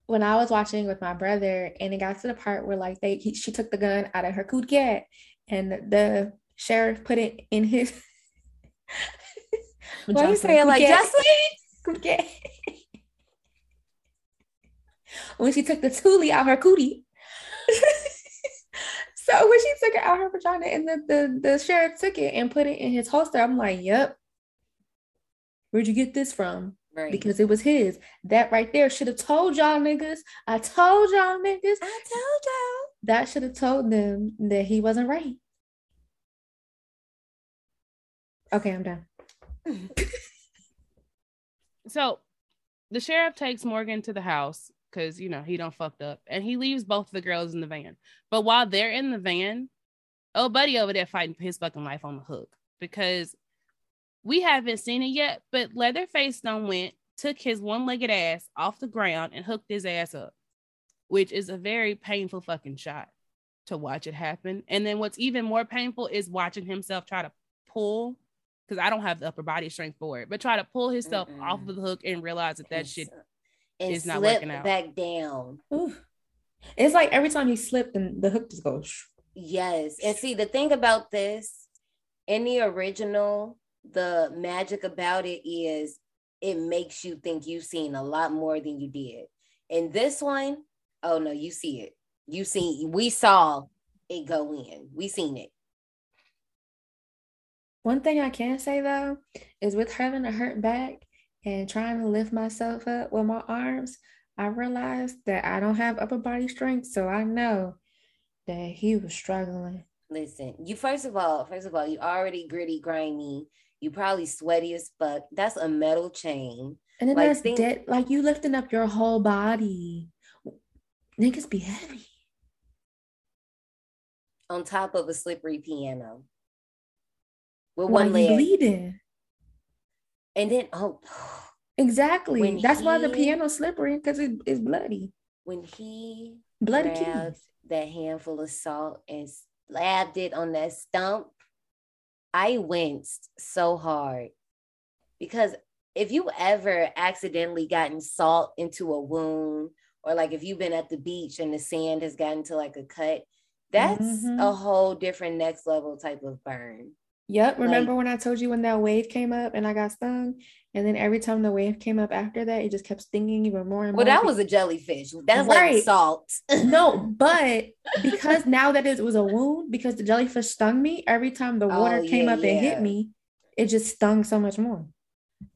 when I was watching with my brother, and it got to the part where like they he, she took the gun out of her coot cat, and the sheriff put it in his. Why you saying like? Coot when she took the toolie out her cootie. so when she took it out her vagina, and the, the the sheriff took it and put it in his holster, I'm like, "Yep, where'd you get this from?" Right. because it was his. That right there should have told y'all niggas. I told y'all niggas. I told y'all. That should have told them that he wasn't right. Okay, I'm done. So the sheriff takes Morgan to the house because you know he don't fucked up, and he leaves both the girls in the van. But while they're in the van, oh buddy over there fighting his fucking life on the hook because we haven't seen it yet. But Leatherface done went, took his one-legged ass off the ground and hooked his ass up, which is a very painful fucking shot to watch it happen. And then what's even more painful is watching himself try to pull because I don't have the upper body strength for it, but try to pull himself off of the hook and realize that that shit and is not working out. back down. Oof. It's like every time he slipped and the hook just goes. Yes. And see, the thing about this, in the original, the magic about it is it makes you think you've seen a lot more than you did. In this one, oh no, you see it. You seen we saw it go in. We seen it. One thing I can say though is with having a hurt back and trying to lift myself up with my arms, I realized that I don't have upper body strength. So I know that he was struggling. Listen, you first of all, first of all, you already gritty, grimy. You probably sweaty as fuck. That's a metal chain. And then Like, that's think- dead. Like you lifting up your whole body. Niggas be heavy. on top of a slippery piano with one leg. bleeding. And then oh Exactly. When That's why the piano's slippery because it, it's bloody. when he Bloody grabbed that handful of salt and slapped it on that stump, I winced so hard because if you ever accidentally gotten salt into a wound, or like if you've been at the beach and the sand has gotten to like a cut, that's Mhm. a whole different next level type of burn. Yep. Remember when I told you when that wave came up and I got stung? And then every time the wave came up after that, it just kept stinging even more and more. Well, that was a jellyfish. That's Right. like salt. no, but because now that it was a wound, because the jellyfish stung me, every time the oh, water Oh, came yeah, up and hit me, it just stung so much more.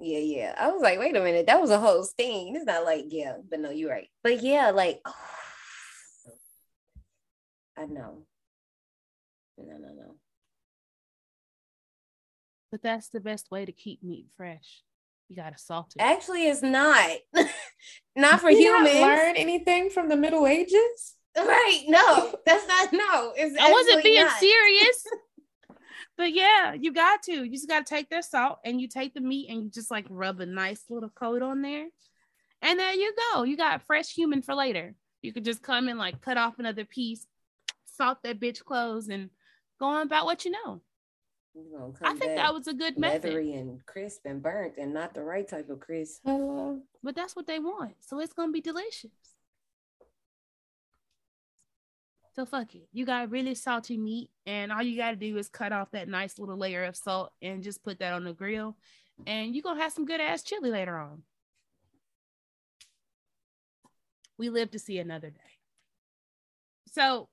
Yeah, yeah. I was like, wait a minute, that was a whole sting. It's not like, yeah, but no, you're right. But yeah, like, I know. No, no, no. But that's the best way to keep meat fresh. You gotta salt it. Actually, it's not. not for you humans. learn anything from the Middle Ages? Right. No, that's not no. It's I wasn't being not. serious. but yeah, you got to. You just gotta take that salt and you take the meat and you just like rub a nice little coat on there. And there you go. You got fresh human for later. You could just come and like cut off another piece, salt that bitch clothes, and go on about what you know. I think that was a good method. Leathery and crisp and burnt, and not the right type of crisp. Hello. But that's what they want. So it's gonna be delicious. So fuck it. You got really salty meat, and all you gotta do is cut off that nice little layer of salt and just put that on the grill, and you're gonna have some good ass chili later on. We live to see another day. So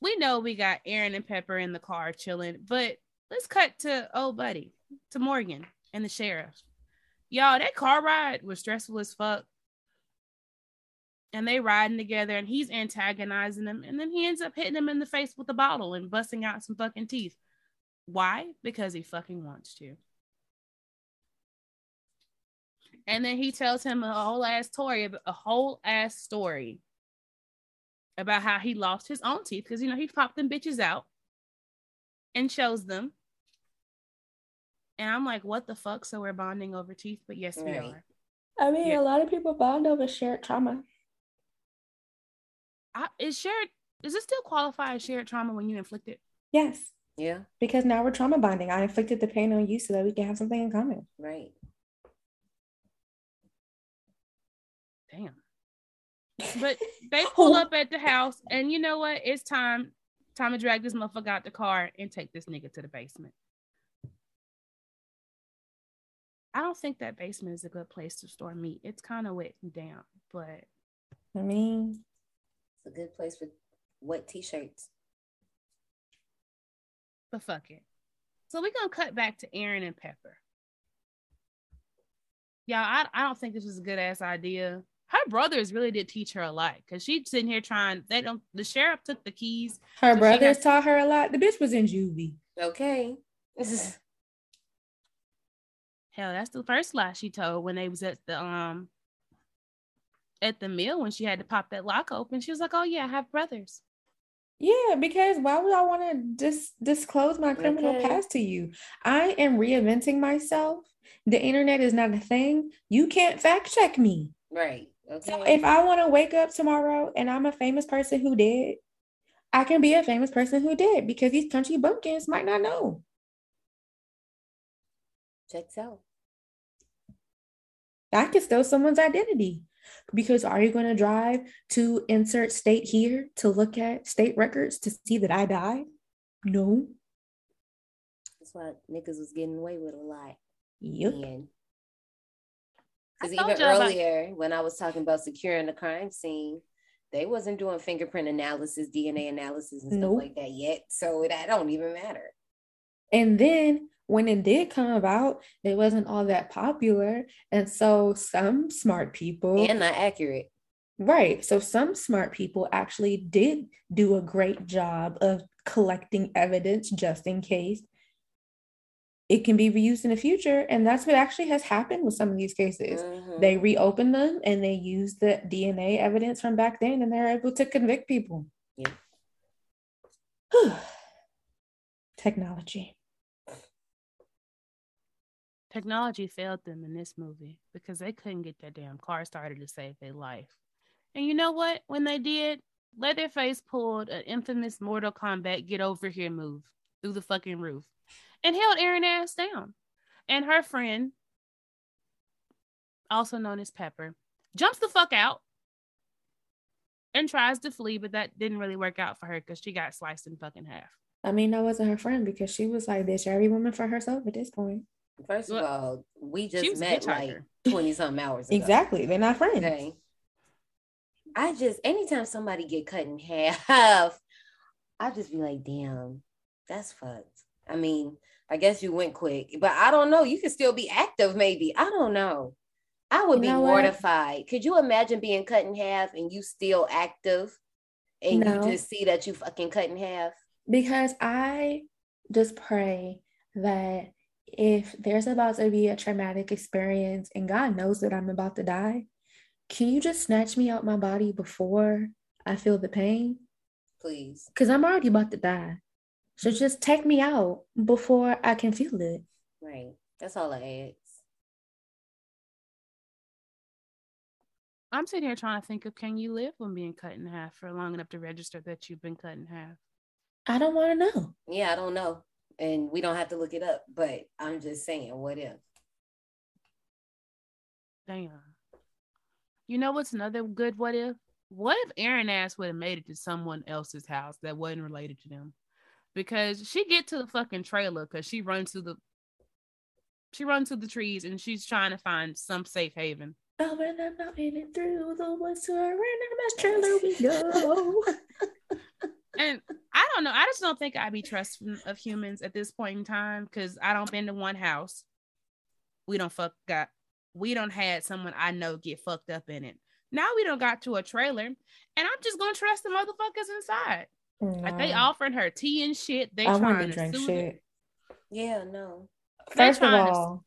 we know we got Erin and Pepper in the car chilling, but let's cut to old buddy, to Morgan and the sheriff. Y'all, that car ride was stressful as fuck. And they riding together and he's antagonizing them. And then he ends up hitting him in the face with a bottle and busting out some fucking teeth. Why? Because he fucking wants to. And then he tells him a whole ass story, a whole ass story about how he lost his own teeth because you know he popped them bitches out and shows them. And I'm like, what the fuck? So we're bonding over teeth, but yes, we are. I mean, yeah. a lot of people bond over shared trauma. I, is shared? Does it still qualify as shared trauma when you inflict it? Yes. Yeah. Because now we're trauma bonding. I inflicted the pain on you so that we can have something in common. Right. But they pull up at the house, and you know what? It's time. Time to drag this motherfucker out the car and take this nigga to the basement. I don't think that basement is a good place to store meat. It's kind of wet and damp, but I mean, it's a good place for wet t-shirts. But fuck it. So we're gonna cut back to Erin and Pepper. Y'all, I, I don't think this was a good ass idea her brothers really did teach her a lot because she's sitting here trying. They don't. The sheriff took the keys. Her so brothers had, taught her a lot. The bitch was in juvie. Okay. Hell, that's the first lie she told when they was at the um at the mill when she had to pop that lock open. She was like, "Oh yeah, I have brothers." Yeah, because why would I want to dis- disclose my criminal okay. past to you? I am reinventing myself. The internet is not a thing. You can't fact check me. Right. Okay. So if I want to wake up tomorrow and I'm a famous person who did, I can be a famous person who did because these country bumpkins might not know. Checks out. I can steal someone's identity because are you going to drive to insert state here to look at state records to see that I died? No. That's why niggas was getting away with a lot. Yep. And because even earlier, about- when I was talking about securing the crime scene, they wasn't doing fingerprint analysis, DNA analysis, and nope. stuff like that yet. So that don't even matter. And then when it did come about, it wasn't all that popular. And so some smart people and not accurate. Right. So some smart people actually did do a great job of collecting evidence just in case it can be reused in the future. And that's what actually has happened with some of these cases. Mm-hmm. They reopen them and they use the DNA evidence from back then and they're able to convict people. Yeah. Technology. Technology failed them in this movie because they couldn't get that damn car started to save their life. And you know what? When they did, Leatherface pulled an infamous Mortal Kombat get over here move through the fucking roof and held Erin ass down. And her friend, also known as Pepper, jumps the fuck out and tries to flee, but that didn't really work out for her because she got sliced in fucking half. I mean, that wasn't her friend because she was like this every woman for herself at this point. First of well, all, we just met like 20 something hours ago. Exactly. They're not friends. Okay. I just anytime somebody get cut in half, I just be like, damn, that's fucked. I mean, I guess you went quick, but I don't know. You could still be active, maybe. I don't know. I would you be mortified. What? Could you imagine being cut in half and you still active and no. you just see that you fucking cut in half? Because I just pray that if there's about to be a traumatic experience and God knows that I'm about to die, can you just snatch me out my body before I feel the pain? Please. Because I'm already about to die. So just take me out before I can feel it. Right. That's all I ask. I'm sitting here trying to think of can you live when being cut in half for long enough to register that you've been cut in half? I don't want to know. Yeah, I don't know. And we don't have to look it up, but I'm just saying, what if? Damn. You know what's another good what if? What if Erin ass would have made it to someone else's house that wasn't related to them? Because she get to the fucking trailer because she runs to the she runs to the trees and she's trying to find some safe haven. Oh, and I'm in it through the woods to a random ass trailer we go. and I don't know. I just don't think I'd be trusting of humans at this point in time because I don't been to one house. We don't fuck got we don't had someone I know get fucked up in it. Now we don't got to a trailer, and I'm just gonna trust the motherfuckers inside. No. Like they offering her tea and shit. They I trying to drink shit. It. Yeah, no. First of all,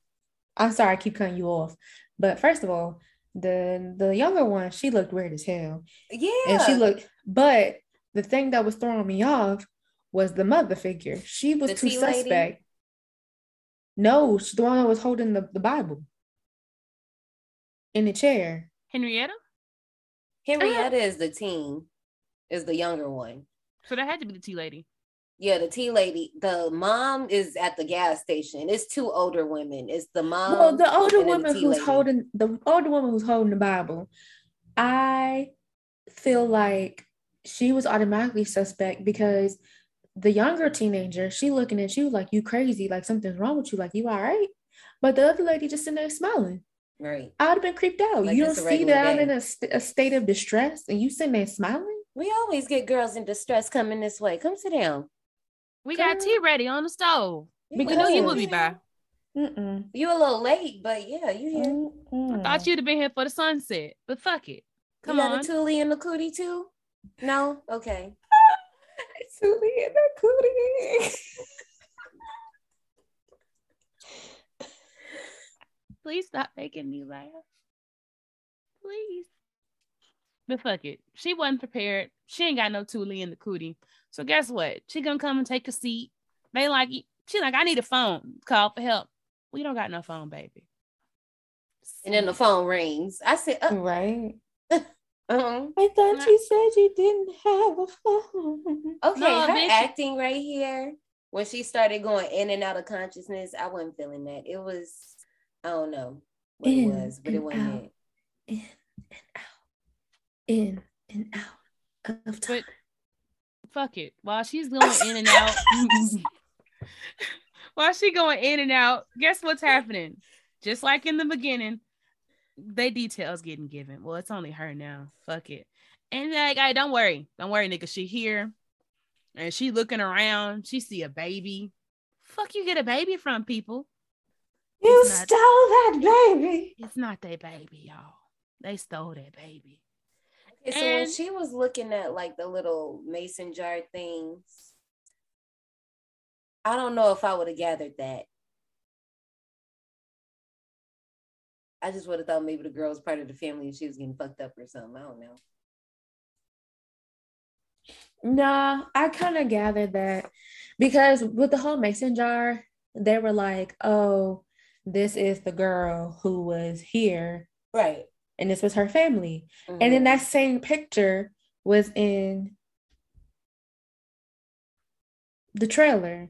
to... I'm sorry I keep cutting you off, but first of all, the the younger one she looked weird as hell. Yeah, and she looked. But the thing that was throwing me off was the mother figure. She was the too suspect. Lady? No, she's the one that was holding the, the Bible in the chair. Henrietta? Henrietta uh, is the teen, is the younger one. So that had to be the tea lady. Yeah, the tea lady. The mom is at the gas station. It's two older women. It's the mom. Well, the older woman the who's lady. holding the older woman who's holding the Bible. I feel like she was automatically suspect because the younger teenager, she looking at you like you crazy, like something's wrong with you, like you all right. But the other lady just sitting there smiling. Right. I would have been creeped out. Like you don't see that I'm in a, st- a state of distress and you sitting there smiling? We always get girls in distress coming this way. Come sit down. We Come got tea ready on the stove. We knew you would be by. Mm-mm. You a little late, but yeah, you here. Mm-mm. I thought you'd have been here for the sunset, but fuck it. Come you on. Got a Thule and the cootie too? No? Okay. Thule and the cootie. Please stop making me laugh. Please. But fuck it. She wasn't prepared. She ain't got no Thule in the cootie. So guess what? She gonna come and take a seat. They like she like, I need a phone. Call for help. We don't got no phone, baby. And then the phone rings. I said, uh, right. Uh-huh. I thought you said you didn't have a phone. Okay, no, her acting right here when she started going in and out of consciousness, I wasn't feeling that. It was I don't know what in it was, but it wasn't out, it. In and out. In and out of time. But fuck it. While she's going in and out, while she going in and out, guess what's happening? Just like in the beginning, they details getting given. Well, it's only her now. Fuck it. And like, I don't worry, don't worry, nigga. She here, and she looking around. She see a baby. Fuck you, get a baby from people. You not, stole that baby. It's not their baby, y'all. They stole that baby. Okay, so and, when she was looking at like the little mason jar things, I don't know if I would have gathered that. I just would have thought maybe the girl was part of the family and she was getting fucked up or something. I don't know. No, I kind of gathered that because with the whole mason jar, they were like, oh, this is the girl who was here. Right. And this was her family. Mm-hmm. And then that same picture was in the trailer.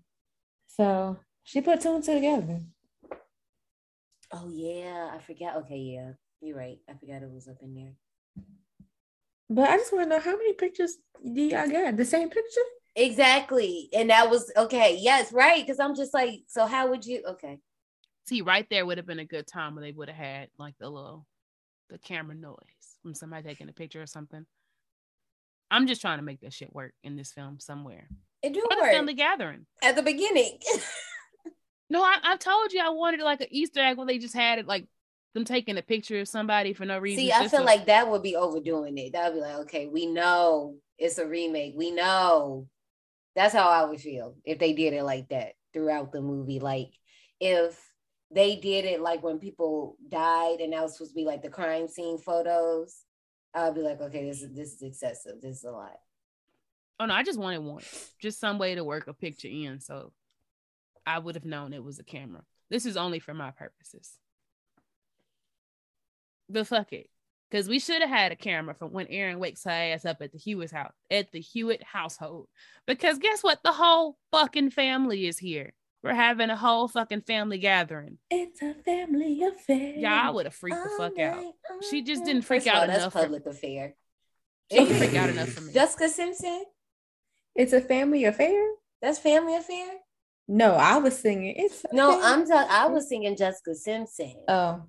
So she put two and two together. Oh yeah, I forgot. Okay, yeah, you're right. I forgot it was up in there. But I just want to know how many pictures do y'all get? The same picture? Exactly. And that was okay. Yes, right. Because I'm just like, so how would you? Okay. See, right there would have been a good time where they would have had like the little the camera noise from somebody taking a picture or something. I'm just trying to make that shit work in this film somewhere. It do or work. The family gathering at the beginning. no, I, I told you I wanted like an Easter egg where they just had it like them taking a picture of somebody for no reason. See, I feel like that would be overdoing it. That would be like, okay, we know it's a remake. We know. That's how I would feel if they did it like that throughout the movie. Like if they did it like when people died and that was supposed to be like the crime scene photos. I'll be like, okay, this is this is excessive. This is a lot. Oh no, I just wanted one. Just some way to work a picture in so I would have known it was a camera. This is only for my purposes. But fuck it. Because we should have had a camera from when Erin wakes her ass up at the Hewitt house at the Hewitt household. Because guess what? The whole fucking family is here. We're having a whole fucking family gathering. It's a family affair. Yeah, I would have freaked the fuck out. She just didn't freak First of all, out that's enough. For, public affair. she didn't freak out enough for me. Jessica Simpson. It's a family affair. That's family affair. No, I was singing. It's a No, I'm. Ta- I was singing Jessica Simpson Oh,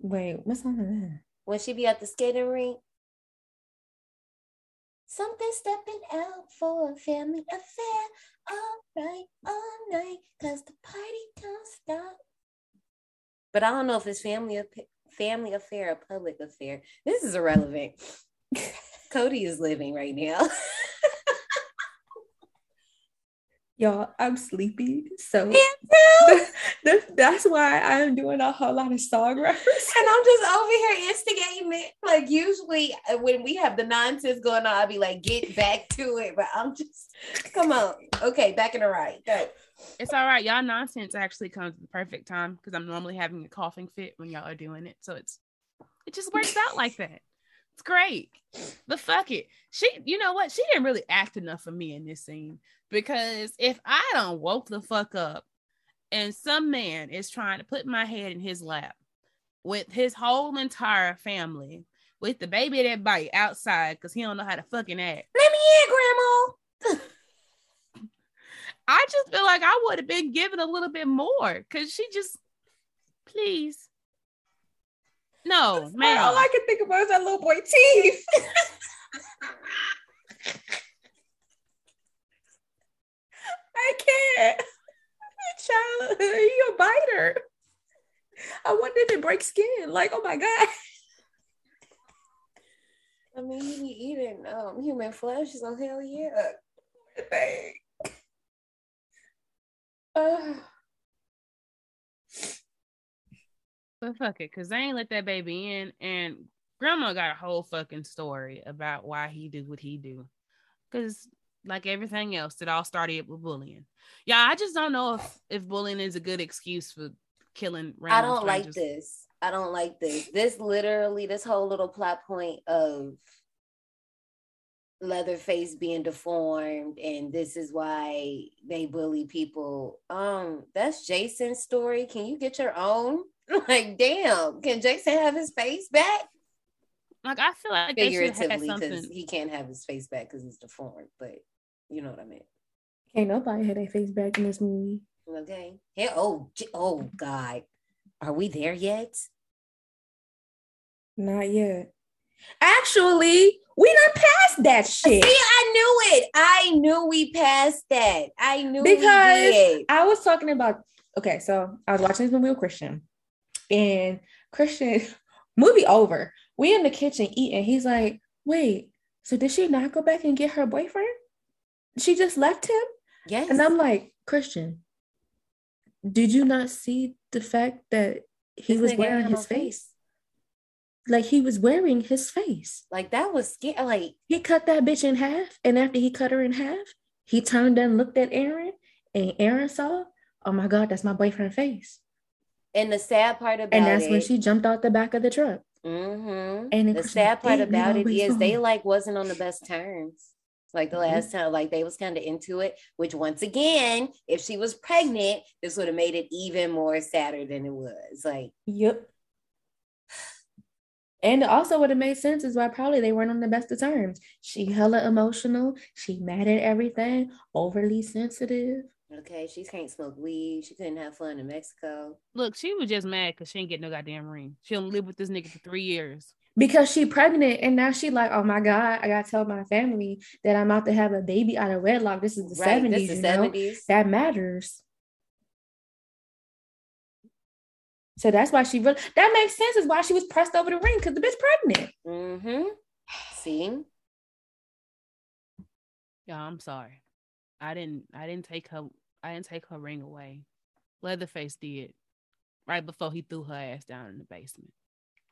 wait, what's song is that? when she be at the skating rink. Something stepping out for a family affair. All right, all night, cause the party don't stop. But I don't know if it's family family affair or public affair. This is irrelevant. Cody is living right now. Y'all, I'm sleepy, so Me too. that's why I'm doing a whole lot of song references. And I'm just over here instigating it. Like usually uh, when we have the nonsense going on, I'll be like, get back to it. But I'm just come on. Okay, back in the right. Go. It's all right. Y'all nonsense actually comes at the perfect time because I'm normally having a coughing fit when y'all are doing it. So it's it just works out like that. It's great. But fuck it. She, you know what? She didn't really act enough for me in this scene because if I don't woke the fuck up and some man is trying to put my head in his lap with his whole entire family, with the baby that bite outside because he don't know how to fucking act. Let me in, Grandma. I just feel like I would have been given a little bit more because she just, please. No, man. All I can think about is that little boy teeth. I can't. Child, you a biter. I wonder if it breaks skin. Like, oh my god. I mean, he be eating um, human flesh, so hell yeah. Thing. Uh, But fuck it, because they ain't let that baby in. And grandma got a whole fucking story about why he do what he do. Because like everything else, it all started with bullying. Yeah, I just don't know if, if bullying is a good excuse for killing random. I don't like this. I don't like this. This literally, this whole little plot point of Leatherface being deformed, and this is why they bully people. Um, that's Jason's story. Can you get your own? Like, damn, can Jason have his face back? Like I feel like they should have Figuratively, because he can't have his face back because he's deformed, but you know what I mean. Can't nobody have their face back in this movie. Okay. Yeah. Oh, oh, God. Are we there yet? Not yet. Actually, we not past that shit. See, I knew it. I knew we passed that. I knew we because. I was talking about okay, so I was watching this movie with Christian, and Christian movie over. We in the kitchen eating. He's like, "Wait, so did she not go back and get her boyfriend? She just left him?" Yes. And I'm like, "Christian, did you not see the fact that he This was wearing his face? Like he was wearing his face. like that was scary. Like He cut that bitch in half, and after he cut her in half, he turned and looked at Erin, and Erin saw, "Oh my God, that's my boyfriend's face." and the sad part about And that's it, when she jumped out the back of the truck. Mhm. And the sad part about it is they like wasn't on the best terms. Like the Mhm. last time, like they was kind of into it. Which once again, if she was pregnant, this would have made it even more sadder than it was. Like Yep. And also would have made sense is why probably they weren't on the best of terms. She hella emotional. She mad at everything, overly sensitive. okay, she can't smoke weed. She couldn't have fun in Mexico. Look, she was just mad because she didn't get no goddamn ring. She only lived with this nigga for three years. Because she pregnant and now she like, oh my God, I gotta tell my family that I'm about to have a baby out of wedlock. This is the Right, 70s, this is you know? 70s. That matters. So that's why she really that makes sense is why she was pressed over the ring because the bitch pregnant. Mm-hmm. See, Yeah, I'm sorry. I didn't I didn't take her I didn't take her ring away. Leatherface did right before he threw her ass down in the basement.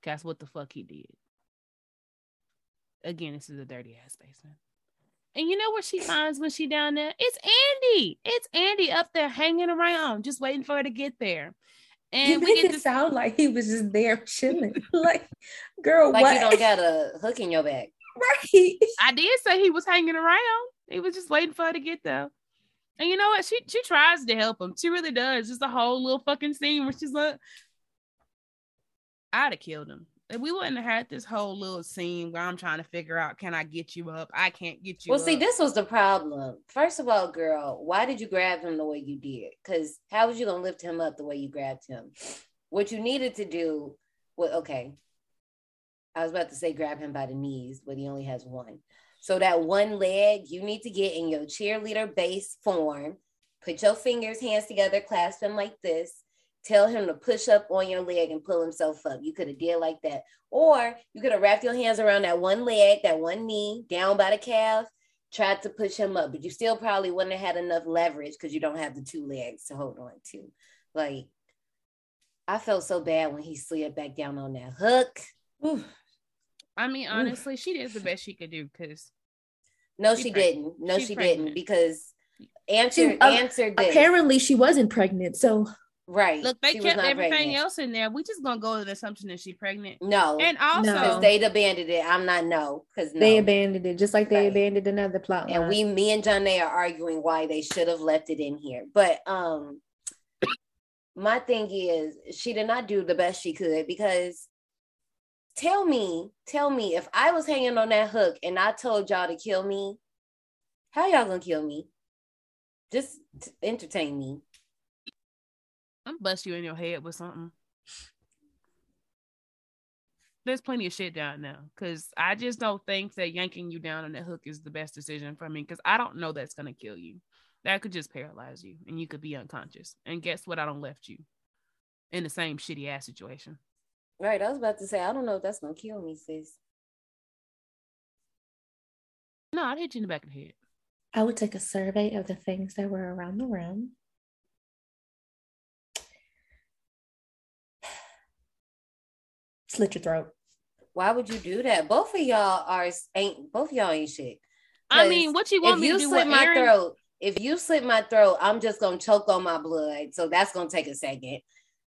That's what the fuck he did. Again, this is a dirty ass basement. And you know what she finds when she down there? It's Andy. It's Andy up there hanging around, just waiting for her to get there. And you make it to... sound like he was just there chilling. like, girl, like what? you don't got a hook in your back. Right. I did say he was hanging around. He was just waiting for her to get there. And you know what? She she tries to help him. She really does. Just a whole little fucking scene where she's like, I'd have killed him. If we wouldn't have had this whole little scene where I'm trying to figure out, can I get you up? I can't get you well, up. see, this was the problem. First of all, girl, why did you grab him the way you did? Because how was you gonna lift him up the way you grabbed him? What you needed to do, well, okay. I was about to say grab him by the knees, but he only has one. So that one leg, you need to get in your cheerleader base form. Put your fingers, hands together, clasp them like this. Tell him to push up on your leg and pull himself up. You could have did like that. Or you could have wrapped your hands around that one leg, that one knee, down by the calf, tried to push him up, but you still probably wouldn't have had enough leverage because you don't have the two legs to hold on to. Like, I felt so bad when he slid back down on that hook. Ooh. I mean, honestly, Oof. she did the best she could do because. No, she, she didn't. No, she pregnant. didn't because answer she, uh, answered this. Apparently, she wasn't pregnant. So right. Look, they kept everything pregnant. else in there. We just gonna go with the assumption that she's pregnant. No, and also no. they abandoned it. I'm not no because no. they abandoned it just like they right. abandoned another plot. And we, me and John, they are arguing why they should have left it in here. But um, my thing is she did not do the best she could because tell me, tell me if I was hanging on that hook and I told y'all to kill me, how y'all gonna kill me? Just entertain me. I'm bust you in your head with something. There's plenty of shit down now because I just don't think that yanking you down on that hook is the best decision for me because I don't know that's gonna kill you. That could just paralyze you and you could be unconscious. And guess what? I don't left you in the same shitty ass situation. Right. I was about to say, I don't know if that's gonna kill me, sis. No, I'd hit you in the back of the head. I would take a survey of the things that were around the room. Slit your throat. Why would you do that? Both of y'all are ain't both y'all ain't shit. I mean, what you want me to do? Slit my Erin? throat. If you slit my throat, I'm just gonna choke on my blood. So that's gonna take a second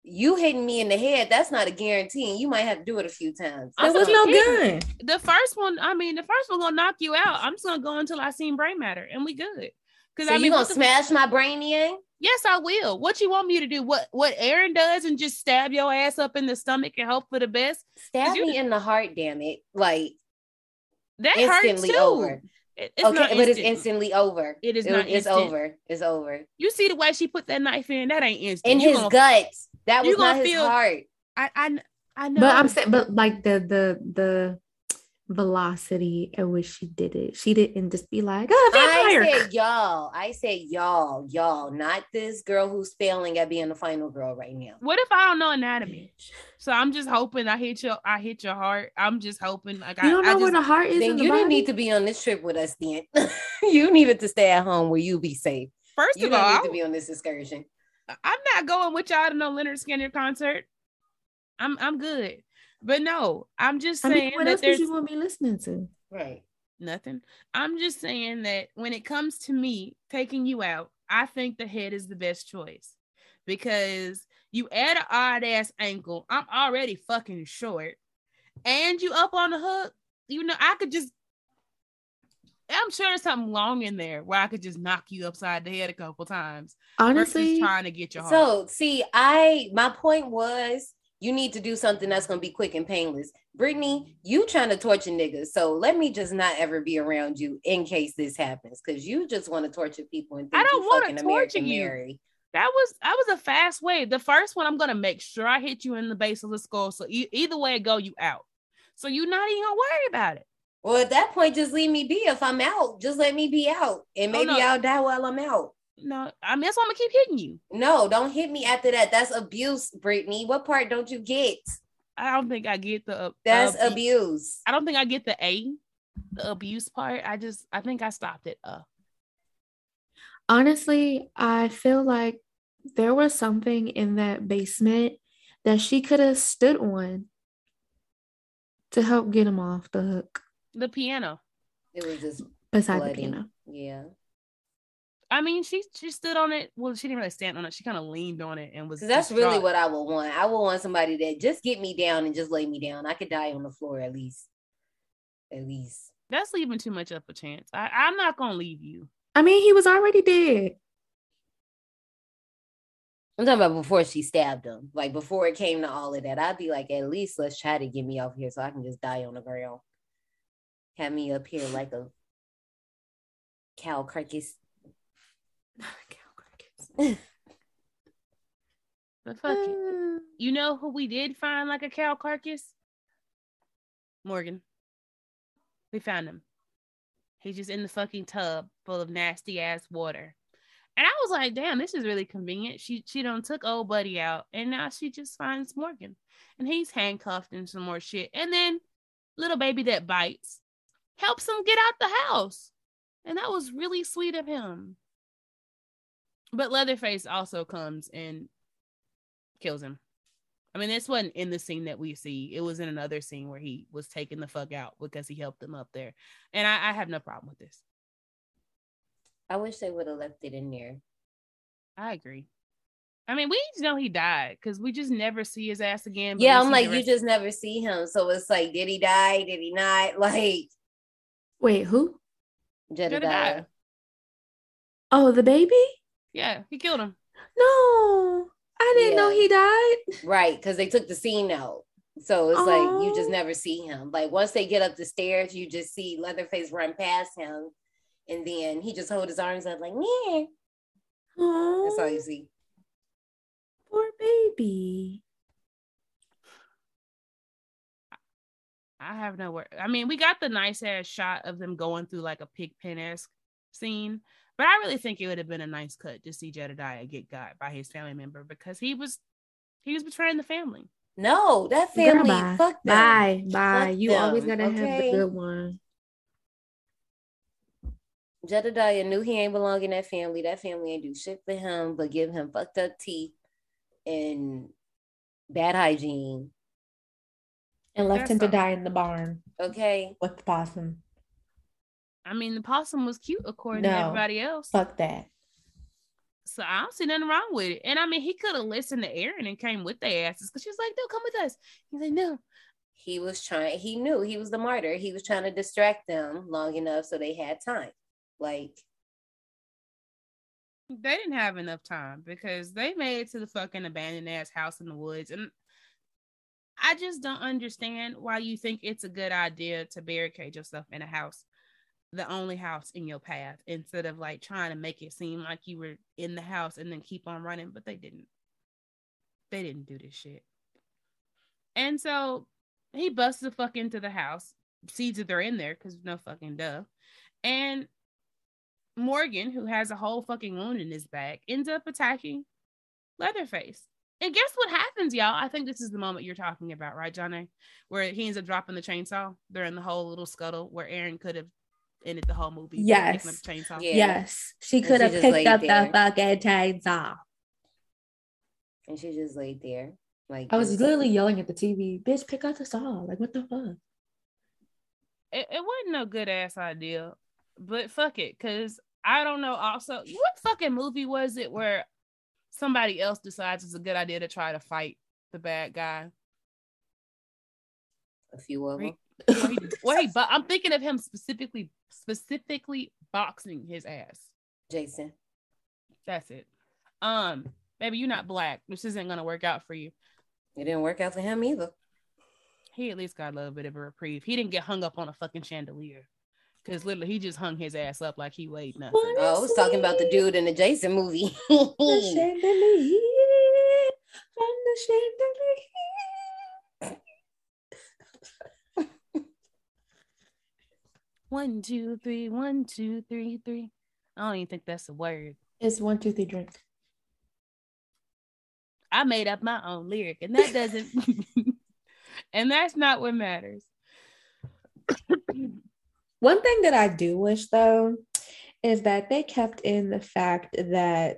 you hitting me in the head, that's not a guarantee. And you might have to do it a few times. There was no gun. The first one, I mean, the first one gonna knock you out. I'm just gonna go until I seen brain matter and we good. Because so I mean, you gonna smash my brain in? Yes, I will. What you want me to do? What what Erin does and just stab your ass up in the stomach and hope for the best? Stab me in the heart, damn it. Like that instantly hurts too. over. It's okay, but it's instantly over. It is it, not. It's instant. over. It's over. You see the way she put that knife in? That ain't instant. In you his gonna, guts. That was not his feel, heart. I, I I know. But I'm saying, but like the the the velocity at which she did it. She didn't just be like, oh, vampire. I said y'all. I said y'all, y'all, not this girl who's failing at being the final girl right now. What if I don't know anatomy? So I'm just hoping I hit your I hit your heart. I'm just hoping like you I don't know I just, where the heart is. Then you the didn't need to be on this trip with us. Then you needed to stay at home where you be safe. First you of all, you need to be on this excursion. I'm not going with y'all to no Lynyrd Skynyrd concert. I'm I'm good. But no, I'm just saying I mean, what that else there's you want me listening to. Right. Nothing. I'm just saying that when it comes to me taking you out, I think the head is the best choice because you add an odd ass ankle. I'm already fucking short, and you up on the hook. You know, I could just I'm sure there's something long in there where I could just knock you upside the head a couple times. Honestly, trying to get your heart. So, see, I my point was you need to do something that's gonna be quick and painless. Brittany, you trying to torture niggas, so let me just not ever be around you in case this happens, because you just want to torture people and I don't want to torture American you. Mary. That was that was a fast way. The first one, I'm gonna make sure I hit you in the base of the skull. So e- either way it go, you out. So you're not even gonna worry about it. Well, at that point, just leave me be. If I'm out, just let me be out, and oh, maybe oh, no. I'll die while I'm out. No, I mean that's why I'm gonna keep hitting you. No, don't hit me after that. That's abuse, Brittany. What part don't you get? I don't think I get the. Uh, that's uh, abuse. I don't think I get the A, the abuse part. I just, I think I stopped it. Uh. Honestly, I feel like there was something in that basement that she could have stood on to help get him off the hook. The piano. It was just beside bloody. the piano. Yeah. I mean, she she stood on it. Well, she didn't really stand on it. She kind of leaned on it and was. Because that's really what I would want. I would want somebody that just get me down and just lay me down. I could die on the floor at least. At least. That's leaving too much up a chance. I, I'm not gonna leave you. I mean, he was already dead. I'm talking about before she stabbed him. Like before it came to all of that. I'd be like, at least let's try to get me off here so I can just die on the ground. Have me up here like a cow carcass. But fuck it. Uh. You know who we did find like a cow carcass? Morgan. We found him. He's just in the fucking tub full of nasty ass water. And I was like, damn, this is really convenient. She she done took old buddy out and now she just finds Morgan. And he's handcuffed and some more shit. And then little baby that bites helps him get out the house. And that was really sweet of him. But Leatherface also comes and kills him. I mean, this wasn't in the scene that we see. It was in another scene where he was taken the fuck out because he helped them up there. And I, I have no problem with this. I wish they would have left it in there. I agree. I mean, we just know he died because we just never see his ass again. Yeah, I'm like, the you rest- just never see him. So it's like, did he die? Did he not? Like Wait, who? Jedediah. Jedediah. Oh, the baby? Yeah, he killed him. No, I didn't know he died. Right, because they took the scene out. So it's like you just Oh. never see him. Like once they get up the stairs, you just see Leatherface run past him, and then he just hold his arms up like, yeah. That's all you Oh, see. poor baby. I have no word. I mean, we got the nice ass shot of them going through like a pig pen esque scene, but I really think it would have been a nice cut to see Jedediah get got by his family member because he was he was betraying the family. No, that Girl, family, bye. fuck them. Bye, bye. Fuck You always them, gotta have the good one. Jedediah knew he ain't belong in that family. That family ain't do shit for him, but give him fucked up teeth and bad hygiene. And left That's him to all. die in the barn Okay. with the possum. I mean, the possum was cute according to everybody else. Fuck that. So I don't see nothing wrong with it. And I mean, he could have listened to Erin and came with their asses because she was like, no, come with us. He's like, no. He was trying, he knew he was the martyr. He was trying to distract them long enough so they had time. Like, They didn't have enough time because they made it to the fucking abandoned ass house in the woods. And I just don't understand why you think it's a good idea to barricade yourself in a house, the only house in your path, instead of like trying to make it seem like you were in the house and then keep on running. But they didn't. They didn't do this shit. And so he busts the fuck into the house, sees that they're in there because no fucking duh. And Morgan, who has a whole fucking wound in his back, ends up attacking Leatherface. And guess what happens, y'all? I think this is the moment you're talking about, right, Johnny? Where he ends up dropping the chainsaw. In the whole little scuttle where Erin could have ended the whole movie. Yes. up the chainsaw. Yeah. Yes, she could she have just picked laid up there. the fucking chainsaw. and she just laid there. Like, I was just- literally yelling at the TV, bitch, pick up the saw. Like, what the fuck? It, it wasn't no good ass idea, but fuck it, because I don't know. Also, what fucking movie was it where somebody else decides it's a good idea to try to fight the bad guy? a few of them. Where he, where he, but I'm thinking of him specifically, specifically boxing his ass. Jason. That's it. Um, baby, you're not black. This isn't gonna work out for you. It didn't work out for him either. He at least got a little bit of a reprieve. He didn't get hung up on a fucking chandelier. Cause literally he just hung his ass up like he weighed nothing. Oh, I was talking about the dude in the Jason movie. The chandelier, from the chandelier. One, two, three, one, two, three, three. I don't even think that's a word. It's one, two, three, drink. I made up my own lyric, and that doesn't and that's not what matters. One thing that I do wish though is that they kept in the fact that,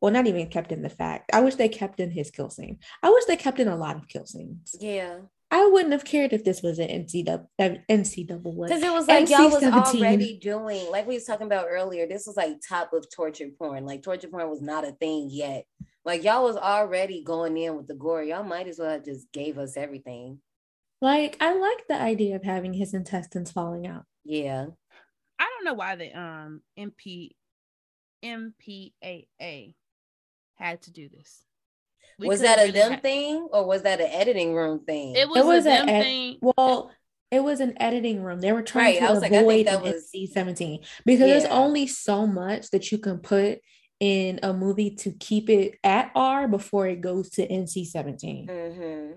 well, not even kept in the fact. I wish they kept in his kill scene. I wish they kept in a lot of kill scenes. yeah. I wouldn't have cared if this was an NCAA NCAA Because it was like y'all was NC-17. already doing, like we was talking about earlier, this was like top of torture porn. Like torture porn was not a thing yet. Like y'all was already going in with the gore. Y'all might as well have just gave us everything. Like I like the idea of having his intestines falling out. Yeah. I don't know why the um MP MPAA had to do this. We was that a really them had- thing or was that an editing room thing? It was, It was a them ed- thing. Well, it was an editing room. They were trying Right, to I was like, I think avoid that an was- NC-17 because there's only so much that you can put in a movie to keep it at R before it goes to NC-17. mm-hmm.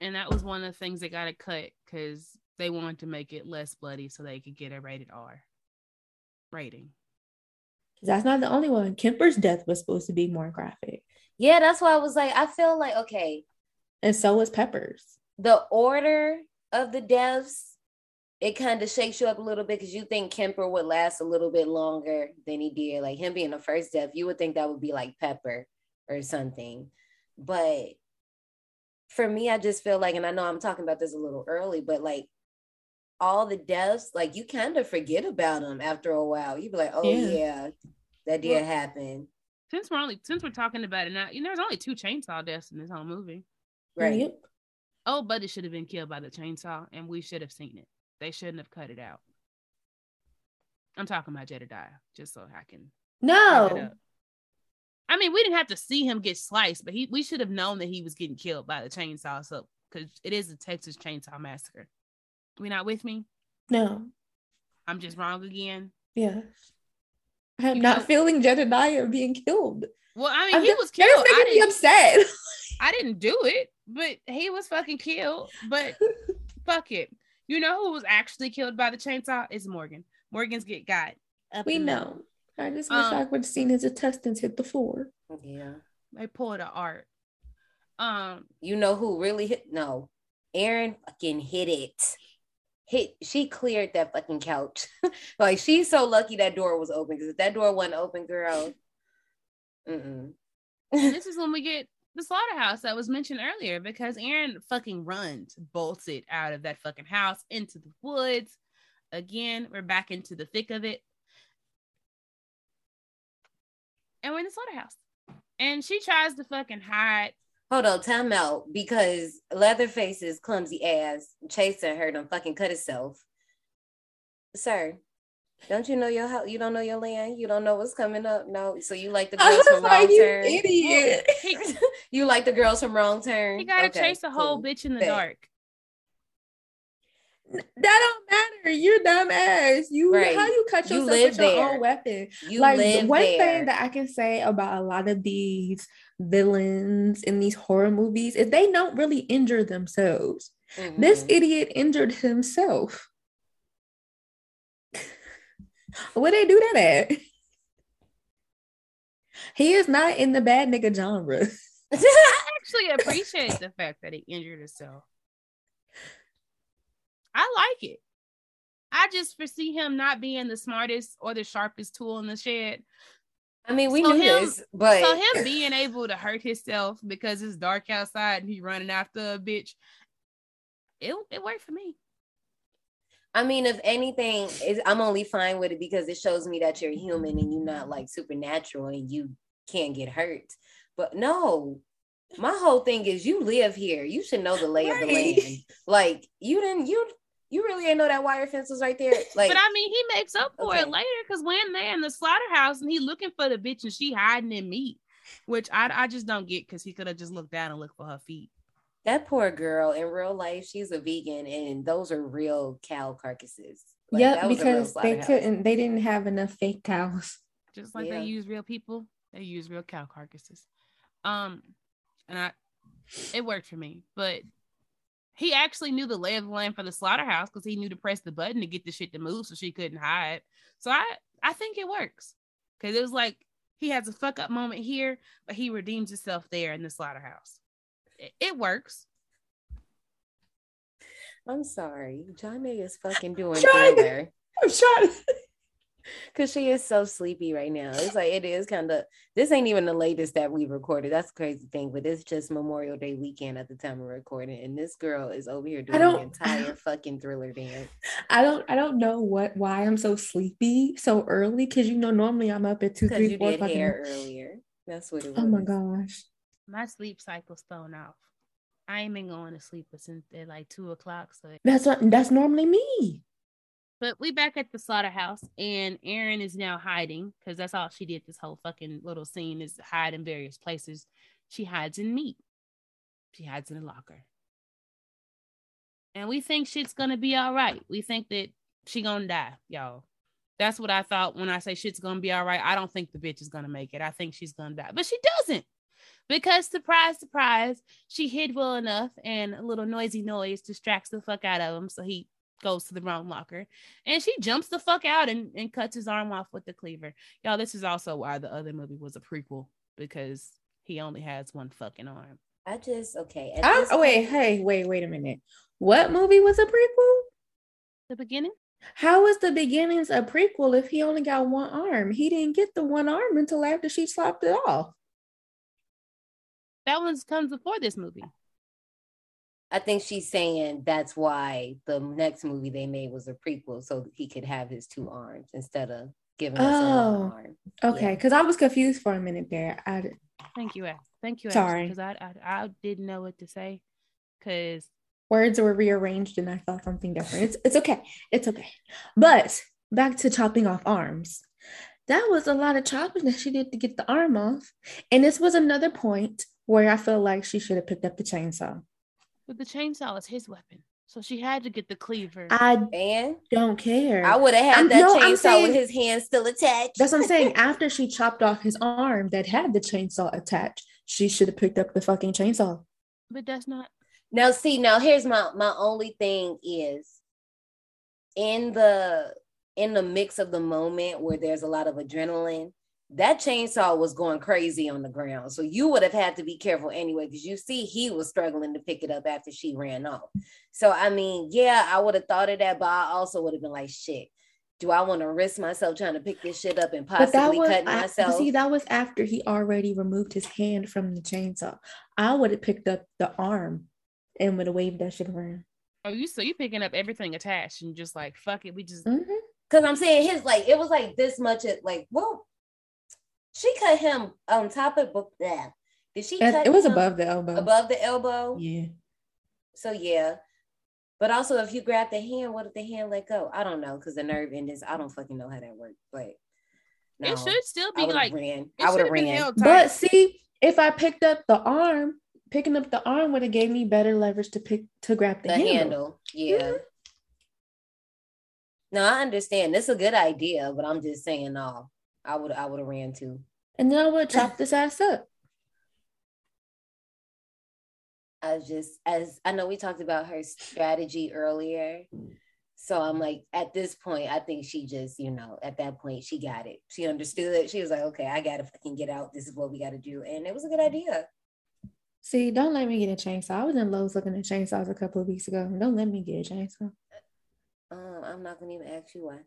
and that was one of the things that got it cut because they wanted to make it less bloody so they could get a rated R rating. That's not the only one. Kemper's death was supposed to be more graphic, Yeah, that's why I was like, I feel like okay, and so was Pepper's. the order of the deaths, it kind of shakes you up a little bit because you think Kemper would last a little bit longer than he did. Like him being the first death, you would think that would be like Pepper or something. But for me, I just feel like, and I know I'm talking about this a little early, but like all the deaths, like you kind of forget about them after a while. You'd be like, oh Yeah. yeah, that did Well- happen. Since we're only since we're talking about it now, you know, there's only two chainsaw deaths in this whole movie. Right. Yep. Oh, Buddy should have been killed by the chainsaw, and we should have seen it. They shouldn't have cut it out. I'm talking about Jedediah, just so I can No. I mean, we didn't have to see him get sliced, but he we should have known that he was getting killed by the chainsaw. So, because it is the Texas Chainsaw Massacre. We not with me? No. I'm just wrong again. Yeah. I'm You not know- feeling Jedediah being killed. Well, I mean, I'm he just- was They're killed. I making me didn't, upset. I didn't do it, but he was fucking killed. But fuck it. You know who was actually killed by the chainsaw? Is Morgan. Morgan's get got. We know. I just wish Um, I would have seen his intestines hit the floor. Yeah. They pulled a art. Um, You know who really hit? No, Erin fucking hit it. Hit. She cleared that fucking couch. like she's so lucky that door was open because if that door wasn't open, girl. Mm-mm. this is when we get the slaughterhouse that was mentioned earlier because Erin fucking runs, bolts it out of that fucking house into the woods. Again, we're back into the thick of it. And we're in the slaughterhouse. And she tries to fucking hide. Hold on, time out because Leatherface's clumsy ass chasing her done fucking cut himself. Sir, don't you know your house? You don't know your land. You don't know what's coming up. No, so you like the girls from like, Wrong you Turn. idiot. You like the girls from Wrong Turn. he gotta Okay, chase a whole cool. bitch in the Bet. dark. That don't matter. You're dumbass. You Right. how you cut You yourself live with your there. own weapon. You like live one there. thing that I can say about a lot of these villains in these horror movies is they don't really injure themselves. This Mhm. idiot injured himself. Where they do that at? He is not in the bad nigga genre. I actually appreciate the fact that he injured himself. I like it. I just foresee him not being the smartest or the sharpest tool in the shed. I mean, we So knew him- this, but So him being able to hurt himself because it's dark outside and he running after a bitch, it it worked for me. I mean, if anything, is I'm only fine with it because it shows me that you're human and you're not like supernatural and you can't get hurt. But no, my whole thing is you live here. You should know the lay of the land. Like you didn't you you really didn't know that wire fence was right there. Like but I mean, he makes up for Okay. it later because when they're in the slaughterhouse and he looking for the bitch and she hiding in meat, which I I just don't get because he could have just looked down and looked for her feet. that poor girl in real life, she's a vegan and those are real cow carcasses. Like, yep, that was a real because they couldn't they didn't have enough fake cows. just like Yeah. they use real people they use real cow carcasses um and i it worked for me but he actually knew the lay of the land for the slaughterhouse because he knew to press the button to get the shit to move so she couldn't hide so i i think it works because it was like he has a fuck up moment here but he redeems himself there in the slaughterhouse it, it works I'm sorry. John May is fucking doing Trying- thriller. I'm trying to Cause she is so sleepy right now. It's like it is kind of this ain't even the latest that we recorded. That's the crazy thing, but it's just Memorial Day weekend at the time of recording, and this girl is over here doing the entire fucking thriller dance. I don't I don't know what why I'm so sleepy so early because you know normally I'm up at two, Because three, you four did fucking. hair earlier. That's what it was. Oh my gosh. My sleep cycle's thrown off. I ain't been going to sleep since at like two o'clock. So, That's what that's normally me. But we back at the slaughterhouse, and Erin is now hiding because that's all she did. This whole fucking little scene is hide in various places. She hides in meat. She hides in a locker, and we think shit's gonna be all right. We think that she gonna die, y'all. That's what I thought when I say shit's gonna be all right. I don't think the bitch is gonna make it. I think she's gonna die, but she doesn't. Because surprise, surprise, she hid well enough, and a little noisy noise distracts the fuck out of him. So he goes to the wrong locker, and she jumps the fuck out and, and cuts his arm off with the cleaver. Y'all, this is also why the other movie was a prequel because he only has one fucking arm. I just okay. I'm, oh wait, point- hey, wait, wait a minute. What movie was a prequel? The beginning, How is the beginnings a prequel if he only got one arm? He didn't get the one arm until after she slopped it off. that one comes before this movie. I think she's saying that's why the next movie they made was a prequel, so he could have his two arms instead of giving us a Oh. one arm. Okay, Yeah. because I was confused for a minute there. I, Thank you, Ash. Thank you, Sorry. because I, I I didn't know what to say because words were rearranged and I thought something different. It's it's okay. It's okay. But back to chopping off arms. That was a lot of chopping that she did to get the arm off. And this was another point where I feel like she should have picked up the chainsaw. But the chainsaw is his weapon, so she had to get the cleaver. I And don't care. I would have had I'm- that no, chainsaw saying- with his hand still attached. That's what I'm saying. After she chopped off his arm that had the chainsaw attached, she should have picked up the fucking chainsaw. but that's not. Now, see, now here's my my only thing is in the in the mix of the moment where there's a lot of adrenaline, that chainsaw was going crazy on the ground. So you would have had to be careful anyway, because you see he was struggling to pick it up after she ran off. So I mean, yeah, I would have thought of that, but I also would have been like, shit. Do I want to risk myself trying to pick this shit up and But that possibly was cut I- myself? see, that was after he already removed his hand from the chainsaw. I would have picked up the arm and would have waved that shit around. Oh, you so you picking up everything attached and just like fuck it, we just Mhm. Because I'm saying his like it was like this much. At, like, well, she cut him on top of book. Yeah, did she? It, cut it was him above the elbow. above the elbow. Yeah. So yeah, but also if you grab the hand, what if the hand let go? I don't know because the nerve endings. I don't fucking know how that works. But no, it should still be would have like ran. it I would have should've been ran. held. But see, if I picked up the arm, picking up the arm would have gave me better leverage to pick to grab the, the handle. handle. Yeah. Mhm. No, I understand. This is a good idea, but I'm just saying, no, I would I would have ran too. And then I would chop this ass up. I just as I know we talked about her strategy earlier. So I'm like, at this point, I think she just, you know, at that point, she got it. She understood it. She was like, okay, I gotta fucking get out. This is what we gotta do. And it was a good idea. See, don't let me get a chainsaw. I was in Lowe's looking at chainsaws a couple of weeks ago. Don't let me get a chainsaw. Um, I'm not gonna even ask you why.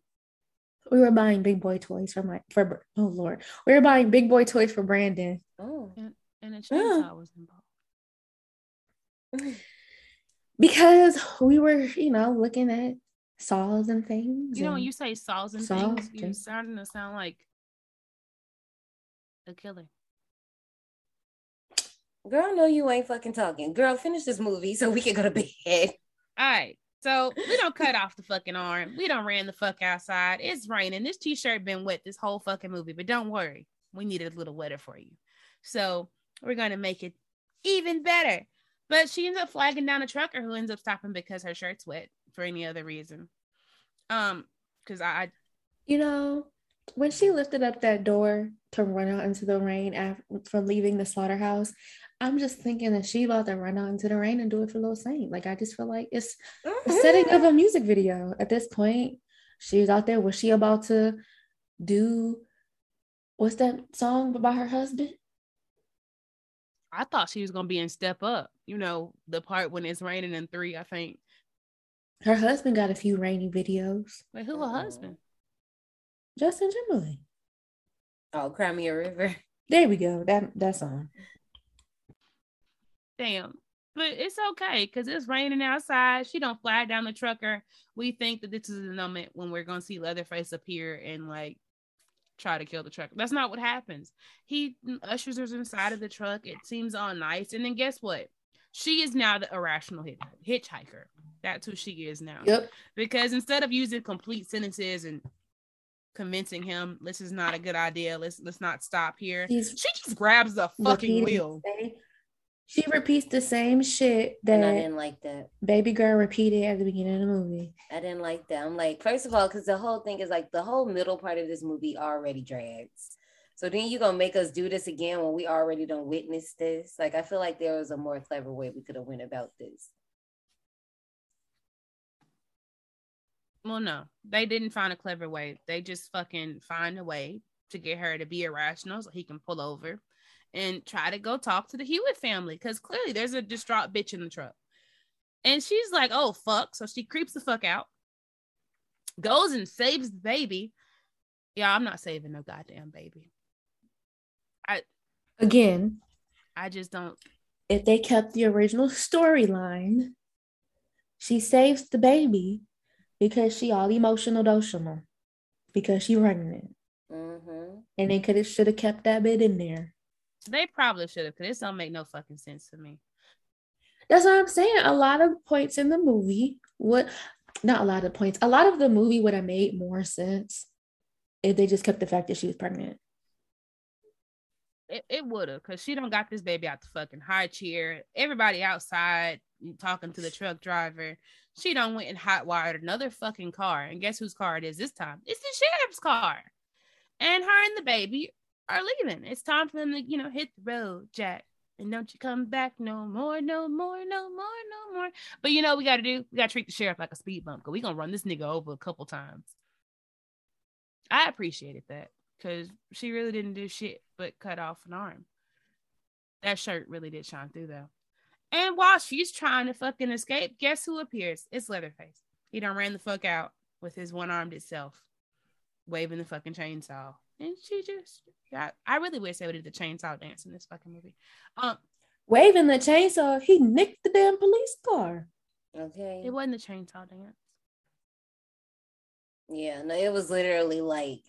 We were buying big boy toys for my for oh lord. We were buying big boy toys for Brandon. Oh. and a chainsaw was involved. Because we were, you know, looking at saws and things. You know, when you say saws and Saws, things, you're okay. starting to sound like a killer. Girl, no you ain't fucking talking. Girl, finish this movie so we can go to bed. All right. So we don't cut off the fucking arm. We don't ran the fuck outside. It's raining. This t-shirt been wet this whole fucking movie, but don't worry. We need it a little wetter for you. So we're gonna make it even better. But she ends up flagging down a trucker who ends up stopping because her shirt's wet for any other reason. Um, because I, I You know, when she lifted up that door to run out into the rain after from leaving the slaughterhouse, I'm just thinking that she about to run out into the rain and do it for Lil Saint. Like I just feel like it's the setting mm-hmm. of a music video at this point. She was out there. Was she about to do what's that song about her husband? I thought she was gonna be in Step Up. You know, the part when it's raining in three, I think. Her husband got a few rainy videos. Wait, who her husband? Justin Timberlake. Oh, Cry Me a River. There we go. That that song. Damn. But it's okay because it's raining outside. She don't fly down the trucker. We think that this is the moment when we're gonna see Leatherface appear and like try to kill the trucker. That's not what happens. He ushers her inside of the truck. It seems all nice, and then guess what? She is now the irrational hitch- hitchhiker. That's who she is now. Yep. Because instead of using complete sentences and convincing him this is not a good idea, let's let's not stop here. He's she just grabs the fucking wheel. same- She repeats the same shit And I didn't like that. baby girl repeated at the beginning of the movie. I didn't like that. I'm like, first of all, because the whole thing is like the whole middle part of this movie already drags. So then you gonna make us do this again when we already don't witness this. Like I feel like there was a more clever way we could have went about this. Well, no, they didn't find a clever way. They just fucking find a way to get her to be irrational so he can pull over and try to go talk to the Hewitt family because clearly there's a distraught bitch in the truck. And she's like, oh, fuck. So she creeps the fuck out, goes and saves the baby. Yeah, I'm not saving no goddamn baby. I Again, I just don't. if they kept the original storyline, she saves the baby because she all emotional dotional because she pregnant. Mm-hmm. And they could have should have kept that bit in there. They probably should have because this don't make no fucking sense to me. That's what I'm saying. A lot of points in the movie would not a lot of points. A lot of the movie would have made more sense if they just kept the fact that she was pregnant. It, it would have because she don't got this baby out the fucking high chair. Everybody outside talking to the truck driver. She don't went and hot wired another fucking car. And guess whose car it is this time? It's the sheriff's car. And her and the baby are leaving. It's time for them to, you know, hit the road, Jack. And don't you come back no more, no more, no more, no more. But you know we gotta do? We gotta treat the sheriff like a speed bump because we gonna run this nigga over a couple times. I appreciated that because she really didn't do shit but cut off an arm. That shirt really did shine through though. And while she's trying to fucking escape, guess who appears? It's Leatherface. He done ran the fuck out with his one armed itself, waving the fucking chainsaw. And she just, yeah, I really wish they would have did the chainsaw dance in this fucking movie. Um, Waving the chainsaw, he nicked the damn police car. Okay. it wasn't the chainsaw dance. Yeah, no, it was literally like,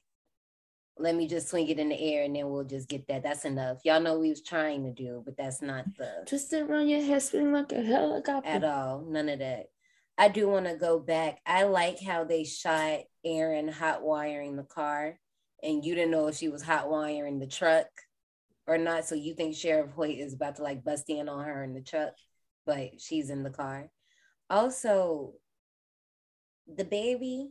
let me just swing it in the air and then we'll just get that. That's enough. Y'all know we was trying to do, but that's not the Twist it around your head, spinning like a helicopter. at all. None of that. I do want to go back. I like how they shot Erin hot wiring the car, and you didn't know if she was hot wiring the truck or not. So you think Sheriff Hoyt is about to like bust in on her in the truck, but she's in the car. Also, the baby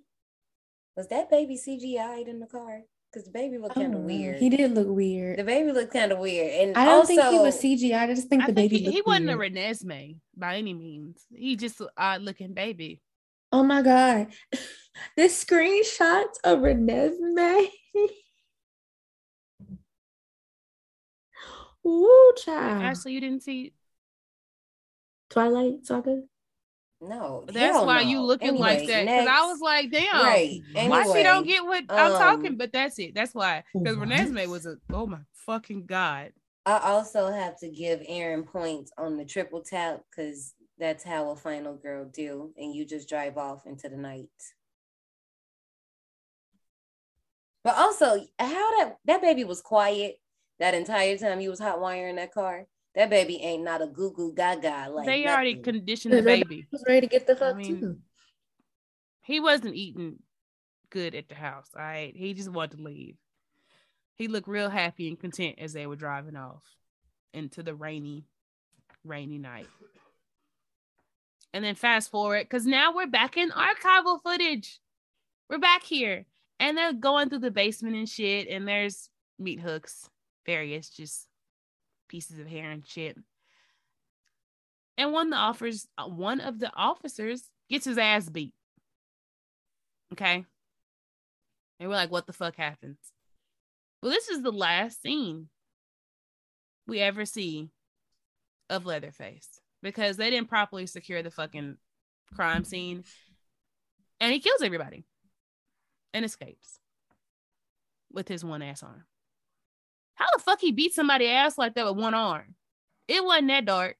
was that baby CGI'd in the car? Because the baby looked kind of don't weird. Oh, He did look weird. The baby looked kind of weird, and I don't also, think he was CGI. I just think I the think baby he, looked he wasn't weird. a Renesmee by any means. He just an odd looking baby. Oh my god. This screenshot of Renesmee. Woo child. Ashley, you didn't see. Twilight Saga. No, That's hell why you no. looking like that. Because I was like, damn. right. Why she don't get what I'm um, talking? But that's it. That's why. Because What? Renesmee was a oh my fucking god. I also have to give Erin points on the triple tap because that's how a final girl do, and you just drive off into the night. But also, how that that baby was quiet that entire time you was hot wiring that car. That baby ain't not a goo goo gaga like they already conditioned the The baby baby. was ready to get the I fuck mean, too. He wasn't eating good at the house. All right. He just wanted to leave. He looked real happy and content as they were driving off into the rainy, rainy night. And then fast forward, because now we're back in archival footage. We're back here. And they're going through the basement and shit. And there's meat hooks, various just pieces of hair and shit. And one of the offers, uh, one of the officers gets his ass beat. Okay. And we're like, what the fuck happens? Well, this is the last scene we ever see of Leatherface because they didn't properly secure the fucking crime scene. And he kills everybody and escapes. with his one ass arm. How the fuck he beat somebody ass like that with one arm? It wasn't that dark.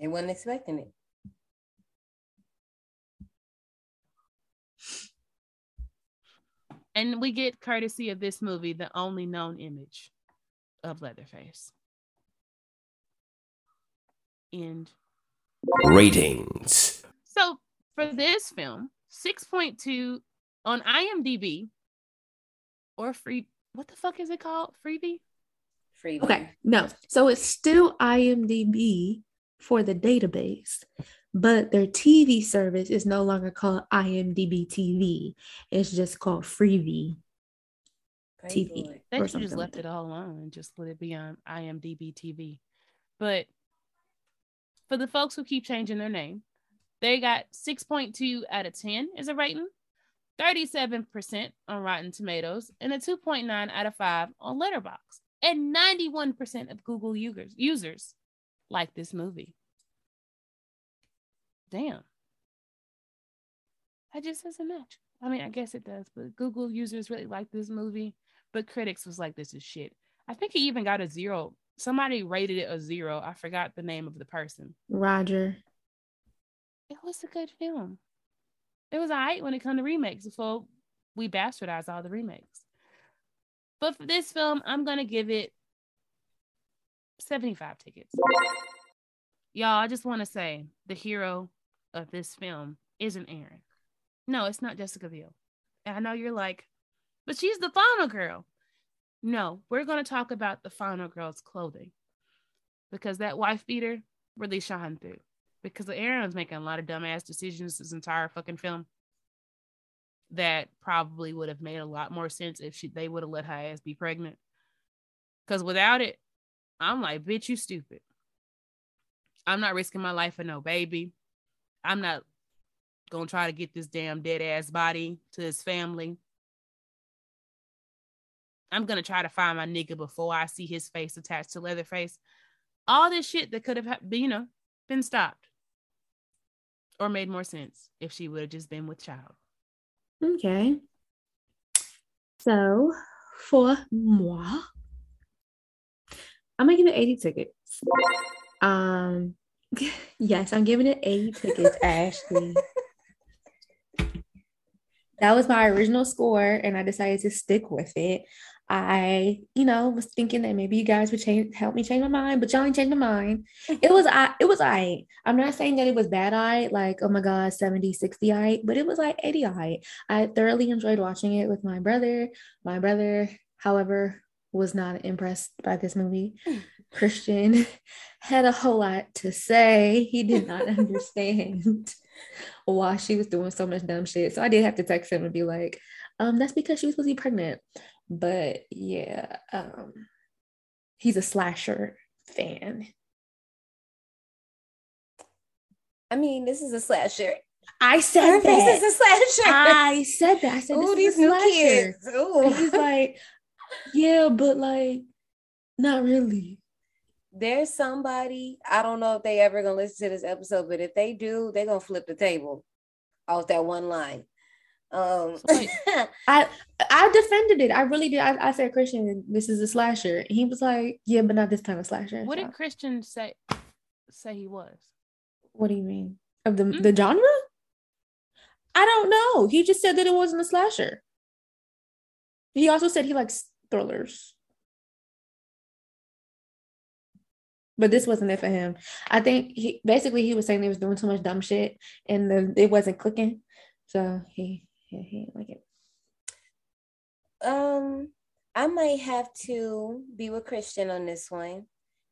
They wasn't expecting it. And we get courtesy of this movie the only known image of Leatherface. End. Ratings. So for this film, 6.2 on IMDb or free what the fuck is it called? Freevee? Freevee. Okay, no. So it's still IMDb for the database, but their TV service is no longer called IMDb TV. It's just called Freevee Praise TV. Lord. They should just left like it all alone and just let it be on IMDb TV. But for the folks who keep changing their name, they got 6.2 out of 10 as a rating, 37% on Rotten Tomatoes, and a 2.9 out of 5 on Letterboxd. And 91% of Google users users like this movie. Damn. That just doesn't match. I mean, I guess it does, but Google users really like this movie, but critics was like, this is shit. I think he even got a zero. Somebody rated it a zero. I forgot the name of the person. Roger. It was a good film. It was all right when it come to remakes before we bastardize all the remakes. But for this film, I'm gonna give it 75 tickets. Y'all, I just want to say the hero of this film isn't Erin. No, it's not Jessica Biel. And I know you're like, but she's the final girl. No, we're going to talk about the final girl's clothing because that wife beater really shined through. Because Erin's making a lot of dumbass decisions this entire fucking film that probably would have made a lot more sense if she they would have let her ass be pregnant. Because without it, I'm like, bitch, you stupid. I'm not risking my life for no baby. I'm not gonna try to get this damn dead ass body to his family. I'm gonna try to find my nigga before I see his face attached to Leatherface. All this shit that could have, you know, been stopped or made more sense if she would have just been with child. Okay. So for moi, I'm gonna give it 80 tickets. Um yes, I'm giving it 80 tickets, Ashley. That was my original score, and I decided to stick with it. I, you know, was thinking that maybe you guys would change help me change my mind, but y'all ain't changed my mind. It was I it was I. I'm not saying that it was bad I, like, oh my god, 70, 60 I, but it was like 80 I. I thoroughly enjoyed watching it with my brother. My brother, however, was not impressed by this movie. Christian had a whole lot to say. He did not understand why she was doing so much dumb shit. So I did have to text him and be like, um, that's because she was supposed to be pregnant. But yeah, um, he's a slasher fan. I mean, this is a slasher. I said Her that. face is a slasher. I said that. I said Ooh, this these is a new slasher. kids. And he's like, yeah, but like, not really. There's somebody, I don't know if they ever gonna listen to this episode, but if they do, they're gonna flip the table off that one line. Um So wait. I I defended it. I really did. I, I said, Christian, this is a slasher. And he was like, yeah, but not this kind of slasher. What So, did Christian say say he was? what do you mean? Of the Hmm? the genre? I don't know. He just said that it wasn't a slasher. He also said he likes thrillers. But this wasn't it for him. I think he basically he was saying they was doing too much dumb shit and the, it wasn't clicking. So he he, he didn't like it. Um, I might have to be with Christian on this one.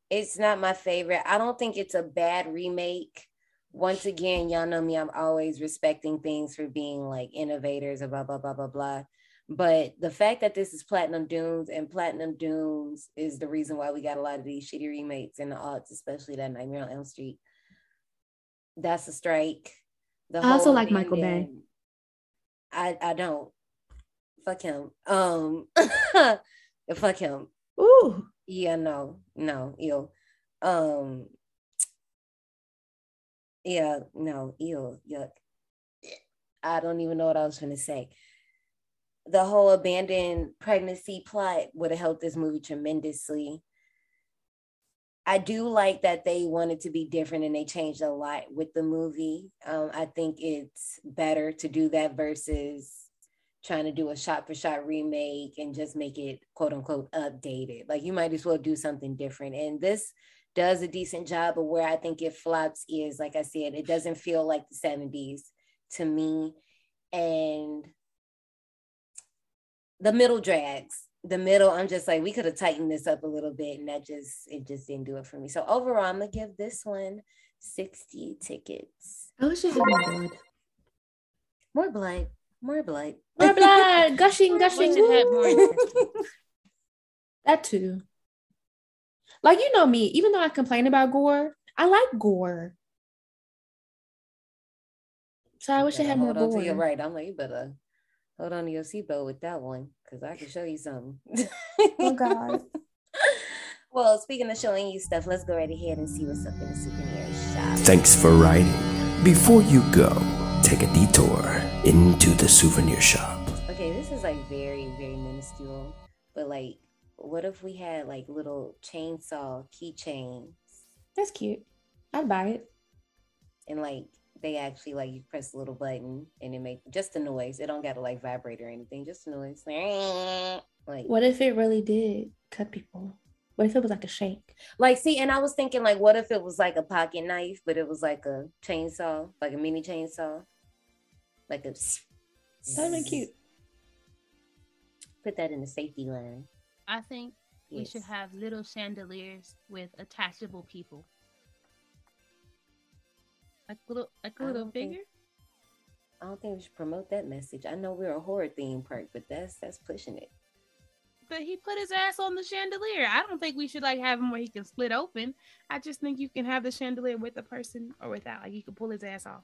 It's not my favorite. I don't think it's a bad remake. Once again, y'all know me, I'm always respecting things for being like innovators or blah blah blah blah blah. But the fact that this is Platinum Dunes and Platinum Dunes is the reason why we got a lot of these shitty remakes in the odds, especially that Nightmare on Elm Street. That's a strike. The I also like Michael Bay. I I don't. Fuck him. Um, fuck him. Ooh. Yeah, no, no, ew. Um, yeah, no, ew, yuck. I don't even know what I was gonna say. the whole abandoned pregnancy plot would have helped this movie tremendously. I do like that they wanted to be different and they changed a lot with the movie. Um, I think it's better to do that versus trying to do a shot for shot remake and just make it quote unquote updated. Like you might as well do something different. And this does a decent job, but where I think it flops is, like I said, it doesn't feel like the 70s to me. And the middle drags the middle, I'm just like, we could have tightened this up a little bit, and that just it just didn't do it for me. So overall, I'm gonna give this one 60 tickets. I wish it had more blood. More blood. More blood. More blood. gushing, gushing. that too. Like you know me, even though I complain about gore, I like gore. So I wish it had more gore. You're right. I'm like, you better hold on to your seatbelt with that one because I can show you something. oh God. well, speaking of showing you stuff, let's go right ahead and see what's up in the souvenir shop. Thanks for riding. Before you go, take a detour into the souvenir shop. Okay, this is like very, very minuscule, but like, what if we had like little chainsaw keychains? That's cute. I'd buy it. And like they actually like you press a little button and it make just a noise. It don't gotta like vibrate or anything, just a noise. Like what if it really did cut people? What if it was like a shake? Like, see, and I was thinking, like, what if it was like a pocket knife, but it was like a chainsaw, like a mini chainsaw, like a. That'd be cute. Put that in the safety line. I think yes. we should have little chandeliers with attachable people. Like little, like a little figure. Think, I don't think we should promote that message. I know we're a horror theme park, but that's that's pushing it. But he put his ass on the chandelier. I don't think we should like have him where he can split open. I just think you can have the chandelier with the person or without. Like you can pull his ass off.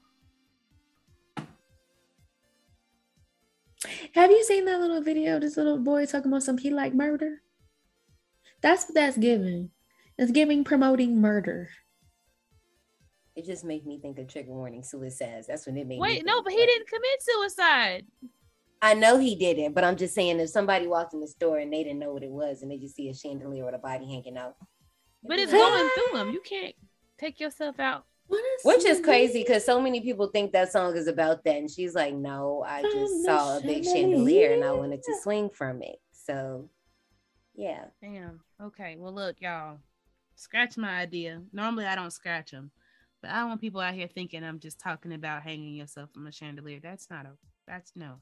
Have you seen that little video? This little boy talking about some he like murder. That's what that's giving. It's giving promoting murder. It just made me think of trigger warning suicides. That's when it made Wait, no, but he didn't commit suicide. I know he didn't, but I'm just saying if somebody walked in the store and they didn't know what it was and they just see a chandelier with a body hanging out. But it's going through them. You can't take yourself out. Which is crazy because so many people think that song is about that. And she's like, no, I just saw a big chandelier and I wanted to swing from it. So, yeah. Damn. Okay. Well, look, y'all, scratch my idea. Normally I don't scratch them. But I don't want people out here thinking I'm just talking about hanging yourself from a chandelier. That's not a that's no.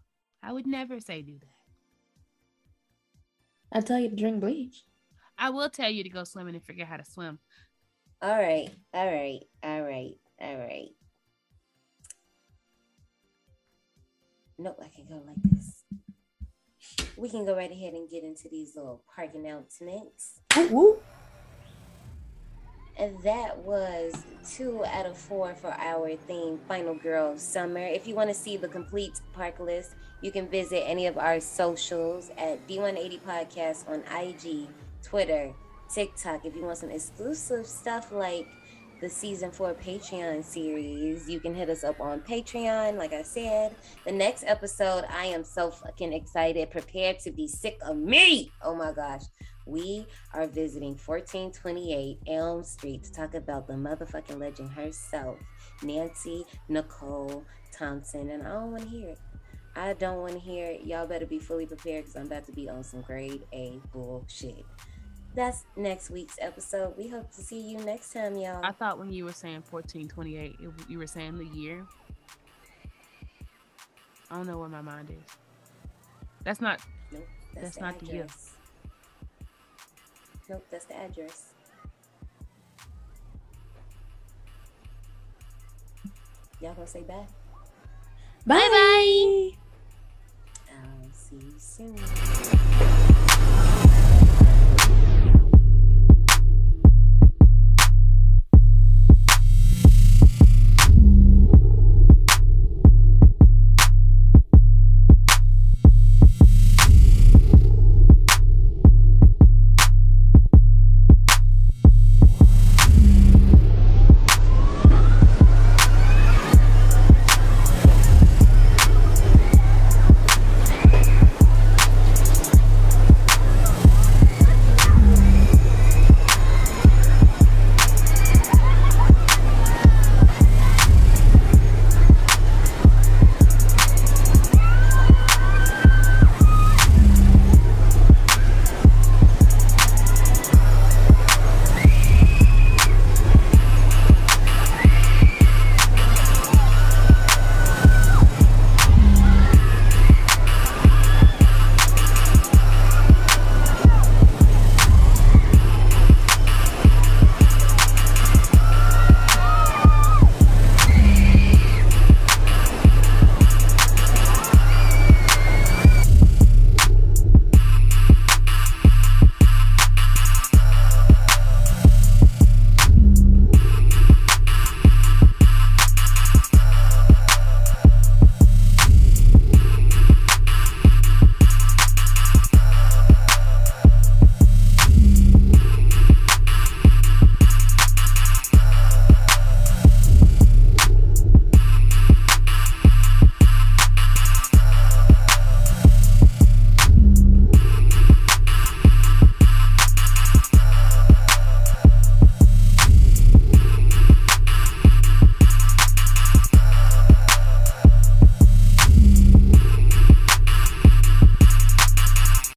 I would never say do that. I tell you to drink bleach. I will tell you to go swimming and figure out how to swim. All right, all right, all right, all right. Nope, I can go like this. We can go right ahead and get into these little park announcements. Woo, woo. And that was two out of four for our theme, Final Girl Summer. If you want to see the complete park list, you can visit any of our socials at D180 Podcast on IG, Twitter, TikTok. If you want some exclusive stuff like the season four Patreon series, you can hit us up on Patreon. Like I said, the next episode, I am so fucking excited. Prepare to be sick of me. Oh my gosh we are visiting 1428 Elm Street to talk about the motherfucking legend herself, Nancy Nicole Thompson. And I don't want to hear it. I don't want to hear it. Y'all better be fully prepared because I'm about to be on some grade A bullshit. That's next week's episode. We hope to see you next time, y'all. I thought when you were saying 1428, you were saying the year. I don't know where my mind is. That's not. Nope, that's, that's not address. the year. Nope, that's the address. Y'all gonna say bye? Bye bye. I'll see you soon.